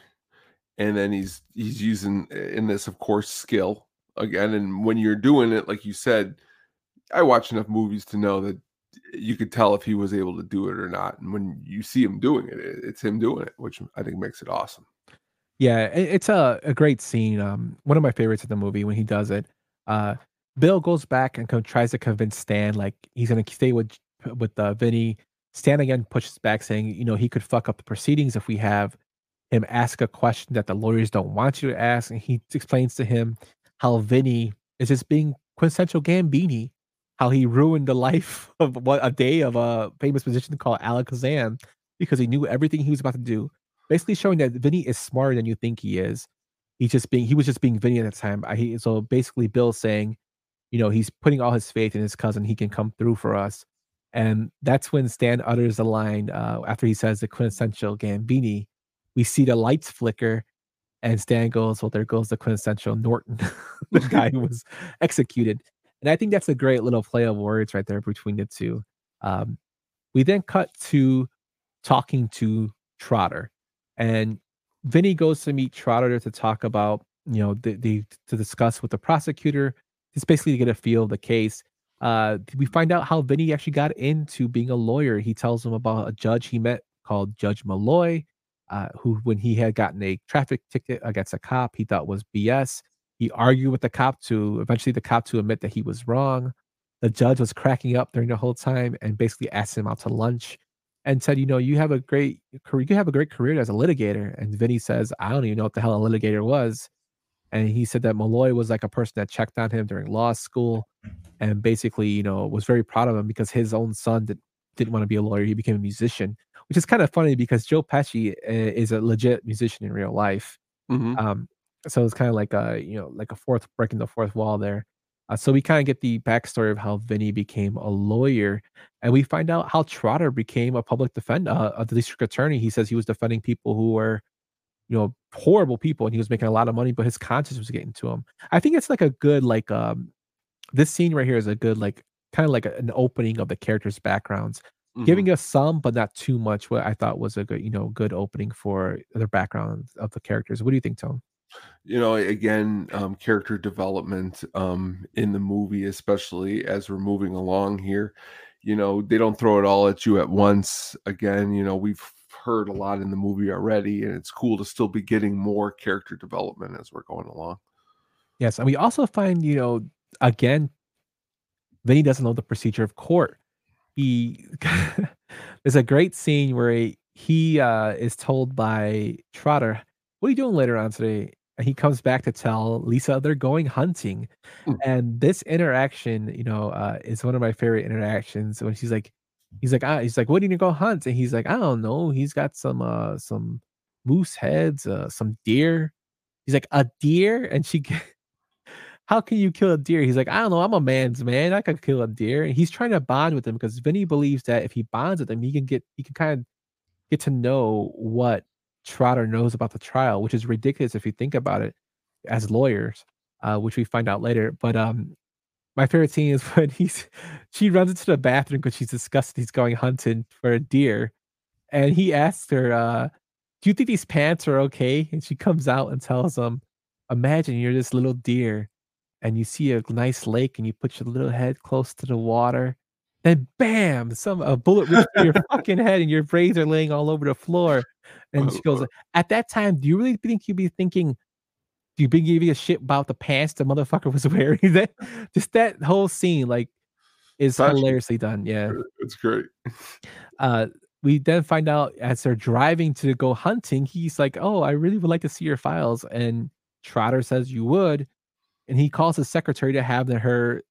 and then he's he's using in this, of course, skill again. And when you're doing it, like you said, I watch enough movies to know that you could tell if he was able to do it or not. And when you see him doing it, it- it's him doing it, which I think makes it awesome. Yeah, it's a, a great scene. Um, one of my favorites of the movie when he does it. Uh, Bill goes back and co- tries to convince Stan like he's gonna stay with with uh, Vinny. Stan again pushes back, saying you know he could fuck up the proceedings if we have him ask a question that the lawyers don't want you to ask, and he explains to him how Vinny is just being quintessential Gambini, how he ruined the life [LAUGHS] of what a day of a famous musician called Alakazam because he knew everything he was about to do basically showing that Vinny is smarter than you think he is. He's just being he was just being Vinny at the time. I, he, so basically, Bill saying, you know, he's putting all his faith in his cousin. He can come through for us, and that's when Stan utters the line uh, after he says the quintessential Gambini. We see the lights flicker, and Stan goes, "Well, there goes the quintessential Norton, [LAUGHS] the guy who [LAUGHS] was executed." And I think that's a great little play of words right there between the two. Um, we then cut to talking to Trotter, and Vinny goes to meet Trotter to talk about, you know, the, the to discuss with the prosecutor, just basically to get a feel of the case. Uh, we find out how Vinny actually got into being a lawyer. He tells him about a judge he met called Judge Malloy, uh, who, when he had gotten a traffic ticket against a cop, he thought was BS. He argued with the cop to eventually the cop to admit that he was wrong. The judge was cracking up during the whole time and basically asked him out to lunch and said, you know, you have a great career, you have a great career as a litigator. And Vinny says, I don't even know what the hell a litigator was. And he said that Malloy was like a person that checked on him during law school and basically, you know, was very proud of him because his own son did, didn't want to be a lawyer. He became a musician, which is kind of funny because Joe Pesci uh, is a legit musician in real life. Mhm. Um, so it's kind of like a, you know, like a fourth breaking the fourth wall there. Uh, so we kind of get the backstory of how Vinny became a lawyer, and we find out how Trotter became a public defender, uh, a district attorney. He says he was defending people who were, you know, horrible people, and he was making a lot of money, but his conscience was getting to him. I think it's like a good, like, um, this scene right here is a good, like, kind of like a- an opening of the characters' backgrounds, giving us some, but not too much. What I thought was a good, you know, good opening for the background of the characters. What do you think, tom you know again um character development um in the movie especially as we're moving along here you know they don't throw it all at you at once again you know we've heard a lot in the movie already and it's cool to still be getting more character development as we're going along Yes, and we also find, you know, again, Vinny doesn't know the procedure of court. He [LAUGHS] there's a great scene where he, he uh, is told by Trotter, "What are you doing later on today?" And he comes back to tell Lisa they're going hunting. And this interaction, you know, uh, is one of my favorite interactions when she's like, he's like, ah, he's like, "What are you gonna go hunt?" And he's like, "I don't know." He's got some uh some moose heads, uh, some deer. He's like, a deer? And she [LAUGHS] how can you kill a deer? He's like, I don't know, I'm a man's man. I could kill a deer. And he's trying to bond with him because Vinny believes that if he bonds with him, he can get he can kind of get to know what Trotter knows about the trial, which is ridiculous if you think about it as lawyers, uh, which we find out later. But um my favorite scene is [LAUGHS] when he's she runs into the bathroom because she's disgusted he's going hunting for a deer. And he asks her, uh, do you think these pants are okay? And she comes out and tells him, Imagine you're this little deer and you see a nice lake and you put your little head close to the water. Then bam, some a bullet rips through your [LAUGHS] fucking head and your braids are laying all over the floor. And she goes, At that time, do you really think you'd be thinking, you be giving a shit about the pants the motherfucker was [LAUGHS] wearing? that just that whole scene, like, is That's- hilariously done. Yeah. It's great. Uh, we then find out as they're driving to go hunting, he's like, "Oh, I really would like to see your files," and Trotter says, "You would," and he calls his secretary to have her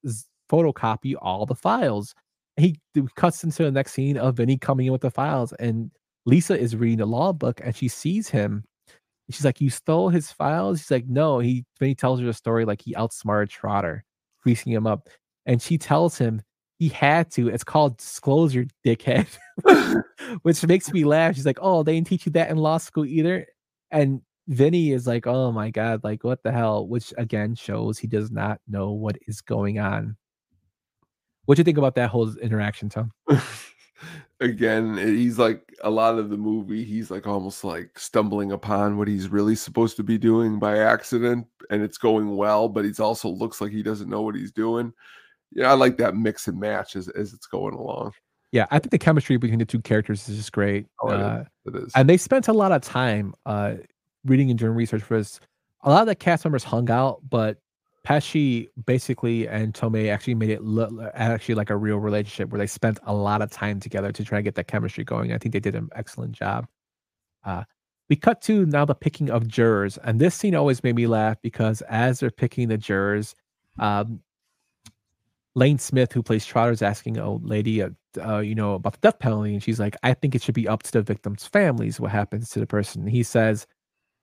photocopy all the files. He cuts into the next scene of Vinny coming in with the files, and Lisa is reading the law book, and she sees him. She's like, "You stole his files?" He's like, "No." He Vinny tells her the story like he outsmarted Trotter, greasing him up, and she tells him he had to. It's called disclosure, dickhead. [LAUGHS] Which makes me laugh. She's like, "Oh, they didn't teach you that in law school either." And Vinny is like, "Oh my god, like what the hell?" Which again shows he does not know what is going on. What do you think about that whole interaction, Tom? [LAUGHS] Again, eh, he's like a lot of the movie, he's like almost like stumbling upon what he's really supposed to be doing by accident, and it's going well, but he's also looks like he doesn't know what he's doing. Yeah, I like that mix and match as, as it's going along. Yeah, I think the chemistry between the two characters is just great. Oh, it is. Uh, It is. and they spent a lot of time uh, reading and doing research for this. A lot of the cast members hung out, but Pesci basically and Tomei actually made it look actually like a real relationship where they spent a lot of time together to try to get that chemistry going. I think they did an excellent job. Uh, we cut to now the picking of jurors, and this scene always made me laugh because as they're picking the jurors, um, Lane Smith, who plays Trotter, is asking a lady, uh, uh, you know, about the death penalty, and she's like, "I think it should be up to the victims' families what happens to the person." he says,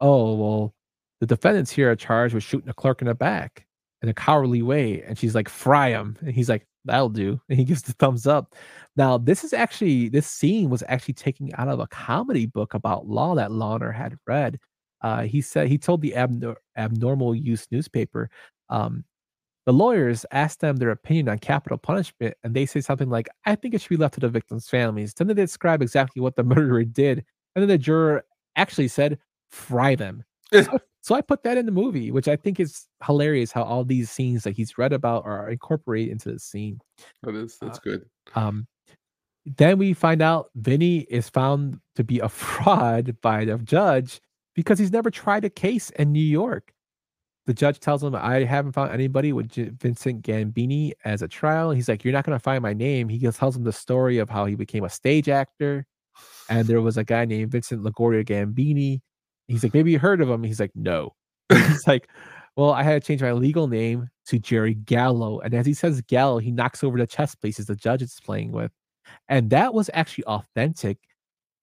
"Oh well, the defendants here are charged with shooting a clerk in the back in a cowardly way," and she's like, "Fry him," and he's like, "That'll do," and he gives the thumbs up. Now, this is actually this scene was actually taken out of a comedy book about law that Launer had read. Uh, he said he told the abnor- abnormal use newspaper. Um, the lawyers asked them their opinion on capital punishment, and they say something like, I think it should be left to the victims' families. Then they describe exactly what the [LAUGHS] murderer did. And then the juror actually said, fry them. [LAUGHS] so, I put that in the movie, which I think is hilarious how all these scenes that he's read about are incorporated into the scene. That is that's good. Um, then we find out Vinny is found to be a [LAUGHS] fraud by the judge because he's never tried a case in New York. The judge tells him, I haven't found anybody with J- Vincent Gambini as a trial. He's like, You're not going to find my name. He tells him the story of how he became a stage actor. And there was a guy named Vincent LaGuardia Gambini. He's like, Maybe you heard of him. He's like, No. [LAUGHS] He's like, Well, I had to change my legal name to Jerry Gallo. And as he says Gallo, he knocks over the chess pieces the judge is playing with. And that was actually authentic.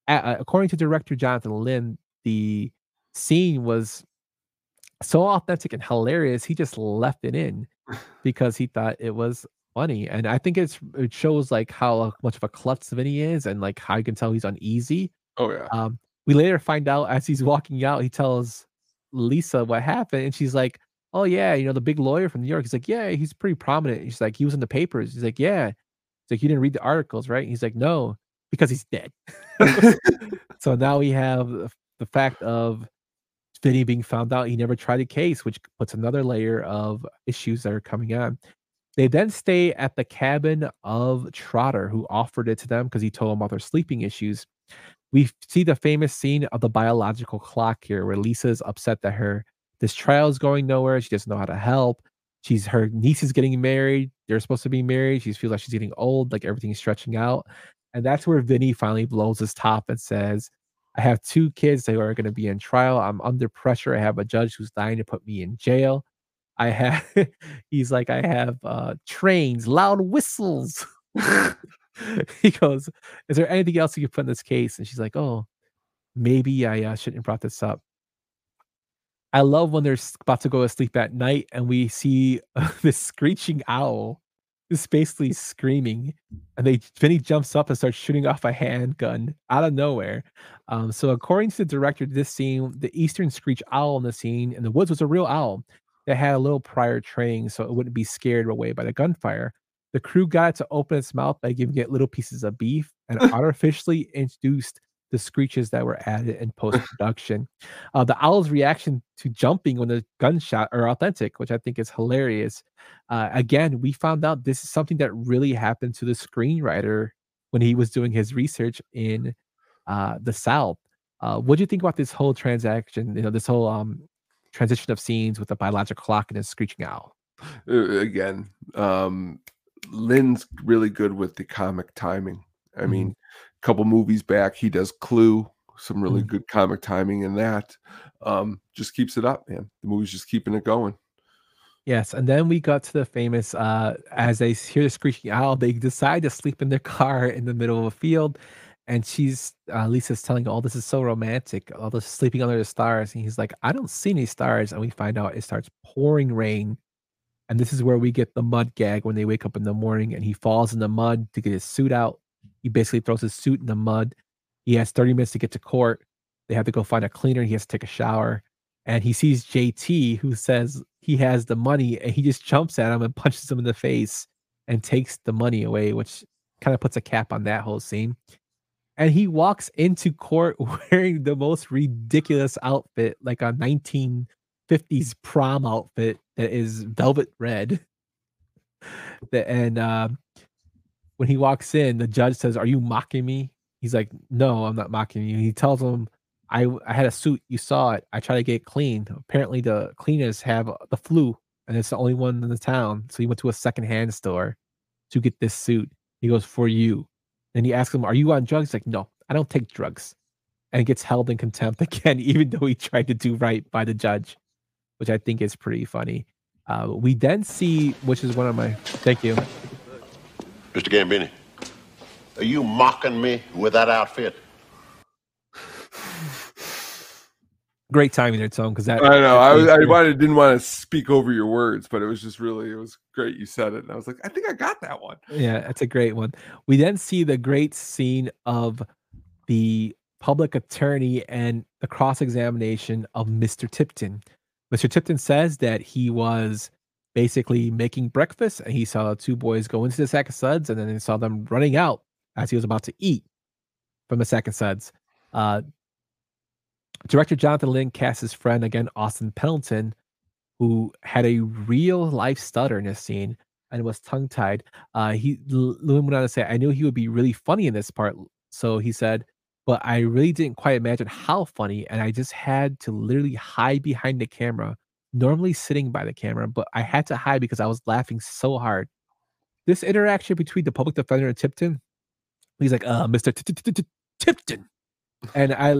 Uh, according to director Jonathan Lynn, the scene was so authentic and hilarious. He just left it in [LAUGHS] because he thought it was funny. And I think it's it shows like how much of a klutz Vinny is and like how you can tell he's uneasy. Oh yeah. Um, we later find out as he's walking out, he tells Lisa what happened, and she's like, "Oh yeah, you know the big lawyer from New York." He's like, "Yeah, he's pretty prominent." He's like, "He was in the papers." He's like, "Yeah." He's like, "You didn't read the articles, right?" He's like, "No, because he's dead." [LAUGHS] so now we have the- the fact of Vinny being found out he never tried a case, which puts another layer of issues that are coming on. They then stay at the cabin of Trotter, who offered it to them because he told them about their sleeping issues. We see the famous scene of the biological clock here, where Lisa's upset that her this trial is going nowhere. She doesn't know how to help. She's her niece is getting married. They're supposed to be married. She feels like she's getting old, like everything's stretching out. And that's where Vinny finally blows his top and says, I have two kids who are going to be in trial. I'm under pressure. I have a judge who's dying to put me in jail. I have, [LAUGHS] he's like, I have uh, trains, loud whistles. [LAUGHS] [LAUGHS] he goes, Is there anything else you can put in this case? And she's like, Oh, maybe I uh, shouldn't have brought this up. I love when they're about to go to sleep at night and we see [LAUGHS] this screeching owl just basically screaming. And they Vinny jumps up and starts shooting off a handgun out of nowhere. Um, so according to the director this scene, the eastern screech owl in the scene in the woods was a real owl that had a little prior training so it wouldn't be scared away by the gunfire. The crew got it to open its mouth by giving it little pieces of beef and [LAUGHS] artificially introduced the screeches that were added in [LAUGHS] post production. Uh, the owl's reaction to jumping when the gunshot are authentic, which I think is hilarious. Uh, again, we found out this is something that really happened to the screenwriter when he was doing his research in uh, the South. Uh, what do you think about this whole transaction? You know, this whole um, transition of scenes with the biological clock and a screeching owl. Uh, again, um, Lynn's really good with the comic timing. I Mhm. mean, a couple movies back, he does Clue, some really Mhm. good comic timing in that. Um, just keeps it up, man. The movie's just keeping it going. Yes, and then we got to the famous uh as they hear the screeching owl, they decide to sleep in their car in the middle of a field. And she's uh Lisa's telling, Oh, this is so romantic, all this sleeping under the stars. And he's like, I don't see any stars. And we find out it starts pouring rain. And this is where we get the mud gag when they wake up in the morning and he falls in the mud to get his suit out. He basically throws his suit in the mud. He has 30 minutes to get to court. They have to go find a cleaner. He has to take a shower. And he sees JT, who says he has the money, and he just jumps at him and [LAUGHS] punches him in the face and takes the money away, which kind of puts a cap on that whole scene. And he walks into court [LAUGHS] wearing the most ridiculous outfit, like a 1950s prom outfit that is velvet red. And uh, when he walks in, the judge says, Are you mocking me? He's like, No, I'm not mocking you. He tells him, I, I had a suit. You saw it. I tried to get clean. Apparently, the cleaners have the flu, and it's the only one in the town. So he went to a secondhand store to get this suit. He goes, For you. And he asks him, Are you on drugs? He's like, No, I don't take drugs. And gets held in contempt [LAUGHS] again, even though he tried to do right by the judge, which I think is pretty funny. Uh, we then see, which is one of my, thank you. Mr. Gambini, are you mocking me with that outfit? Great timing there, Tom. because that I know. I, was, I [LAUGHS] wanted, didn't want to speak over your words, but it was just really, it was great. You said it, and I was like, I think I got that one. Yeah, that's a great one. We then see the great scene of the public attorney and the cross examination of Mr. Tipton. Mr. Tipton says that he was basically making breakfast and he saw two boys go into the Sac-O-Suds and then he saw them running out as he was about to eat from the Sac-O-Suds. Uh, director Jonathan Lynn cast his friend again, Austin Pendleton, who had a real life stutter in this scene and was tongue tied. Uh, he Lynn went on to say, "I knew he would be really funny in this part." So he said, "But I really didn't quite imagine how funny, and I just had to literally hide behind the camera. Normally sitting by the camera, but I had to hide because I was laughing so hard." This interaction between the public defender and Tipton, he's like, "Uh, Mister Tipton," and I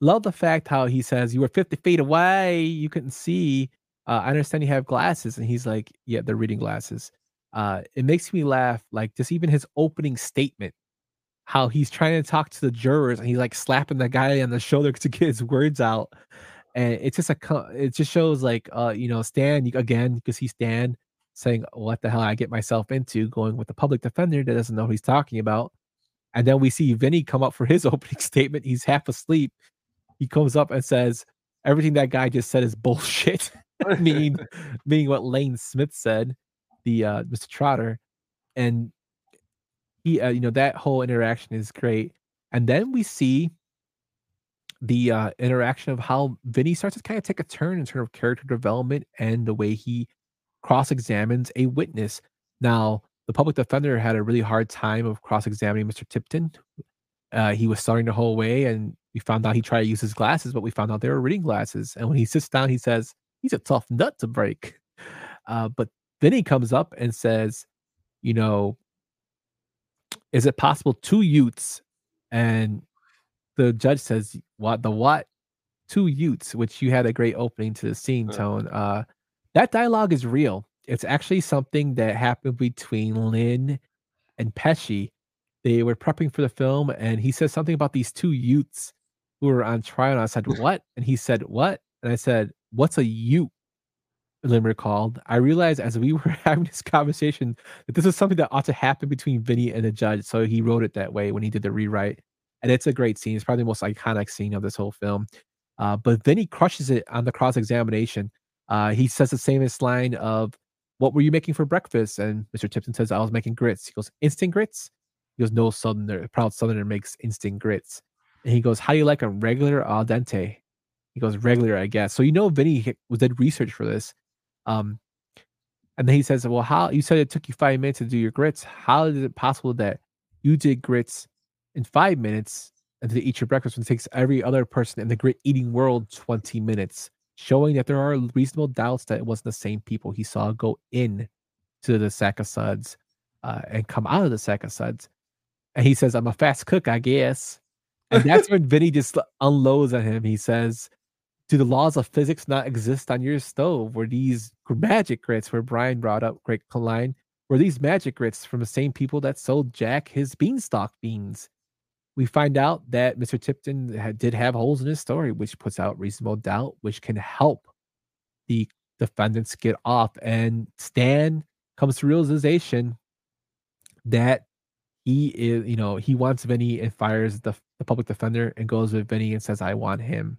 love the fact how he says, "You were fifty feet away, you couldn't see." Uh, I understand you have glasses, and he's like, "Yeah, they're reading glasses." uh, it makes me laugh. Like just even his opening statement, how he's trying to talk to the jurors and he's like slapping the guy on the shoulder to get his words out, and it's just a it just shows like uh you know Stan again because he's Stan saying what the hell I get myself into going with the public defender that doesn't know what he's talking about, and then we see Vinny come up for his [LAUGHS] opening statement. He's half asleep. He comes up and says everything that guy just said is bullshit. [LAUGHS] meaning [LAUGHS] meaning what Lane Smith said the uh Mr. Trotter and he uh, you know that whole interaction is great. And then we see the uh interaction of how Vinny starts to kind of take a turn in terms of character development and the way he cross-examines a witness. Now the public defender had a really hard time of cross-examining Mr. Tipton. Uh he was starting the whole way and we found out he tried to use his glasses but we found out they were reading glasses. And when he sits down he says he's a tough nut to break. [LAUGHS] Uh but he comes up and says, you know, is it possible two Utes? And the judge says, what the what? Two Utes, which you had a great opening to the scene, Tone. Uh, that dialogue is real. It's actually something that happened between Lynn and Pesci. They were prepping for the film, and he says something about these two Utes who were on trial. And I said, [LAUGHS] What? And he said, What? And I said, what's a Ute? Lynn recalled. I realized as we [LAUGHS] were having this conversation that this was something that ought to happen between Vinny and the judge. So he wrote it that way when he did the rewrite. And it's a great scene. It's probably the most iconic scene of this whole film. Uh, but Vinny crushes it on the cross examination. Uh, he says the famous line of, What were you making for breakfast? And Mr. Tipton says, I was making grits. He goes, Instant grits? He goes, No southerner, proud southerner makes instant grits. And he goes, How do you like a regular al dente? He goes, Regular, I guess. So you know Vinny did research for this. Um, and then he says, Well, how you said it took you five minutes to do your grits. How is it possible that you did grits in five minutes and to eat your breakfast when it takes every other person in the grit eating world 20 minutes? Showing that there are reasonable doubts that it wasn't the same people he saw go in to the Sac-O-Suds uh, and come out of the Sac-O-Suds. And he says, I'm a fast cook, I guess. And that's [LAUGHS] when Vinny just unloads on him. He says, Do the laws of physics not exist on your stove? Were these magic grits, where Brian brought up great line, were these magic grits from the same people that sold Jack his beanstalk beans? We find out that Mr. Tipton had, did have holes in his story, which puts out reasonable doubt, which can help the defendants get off. And Stan comes to realization that he is, you know, he wants Vinny and fires the, the public defender and goes with Vinny and says, I want him.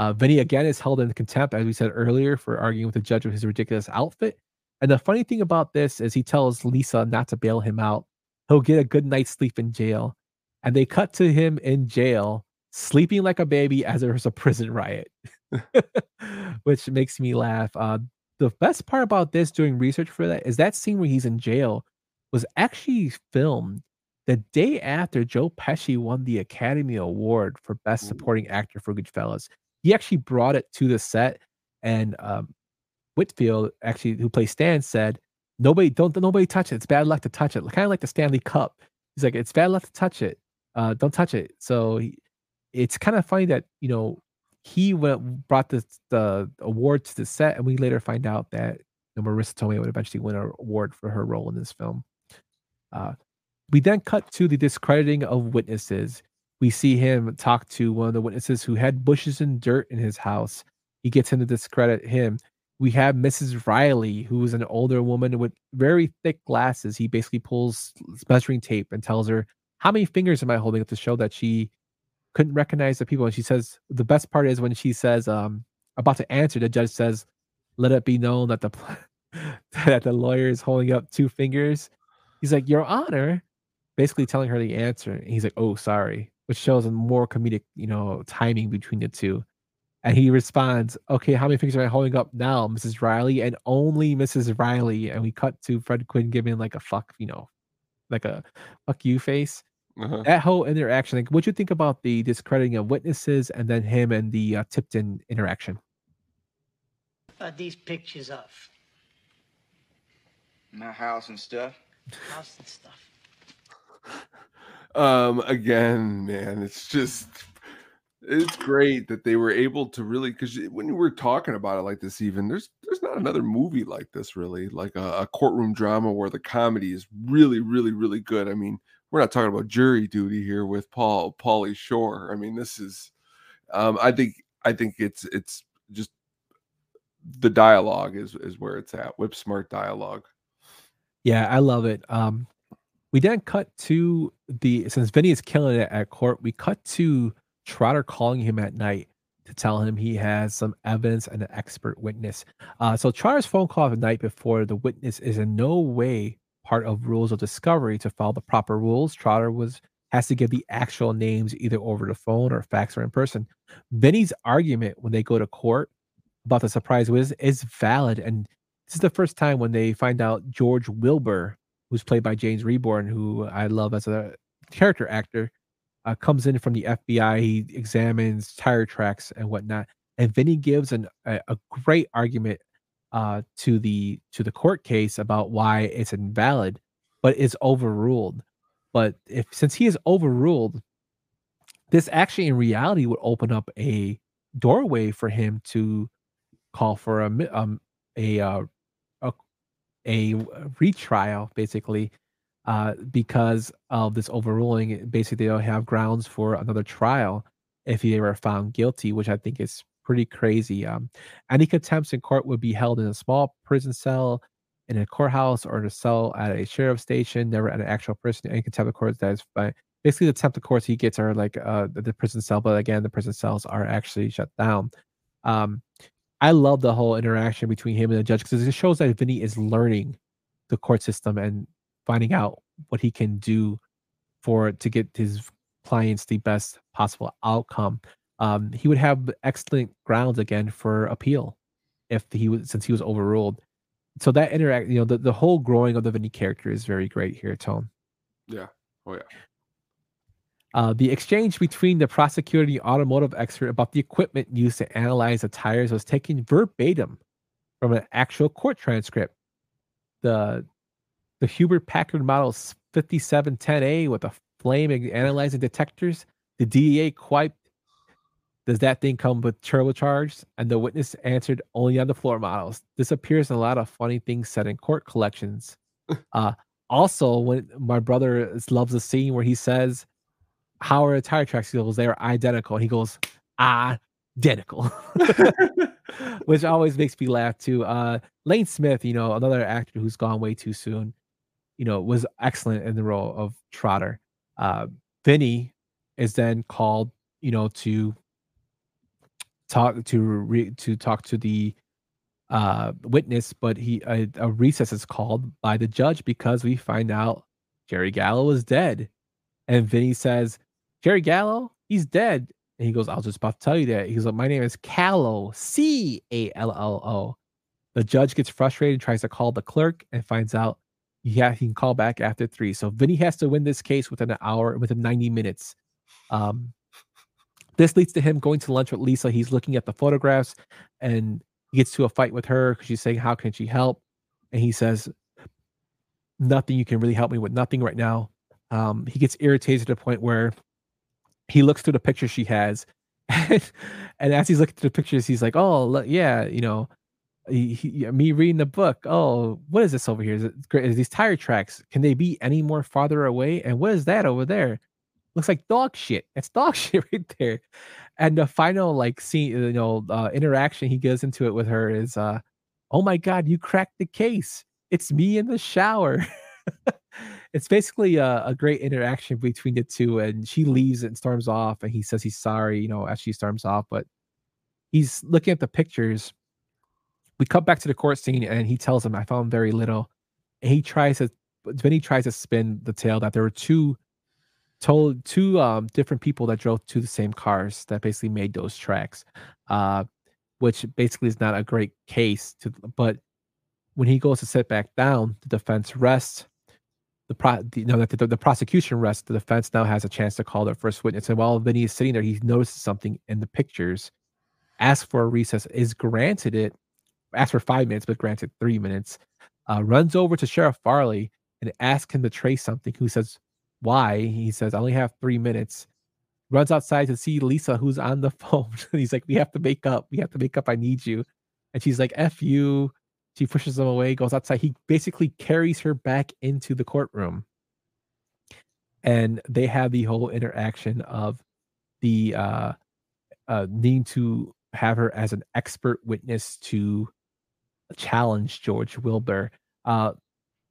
Uh, Vinny again is held in contempt, as we said earlier, for arguing with the judge of his ridiculous outfit. And the funny thing about this is he tells Lisa not to bail him out. He'll get a good night's sleep in jail and they cut to him in jail sleeping like a baby as there was a prison riot, [LAUGHS] [LAUGHS] which makes me laugh. Uh, the best part about this doing research for that is that scene where he's in jail was actually filmed the day after Joe Pesci won the Academy Award for Best Supporting Actor for Goodfellas. He actually brought it to the set, and um, Whitfield, actually who plays Stan, said, "Nobody, don't nobody touch it. It's bad luck to touch it. Kind of like the Stanley Cup. He's like, it's bad luck to touch it uh, don't touch it. So he, it's kind of funny that you know he went brought the award to the set, and we later find out that you know, Marisa Tomei would eventually win an award for her role in this film. Uh, we then cut to the discrediting of witnesses. We see him talk to one of the witnesses who had bushes and dirt in his house. He gets him to discredit him. We have Mrs. Riley, who is an older woman with very thick glasses. He basically pulls measuring tape and tells her how many fingers am I holding up to show that she couldn't recognize the people? And she says the best part is when she says, um, about to answer, the judge says, "Let it be known that the [LAUGHS] that the lawyer is holding up two fingers." He's like, "Your Honor," basically telling her the answer. And he's like, "Oh, sorry," which shows a more comedic, you know, timing between the two. And he responds, "Okay, how many fingers am I holding up now, Mrs. Riley?" And only Mrs. Riley. And we cut to Fred Gwynne giving like a fuck, you know, like a fuck you face. Uh-huh. That whole interaction, like, what you think about the discrediting of witnesses and then him and the uh, Tipton interaction? Are these pictures of? My house and stuff. House and stuff. Um again man it's just it's great that they were able to really because when you were talking about it like this even there's there's not another movie like this really like a, a, courtroom drama where the comedy is really really really good. I mean we're not talking about jury duty here with paul pauly shore. I mean this is um i think i think it's it's just the dialogue is is where it's at whip smart dialogue. Yeah i love it. Um we then cut to the since Vinny is killing it at court, we cut to Trotter calling him at night to tell him he has some evidence and an expert witness. Uh, so Trotter's phone call the night before the witness is in no way part of rules of discovery to follow the proper rules. Trotter was has to give the actual names either over the phone or fax or in person. Vinny's argument when they go to court about the surprise witness is valid, and this is the first time when they find out George Wilbur who's played by James Rebhorn, who I love as a character actor, uh, comes in from the FBI. He examines tire tracks and whatnot, and Vinny gives an, a, a great argument uh, to the to the court case about why it's invalid, but it's overruled. But if since he is overruled, this actually in reality would open up a doorway for him to call for a um a uh, a retrial basically uh, because of this overruling. Basically, they'll have grounds for another trial if he were found guilty, which I think is pretty crazy. Um, any contempt in court would be held in a small prison cell in a courthouse or in a cell at a sheriff station, never at an actual prison. Any contempt of court that is by basically the contempt of courts he gets are like uh, the prison cell, but again, the prison cells are actually shut down. Um, I love the whole interaction between him and the judge because it shows that Vinny is learning the court system and finding out what he can do for to get his clients the best possible outcome. Um, he would have excellent grounds again for appeal if he was since he was overruled. So that interact, you know, the, the whole growing of the Vinny character is very great here, Tone. Yeah. Oh yeah. Uh, the exchange between the prosecutor and the automotive expert about the equipment used to analyze the tires was taken verbatim from an actual court transcript. The the Hewlett Packard Model 5710A with a flame analyzing detectors. The DEA quite does that thing come with turbocharged? And the witness answered only on the floor models. This appears in a lot of funny things said in court collections. [LAUGHS] uh, also, when my brother loves the scene where he says, "How are the tire tracks?" skills, "They are identical." And he goes, "Identical," [LAUGHS] which always makes me laugh too. Uh, Lane Smith, you know, another actor who's gone way too soon, you know, was excellent in the role of Trotter. Uh, Vinny is then called, you know, to talk to re, to talk to the uh, witness, but he a, a, recess is called by the judge because we find out Jerry Gallo is dead, and Vinny says, "Jerry Gallo, he's dead." And he goes, "I was just about to tell you that." He's like, "My name is Callo, C A L L O." The judge gets frustrated, tries to call the clerk, and finds out yeah he can call back after three. So Vinny has to win this case within an hour, within ninety minutes. Um, this leads to him going to lunch with Lisa. He's looking at the photographs and he gets to a fight with her because she's saying, How can she help? And he says, Nothing. You can really help me with nothing right now. Um, he gets irritated to the point where he looks through the pictures she has. and, and as he's looking through the pictures, he's like, Oh, yeah, you know, he, he, me reading the book. Oh, what is this over here? Is, it, is these tire tracks? Can they be any more farther away? And what is that over there? looks like dog shit. It's dog [LAUGHS] shit right there. And the final like scene, you know, uh, interaction he goes into it with her is, uh, "Oh my god, you cracked the case! It's me in the shower." [LAUGHS] it's basically a, a, great interaction between the two, and she leaves and storms off, and he says he's sorry, you know, as she storms off, but he's looking at the pictures. We cut back to the court scene, and he tells him, "I found very little." And he tries to, he tries to spin the tale that there were two told two um, different people that drove to the same cars that basically made those tracks, uh, which basically is not a great case. To but when he goes to sit back down, the defense rests. The pro, the, you know, the, the, the prosecution rests. The defense now has a chance to call their first witness. And while Vinny is sitting there, he notices something in the pictures. Asks for a recess, is granted it. Asks for five minutes, but granted three minutes. Uh, runs over to Sheriff Farley and asks him to trace something. Who says, why. He says, I only have three minutes. Runs outside to see Lisa, who's on the [LAUGHS] phone. he's like, We have to make up. We have to make up. I need you. And she's like, F you. She pushes him away, goes outside. He basically carries her back into the courtroom. And they have the whole interaction of the uh, uh, needing to have her as an expert witness to challenge George Wilbur. Uh,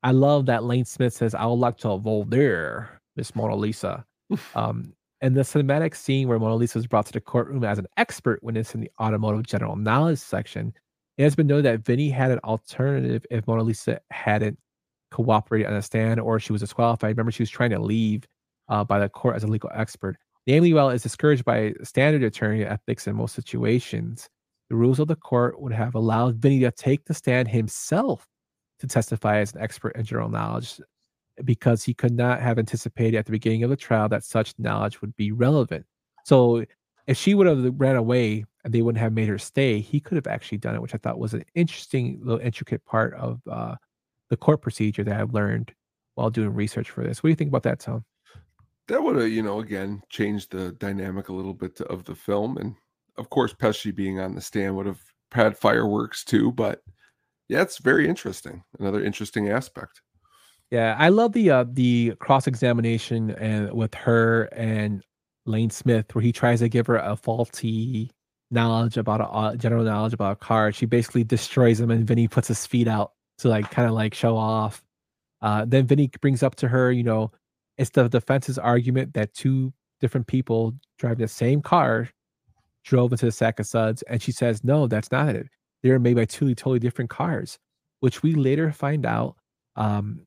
I love that Lane Smith says, I would like to vote there Miss Mona Lisa. um, and the cinematic scene where Mona Lisa is brought to the courtroom as an expert witness in the automotive general knowledge section, it has been noted that Vinny had an alternative if Mona Lisa hadn't cooperated on a stand or she was disqualified. Remember, she was trying to leave uh, by the court as a legal expert. Namely, while is discouraged by standard attorney ethics in most situations, the rules of the court would have allowed Vinny to take the stand himself to testify as an expert in general knowledge because he could not have anticipated at the beginning of the trial that such knowledge would be relevant. So if she would have ran away they wouldn't have made her stay, he could have actually done it, which I thought was an interesting little intricate part of uh, the court procedure that I've learned while doing research for this. What do you think about that, Tom? That would have, you know, again changed the dynamic a little bit of the film, and of course, Pesci being on the stand would have had fireworks too. But yeah, it's very interesting. Another interesting aspect. Yeah, I love the uh the cross examination and with her and Lane Smith, where he tries to give her a faulty knowledge about a general knowledge about a car. She basically destroys him, and Vinny puts his feet out to like kind of like show off. Uh, then Vinny brings up to her, you know, it's the defense's argument that two different people driving the same car drove into the Sac-O-Suds, and she says, no, that's not it. They're made by two totally different cars, which we later find out um,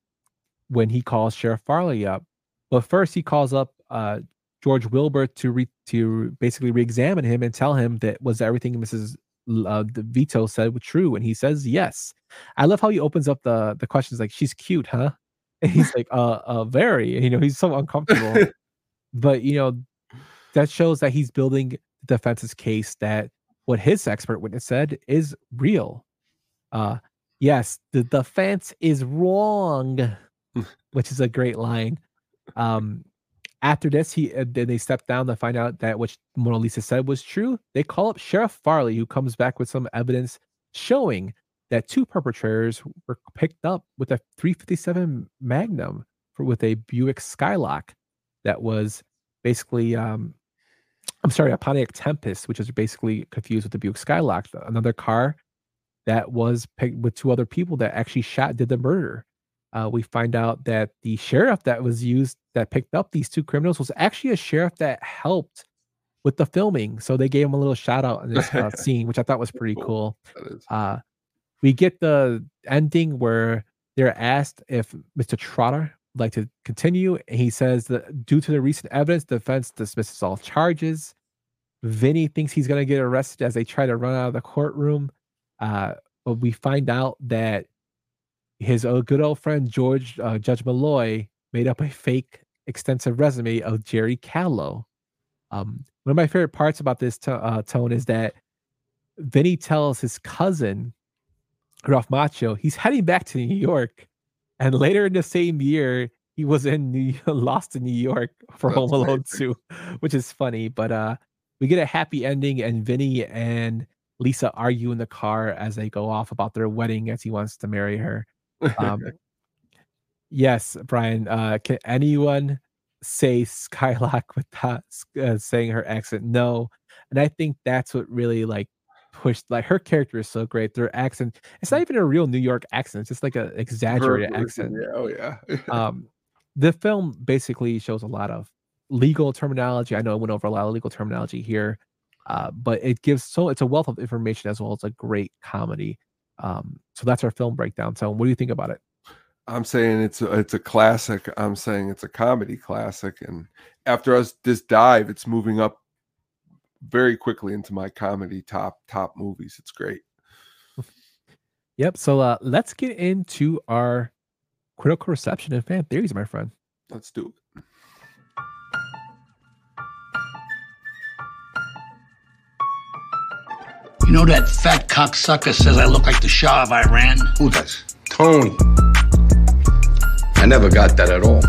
when he calls Sheriff Farley up. But first, he calls up uh, George Wilbur to re- to basically re-examine him and tell him that was everything Mrs. Uh, the Vito said was true, and he says yes. I love how he opens up the the questions like she's cute, huh? [LAUGHS] And he's like, uh, uh, very. You know, he's so uncomfortable. [LAUGHS] but you know, that shows that he's building the defense's case that what his expert witness said is real. Uh, yes, the defense is wrong, [LAUGHS] which is a great line. Um, after this, he uh, then they step down to find out that what Mona Lisa said was true. They call up Sheriff Farley, who comes back with some evidence showing that two perpetrators were picked up with a 357 Magnum for, with a Buick Skylark that was basically, um, I'm sorry, a Pontiac Tempest, which is basically confused with the Buick Skylark, another car that was picked with two other people that actually shot did the murder uh, we find out that the sheriff that was used that picked up these two criminals was actually a sheriff that helped with the filming. So they gave him a little shout out in this uh, [LAUGHS] scene, which I thought was pretty cool. Uh, we get the ending where they're asked if Mr. Trotter would like to continue. And he says that due to the recent evidence, the defense dismisses all charges. Vinny thinks he's going to get arrested as they try to run out of the courtroom. Uh, but we find out that his uh, good old friend George uh, Judge Malloy made up a fake extensive resume of Jerry Callo. Um, one of my favorite parts about this to, uh, tone is that Vinny tells his cousin Ralph Macchio he's heading back to New York, and later in the same year he was in New, [LAUGHS] Lost in New York for That's Home Alone 2, which is funny. But uh, we get a happy ending, and Vinny and Lisa argue in the car as they go off about their wedding as he wants to marry her. Um, [LAUGHS] yes, Brian. Uh, can anyone say Skylark [LAUGHS] without uh, saying her accent? No, and I think that's what really like pushed. Like her character is so great. Their accent. It's not even a real New York accent. It's just like an exaggerated accent. Yeah, oh yeah. [LAUGHS] um, the film basically shows a lot of legal terminology. I know I went over a lot of legal terminology here, uh, but it gives so it's a wealth of information as well as a great comedy. Um, so that's our film breakdown. So what do you think about it? I'm saying it's a, it's a classic. I'm saying it's a comedy classic, and after us this dive, it's moving up very quickly into my comedy top top movies. It's great. [LAUGHS] Yep. So uh, let's get into our critical reception and fan theories, my friend. Let's do it. You know that fat cocksucker says I look like the Shah of Iran? Who does? Tony. I never got that at all.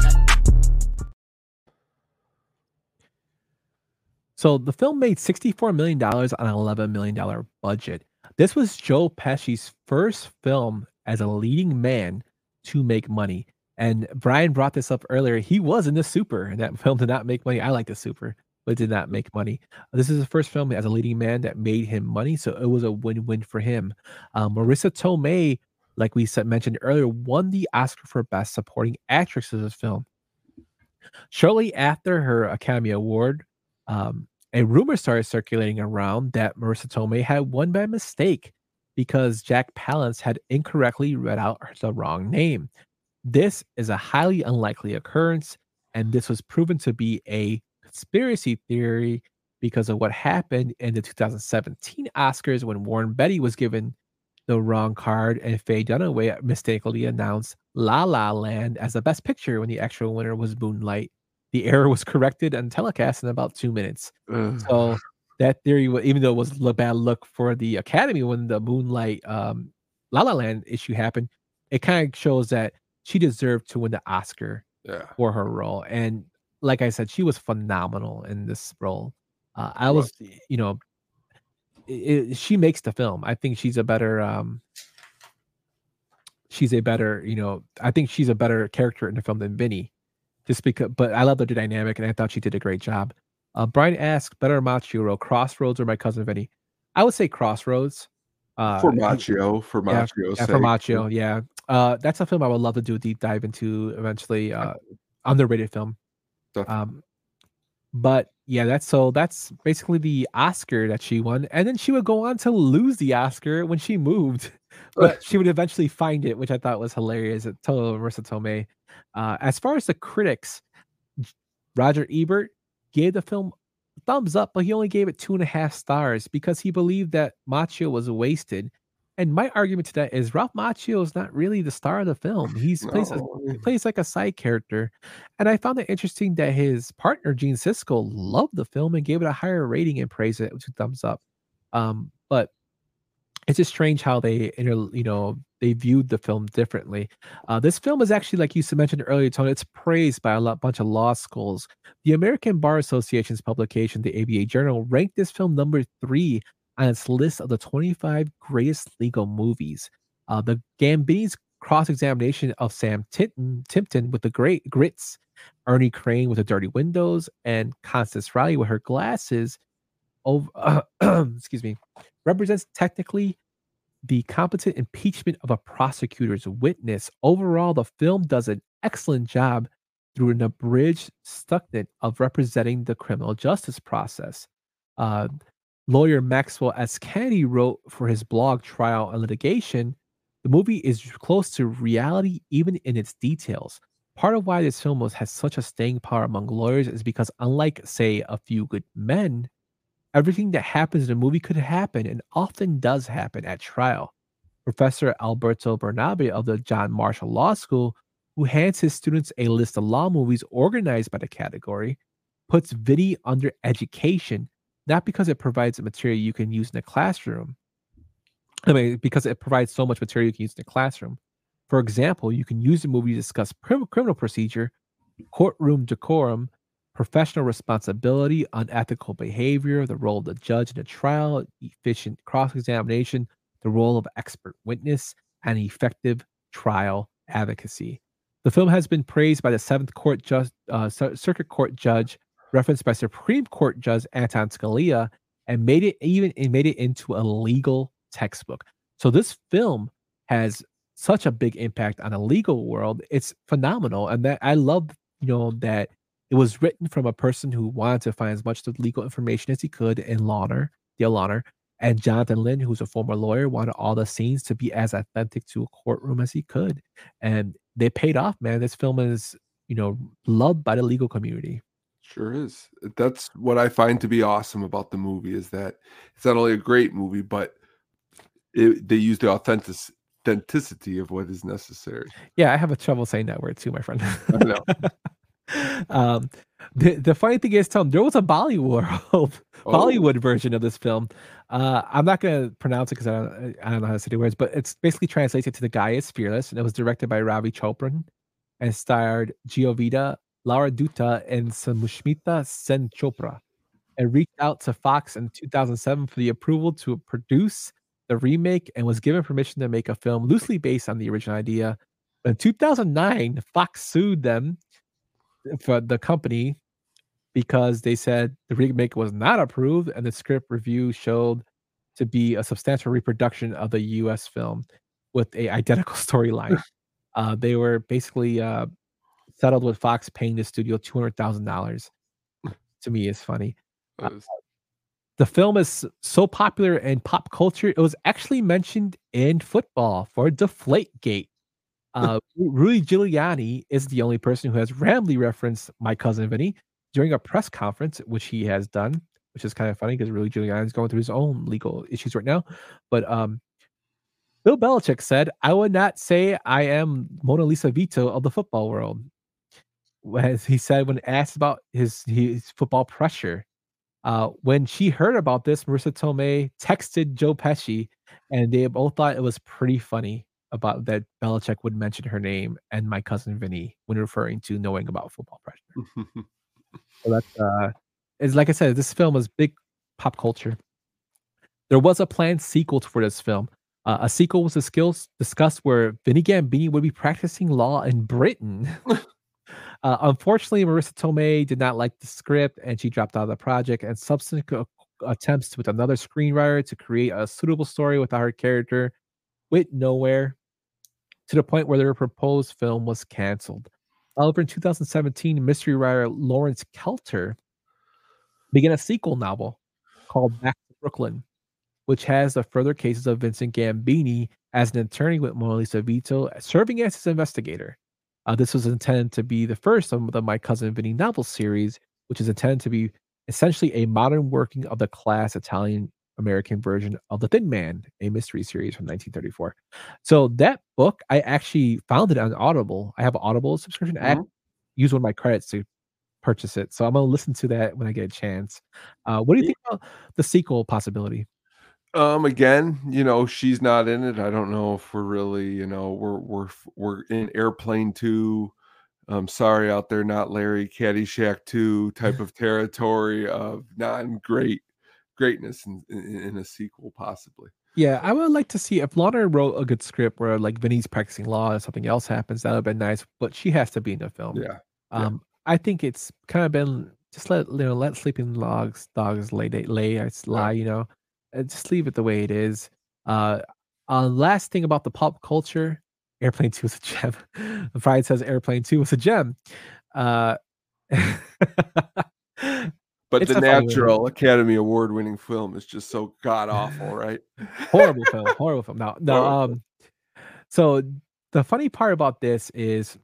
So the film made $64 million on an $11 million budget. This was Joe Pesci's first film as a leading man to make money. And Brian brought this up earlier. He was in the Super, and that film did not make money. I like the Super, but did not make money. This is the first film as a leading man that made him money, so it was a win-win for him. Uh, Marisa Tomei, like we said, mentioned earlier, won the Oscar for Best Supporting Actress for this film. Shortly after her Academy Award, um, a rumor started circulating around that Marisa Tomei had won by mistake because Jack Palance had incorrectly read out the wrong name. This is a highly unlikely occurrence, and this was proven to be a conspiracy theory because of what happened in the 2017 Oscars when Warren Beatty was given the wrong card and Faye Dunaway mistakenly announced La La Land as the best picture when the actual winner was Moonlight. The error was corrected and telecast in about two minutes. So that theory, even though it was a bad look for the Academy when the Moonlight um, La La Land issue happened, it kind of shows that she deserved to win the Oscar Yeah. for her role. And like I said, she was phenomenal in this role. Uh, I was, you know, i i she makes the film. I think she's a better, um, she's a better, you know, I think she's a better character in the film than Vinny, just because. But I love the dynamic, and I thought she did a great job. Uh, Brian asked, "Better Macchio, Crossroads, or My Cousin Vinny?" I would say Crossroads. Uh, for Macchio, for yeah, yeah, for Macchio, yeah. Uh, that's a film I would love to do a deep dive into eventually. Uh, underrated film. Um, but yeah, that's so that's basically the Oscar that she won, and then she would go on to lose the Oscar when she moved, [LAUGHS] but she would eventually find it, which I thought was hilarious. At Total Marisa Tomei. Uh, as far as the critics, Roger Ebert gave the film thumbs up, but he only gave it two and a half stars because he believed that Macchio was wasted. And my argument to that is Ralph Macchio is not really the star of the film. He's plays a, he plays like a side character, and I found it interesting that his partner Gene Siskel loved the film and gave it a higher rating and praised it with two thumbs up. Um, but it's just strange how they inter, you know they viewed the film differently. Uh, this film is actually, like you mentioned earlier, Tony, it's praised by a lot, bunch of law schools. The American Bar Association's publication, the ABA Journal, ranked this film number three on its list of the 25 greatest legal movies. Uh, the Gambini's cross-examination of Sam Tinton, Timpton with the great grits, Ernie Crane with the dirty windows, and Constance Riley with her glasses over [CLEARS THROAT] excuse me represents technically the competent impeachment of a prosecutor's witness. Overall, the film does an excellent job through an abridged stuckment of representing the criminal justice process. Uh, lawyer Maxwell S. Kennedy wrote for his blog Trial and Litigation the movie is close to reality even in its details. Part of why this film has such a staying power among lawyers is because, unlike, say, A Few Good Men, everything that happens in a movie could happen and often does happen at trial. Professor Alberto Bernabe of the John Marshall Law School, who hands his students a list of law movies organized by the category, puts Vinny under education, not because it provides material you can use in the classroom. I mean, because it provides so much material you can use in the classroom. For example, you can use the movie to discuss criminal procedure, courtroom decorum, professional responsibility, unethical behavior, the role of the judge in a trial, efficient cross examination, the role of expert witness, and effective trial advocacy. The film has been praised by the Seventh Court Judge, uh, Circuit Court Judge, referenced by Supreme Court Judge Anton Scalia, and made it even it made it into a legal textbook. So this film has such a big impact on the legal world. It's phenomenal, and that I love, you know, that it was written from a person who wanted to find as much of legal information as he could in Launer, Dale Launer, and Jonathan Lynn, who's a former lawyer, wanted all the scenes to be as authentic to a courtroom as he could, and they paid off. Man, this film is, you know, loved by the legal community. Sure is. That's what I find to be awesome about the movie is that it's not only a great movie, but it, they use the authentic authenticity of what is necessary. Yeah, I have a trouble saying that word too, my friend. I know. [LAUGHS] um, the the funny thing is, Tom, there was a Bollywood [LAUGHS] Bollywood version of this film. Uh, I'm not gonna pronounce it because I don't I don't know how to say the words, but it's basically translated to "The Guy Is Fearless," and it was directed by Ravi Chopran and starred Giovita, Laura Dutta, and Samushmita Sen Chopra. It reached out to Fox in 2007 for the approval to produce the remake and was given permission to make a film loosely based on the original idea. In 2009, Fox sued them for the company because they said the remake was not approved and the script review showed to be a substantial reproduction of the US film with a identical [LAUGHS] storyline. uh, they were basically uh, settled with Fox paying the studio $200,000. to me is funny. Uh, the film is so popular in pop culture, it was actually mentioned in football for Deflategate. Uh, [LAUGHS] Rudy Giuliani is the only person who has randomly referenced my cousin Vinny during a press conference, which he has done, which is kind of funny because Rudy Giuliani is going through his own legal issues right now. But um, Bill Belichick said, "I would not say I am Mona Lisa Vito of the football world." As he said when asked about his his football pressure, uh, when she heard about this, Marisa Tomei texted Joe Pesci, and they both thought it was pretty funny about that Belichick would mention her name and my cousin Vinny when referring to knowing about football pressure. so that's uh, is like I said, this film is big pop culture. There was a planned sequel for this film. Uh, a sequel was the skills discussed where Vinny Gambini would be practicing law in Britain. [LAUGHS] uh, unfortunately, Marisa Tomei did not like the script and she dropped out of the project. And subsequent attempts with another screenwriter to create a suitable story without her character went nowhere to the point where their proposed film was canceled. However, in 2017, mystery writer Lawrence Kelter began a sequel novel called Back to Brooklyn, which has the further cases of Vincent Gambini as an attorney with Mona Lisa Vito serving as his investigator. Uh, this was intended to be the first of the My Cousin Vinny novel series, which is intended to be essentially a modern working of the class Italian American version of The Thin Man, a mystery series from 1934. So that book, I actually found it on Audible. I have an Audible subscription. I Mhm. use one of my credits to purchase it. So I'm gonna listen to that when I get a chance. Uh, what do you think about the sequel possibility? Um, again, you know, she's not in it. I don't know if we're really, you know, we're we're we're in airplane two. I'm sorry out there, not Larry Caddyshack two type of territory of non-great greatness in, in, in a sequel, possibly. Yeah, I would like to see if Lana wrote a good script where like Vinny's practicing law and something else happens, that would have been nice, but she has to be in the film. Yeah. Um, I think it's kind of been just let you know let sleeping logs dogs lay they lay it's lie you know, just leave it the way it is. Uh, uh, last thing about the pop culture, Airplane Two was a gem. [LAUGHS] Friday says Airplane Two was a gem. Uh, [LAUGHS] But It's the natural Academy Award winning film is just so god awful, [LAUGHS] right? horrible film, horrible film. No, no. Horrible. Um, so the funny part about this is,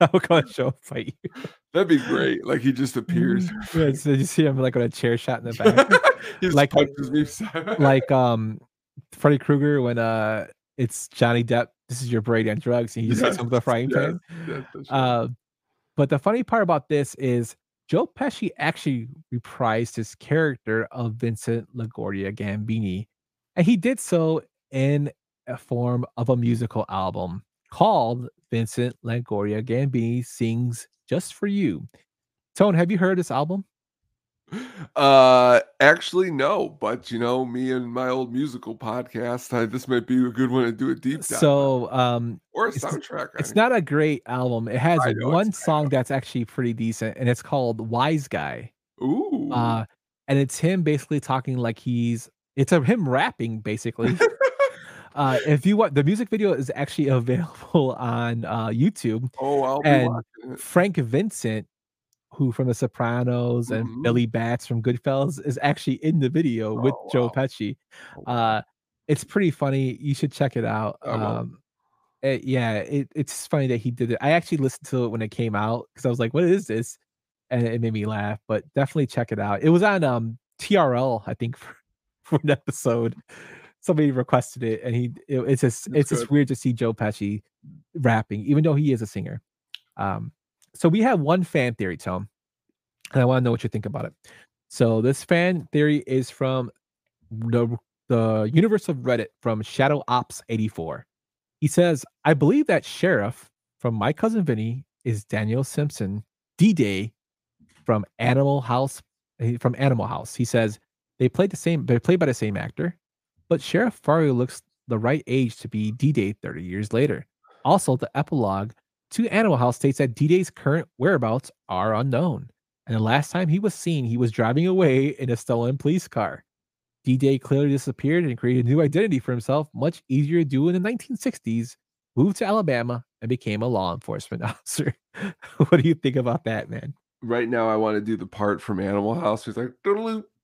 I'm gonna show a fight you. That'd be great. Like he just appears. [LAUGHS] Yeah, so you see him like on a chair shot in the back, [LAUGHS] like [LAUGHS] like um Freddy Krueger when uh it's Johnny Depp. This is your brain on drugs, and he just hits Yes, him with a frying pan. yes. Uh, but the funny part about this is Joe Pesci actually reprised his character of Vincent LaGuardia Gambini, and he did so in a form of a musical album called Vincent LaGuardia Gambini Sings Just for You. Tone, have you heard this album? Uh, actually, no. But you know, me and my old musical podcast, I, this might be a good one to do a deep dive. So, um, or a it's- soundtrack. It's mean. not a great album. It has one song that's actually pretty decent, and it's called "Wise Guy." Ooh. Uh, and it's him basically talking like he's. It's a him rapping basically. [LAUGHS] uh, if you want, the music video is actually [LAUGHS] available on uh, YouTube. Oh, I'll be and. Frank Vincent, who from The Sopranos and Mhm. Billy Bats from Goodfellas, is actually in the video with Oh, Joe. Pesci. Uh, it's pretty funny. You should check it out. Um, it- yeah, it, it's funny that he did it. I actually listened to it when it came out because I was like, "What is this?" And it made me laugh. But definitely check it out. It was on um TRL, I think, [LAUGHS] for, for an episode. Somebody requested it, and he it- it's just That's it's just weird to see Joe Pesci rapping, even though he is a singer. Um, so we have one fan theory, Tom, and I want to know what you think about it. So this fan theory is from the the universe of Reddit from Shadow Ops 84. He says, I believe that Sheriff from My Cousin Vinny is Daniel Simpson, D Day from Animal House. eh, From Animal House. He says they played the same, they're played by the same actor, but Sheriff Farley looks the right age to be D Day 30 years later. Also, the epilogue to Animal House states that D Day's current whereabouts are unknown. And the last time he was seen, he was driving away in a stolen police car. D Day clearly disappeared and created a new identity for himself, much easier to do in the 1960s, moved to Alabama, and became a law enforcement [LAUGHS] officer. what do you think about that, man? right now I want to do the part from Animal House. It's like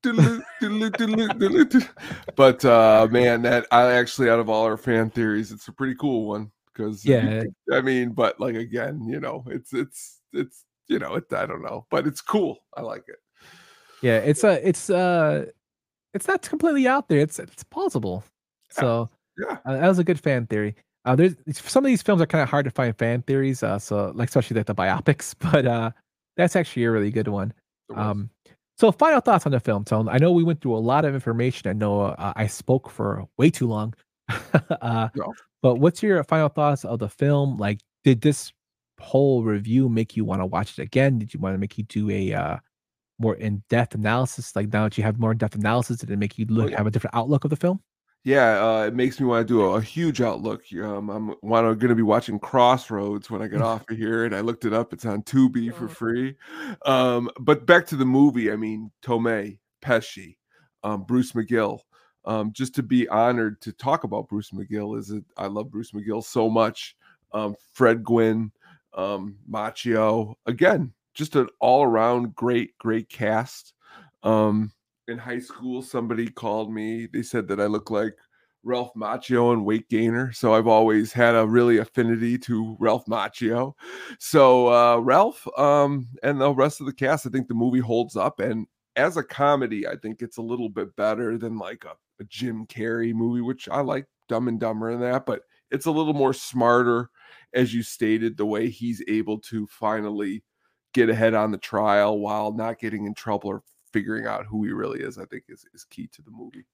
[LAUGHS] but uh man, that I actually out of all our fan theories, it's a pretty cool one because Yeah. I mean, but like again, you know, it's it's it's you know, it I don't know, but it's cool. I like it. Yeah, it's a it's uh it's not completely out there. It's it's plausible. So Yeah. uh, that was a good fan theory. Uh, there's some of these films are kind of hard to find fan theories. Uh, so like especially like the biopics, [LAUGHS] but uh, that's actually a really good one. Um, so final thoughts on the film, Tone. I know we went through a lot of information. I know uh, I spoke for way too long. [LAUGHS] uh, No. But what's your final thoughts of the film? Like, did this whole review make you want to watch it again? Did you want to make you do a uh, more in-depth analysis? Like now that you have more in-depth analysis, did it make you look yeah. have a different outlook of the film? Yeah, uh, it makes me want to do a, a huge outlook. Um, I'm want going to be watching Crossroads when I get [LAUGHS] off of here, and I looked it up. It's on Tubi for free. Um, but back to the movie. I mean, Tomei, Pesci, um, Bruce McGill. Um, just to be honored to talk about Bruce McGill is it, I love Bruce McGill so much. Um, Fred Gwynne, um, Macchio, again, just an all around great, great cast. Um, in high school, somebody called me. They said that I look like Ralph Macchio and weight gainer. So I've always had a really affinity to Ralph Macchio. So uh, Ralph um, and the rest of the cast, I think the movie holds up. And as a comedy, I think it's a little bit better than like a, a Jim Carrey movie, which I like Dumb and Dumber and that, but it's a little more smarter, as you stated, the way he's able to finally get ahead on the trial while not getting in trouble or figuring out who he really is, I think is, is key to the movie.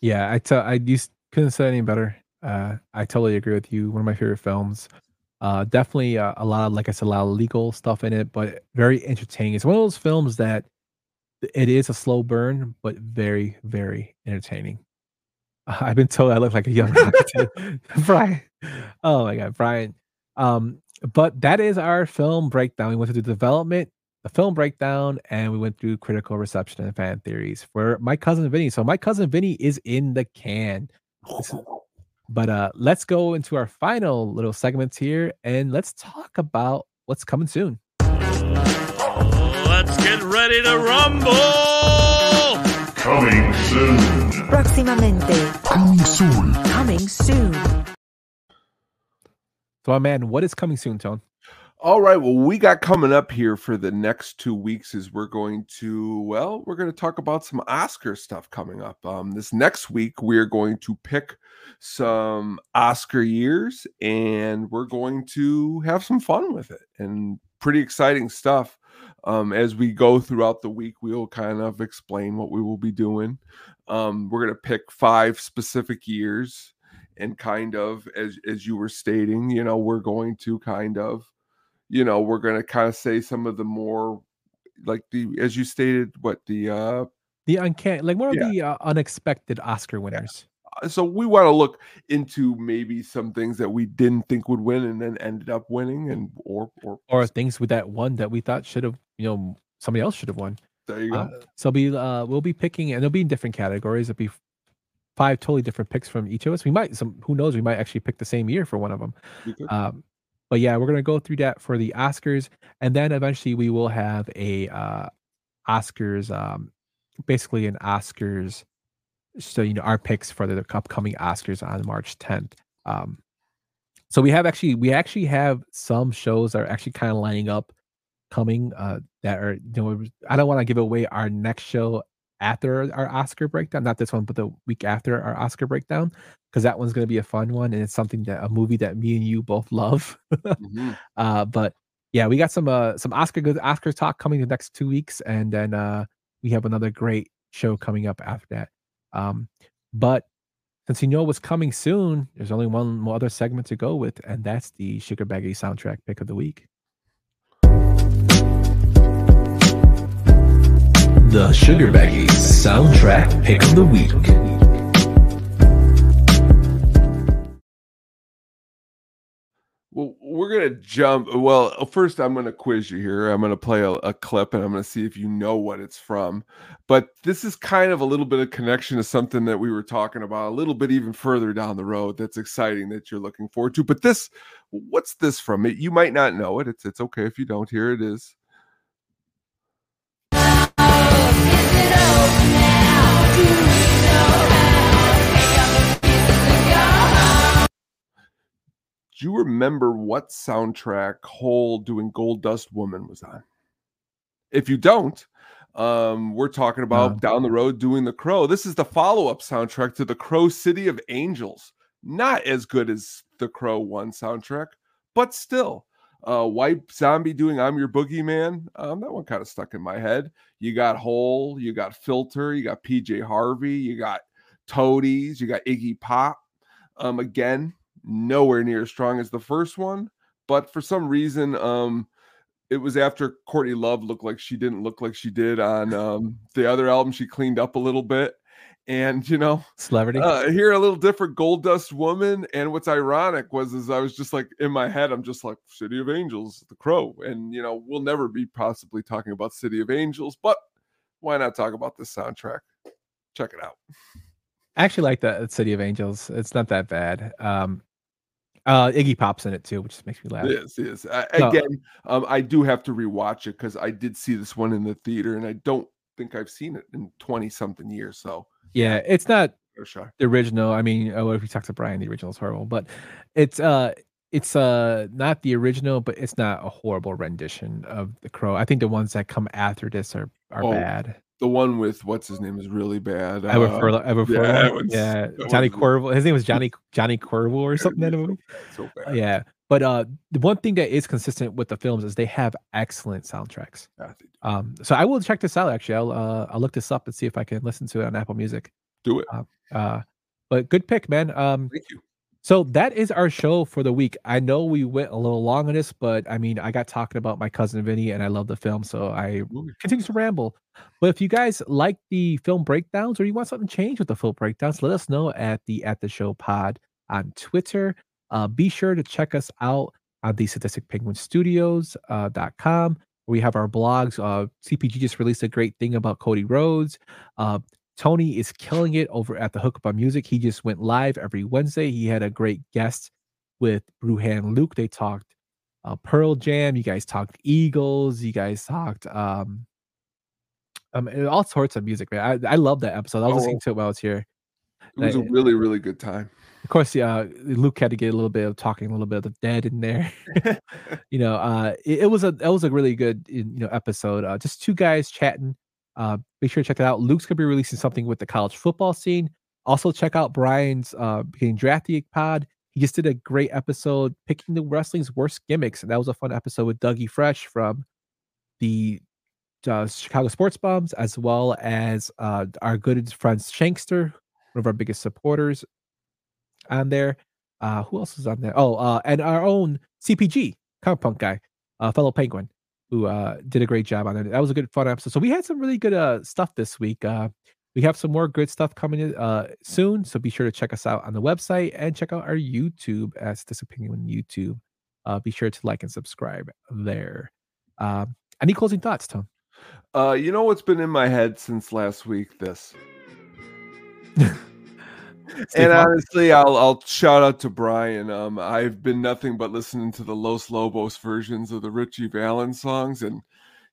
Yeah, I tell I used couldn't say any better. Uh, I totally agree with you. One of my favorite films. Uh, definitely uh, a lot of, like I said, a lot of legal stuff in it, but very entertaining. It's one of those films that it is a slow burn, but very, very entertaining. [LAUGHS] I've been told I look like a young [LAUGHS] [LAUGHS] Brian. Oh my god, Brian. Um, but that is our film breakdown. We went through the development, the film breakdown, and we went through critical reception and fan theories for my cousin Vinny. So my cousin Vinny is in the can. [LAUGHS] But uh let's go into our final little segments here and let's talk about what's coming soon. Let's get ready to rumble! Coming soon. Próximamente. Coming soon. Coming soon. So my man, what is coming soon, Tone? All right. Well, we got coming up here for the next two weeks is we're going to, well, we're going to talk about some Oscar stuff coming up. Um, this next week, we're going to pick some Oscar years and we're going to have some fun with it and pretty exciting stuff. Um, as we go throughout the week, we'll kind of explain what we will be doing. Um, we're going to pick five specific years and kind of as as you were stating, you know, we're going to kind of you know, we're going to kind of say some of the more like the as you stated what the uh The uncanny, like one of Yeah. the uh, unexpected Oscar winners. uh, so we want to look into maybe some things that we didn't think would win and then ended up winning and or or or things with that one that we thought should have, you know, somebody else should have won. there you go. Uh, so be uh we'll be picking and it'll be in different categories. It'll be five totally different picks from each of us. We might some who knows, we might actually pick the same year for one of them. Um but yeah, we're gonna go through that for the Oscars, and then eventually we will have a uh Oscars um basically an Oscars so you know our picks for the upcoming Oscars on March 10th. Um so we have actually we actually have some shows that are actually kind of lining up coming uh that are you know I don't want to give away our next show after our Oscar breakdown, not this one, but the week after our Oscar breakdown, because that one's going to be a fun one and it's something that a movie that me and you both love. [LAUGHS] Mhm. uh but yeah, we got some uh some Oscar good Oscar talk coming the next two weeks, and then uh we have another great show coming up after that. Um but since you know what's coming soon, there's only one more other segment to go with, and that's the Sugar Baggy soundtrack pick of the week. The Sugar Baggies soundtrack pick of the week. Well, we're gonna jump. Well, first I'm gonna quiz you here. I'm gonna play a, a clip, and I'm gonna see if you know what it's from. But this is kind of a little bit of connection to something that we were talking about a little bit even further down the road. That's exciting that you're looking forward to. But this, what's this from? It you might not know it. It's it's okay if you don't. Here it is. Do you remember what soundtrack Hole doing Gold Dust Woman was on? If you don't, um, we're talking about No. down the road doing The Crow. This is the follow up soundtrack to The Crow City of Angels. Not as good as The Crow 1 soundtrack, but still. Uh, White Zombie doing I'm Your Boogeyman. Um, that one kind of stuck in my head. You got Hole, you got Filter, you got PJ Harvey, you got Toadies, you got Iggy Pop. Um, again, nowhere near as strong as the first one, but for some reason, um, it was after Courtney Love looked like she didn't look like she did on um the other album. She cleaned up a little bit, and you know, Celebrity. uh, hear a little different Gold Dust Woman. And what's ironic was, is I was just like in my head, I'm just like City of Angels, The Crow, and you know, we'll never be possibly talking about City of Angels, but why not talk about this soundtrack? Check it out. I actually like the City of Angels. It's not that bad. Um, uh, Iggy Pop's in it too, which just makes me laugh. Yes, yes. I, So- again, um, I do have to rewatch it because I did see this one in the theater, and I don't think I've seen it in twenty something years. So Yeah, it's not no shot. the original. I mean, uh, what if we talk to Brian? The original is horrible, but it's uh, it's uh, not the original, but it's not a horrible rendition of The Crow. I think the ones that come after this are are Oh, bad. The one with what's his name is really bad. Uh, yeah, Furlong? that one's- yeah, that Johnny Corvo. His name was Johnny Johnny Corvo or something in the movie. so bad. Yeah, but uh, the one thing that is consistent with the films is they have excellent soundtracks. Yeah. Um, so I will check this out. Actually, I'll uh, I'll look this up and see if I can listen to it on Apple Music. Do it. Uh, uh, but good pick, man. Um, Thank you. So that is our show for the week. I know we went a little long on this, but I mean, I got talking about my cousin Vinny, and I love the film, so I continue to ramble. But if you guys like the film breakdowns, or you want something changed with the film breakdowns, let us know at the at the show pod on Twitter. Uh, be sure to check us out on the Sadistic Penguin Studios uh, dot com. We have our blogs. Uh, CPG just released a great thing about Cody Rhodes. Uh, Tony is killing it over at the Hookup on Music. He just went live every Wednesday. He had a great guest with Bruhan Luke. They talked uh, Pearl Jam. You guys talked Eagles. You guys talked um, um all sorts of music, man. I, I love that episode. I was Oh. listening to it while I was here. It was a really, really good time. of course, yeah, Luke had to get a little bit of talking, a little bit of the dead in there. [LAUGHS] [LAUGHS] you know, uh, it, it was a that was a really good you know episode. Uh, just two guys chatting. Uh, make sure to check it out. Luke's gonna be releasing something with the college football scene. Also, check out Brian's uh, getting drafted pod. He just did a great episode picking the wrestling's worst gimmicks, and that was a fun episode with Dougie Fresh from the uh, Chicago Sports Bombs, as well as uh, our good friend Shankster, one of our biggest supporters on there. Uh, who else is on there? Oh, uh, and our own CPG comic punk guy, uh, fellow Penguin, who uh, did a great job on it. That was a good fun episode. So we had some really good uh, stuff this week. Uh, we have some more good stuff coming in uh, soon. So be sure to check us out on the website and check out our YouTube as this Penguin YouTube. Uh, be sure to like and subscribe there. Um, any closing thoughts, Tom? Uh, you know what's been in my head since last week? This. [LAUGHS] And honestly, I'll I'll shout out to Brian. Um, I've been nothing but listening to the Los Lobos versions of the Ritchie Valens songs, and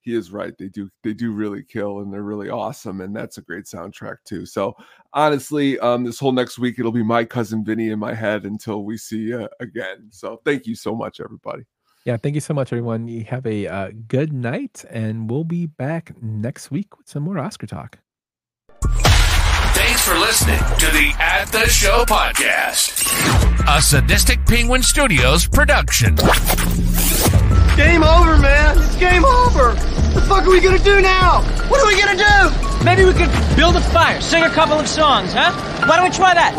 he is right. They do they do really kill, and they're really awesome, and that's a great soundtrack too. So honestly, um, this whole next week it'll be my cousin Vinny in my head until we see you again. So thank you so much, everybody. Yeah, thank you so much, everyone. You have a uh, good night, and we'll be back next week with some more Oscar talk. Thanks for listening to the At the Show podcast, a Sadistic Penguin Studios production. Game over, man. It's game over. What the fuck are we gonna do now? What are we gonna do? Maybe we could build a fire, sing a couple of songs, huh? Why don't we try that?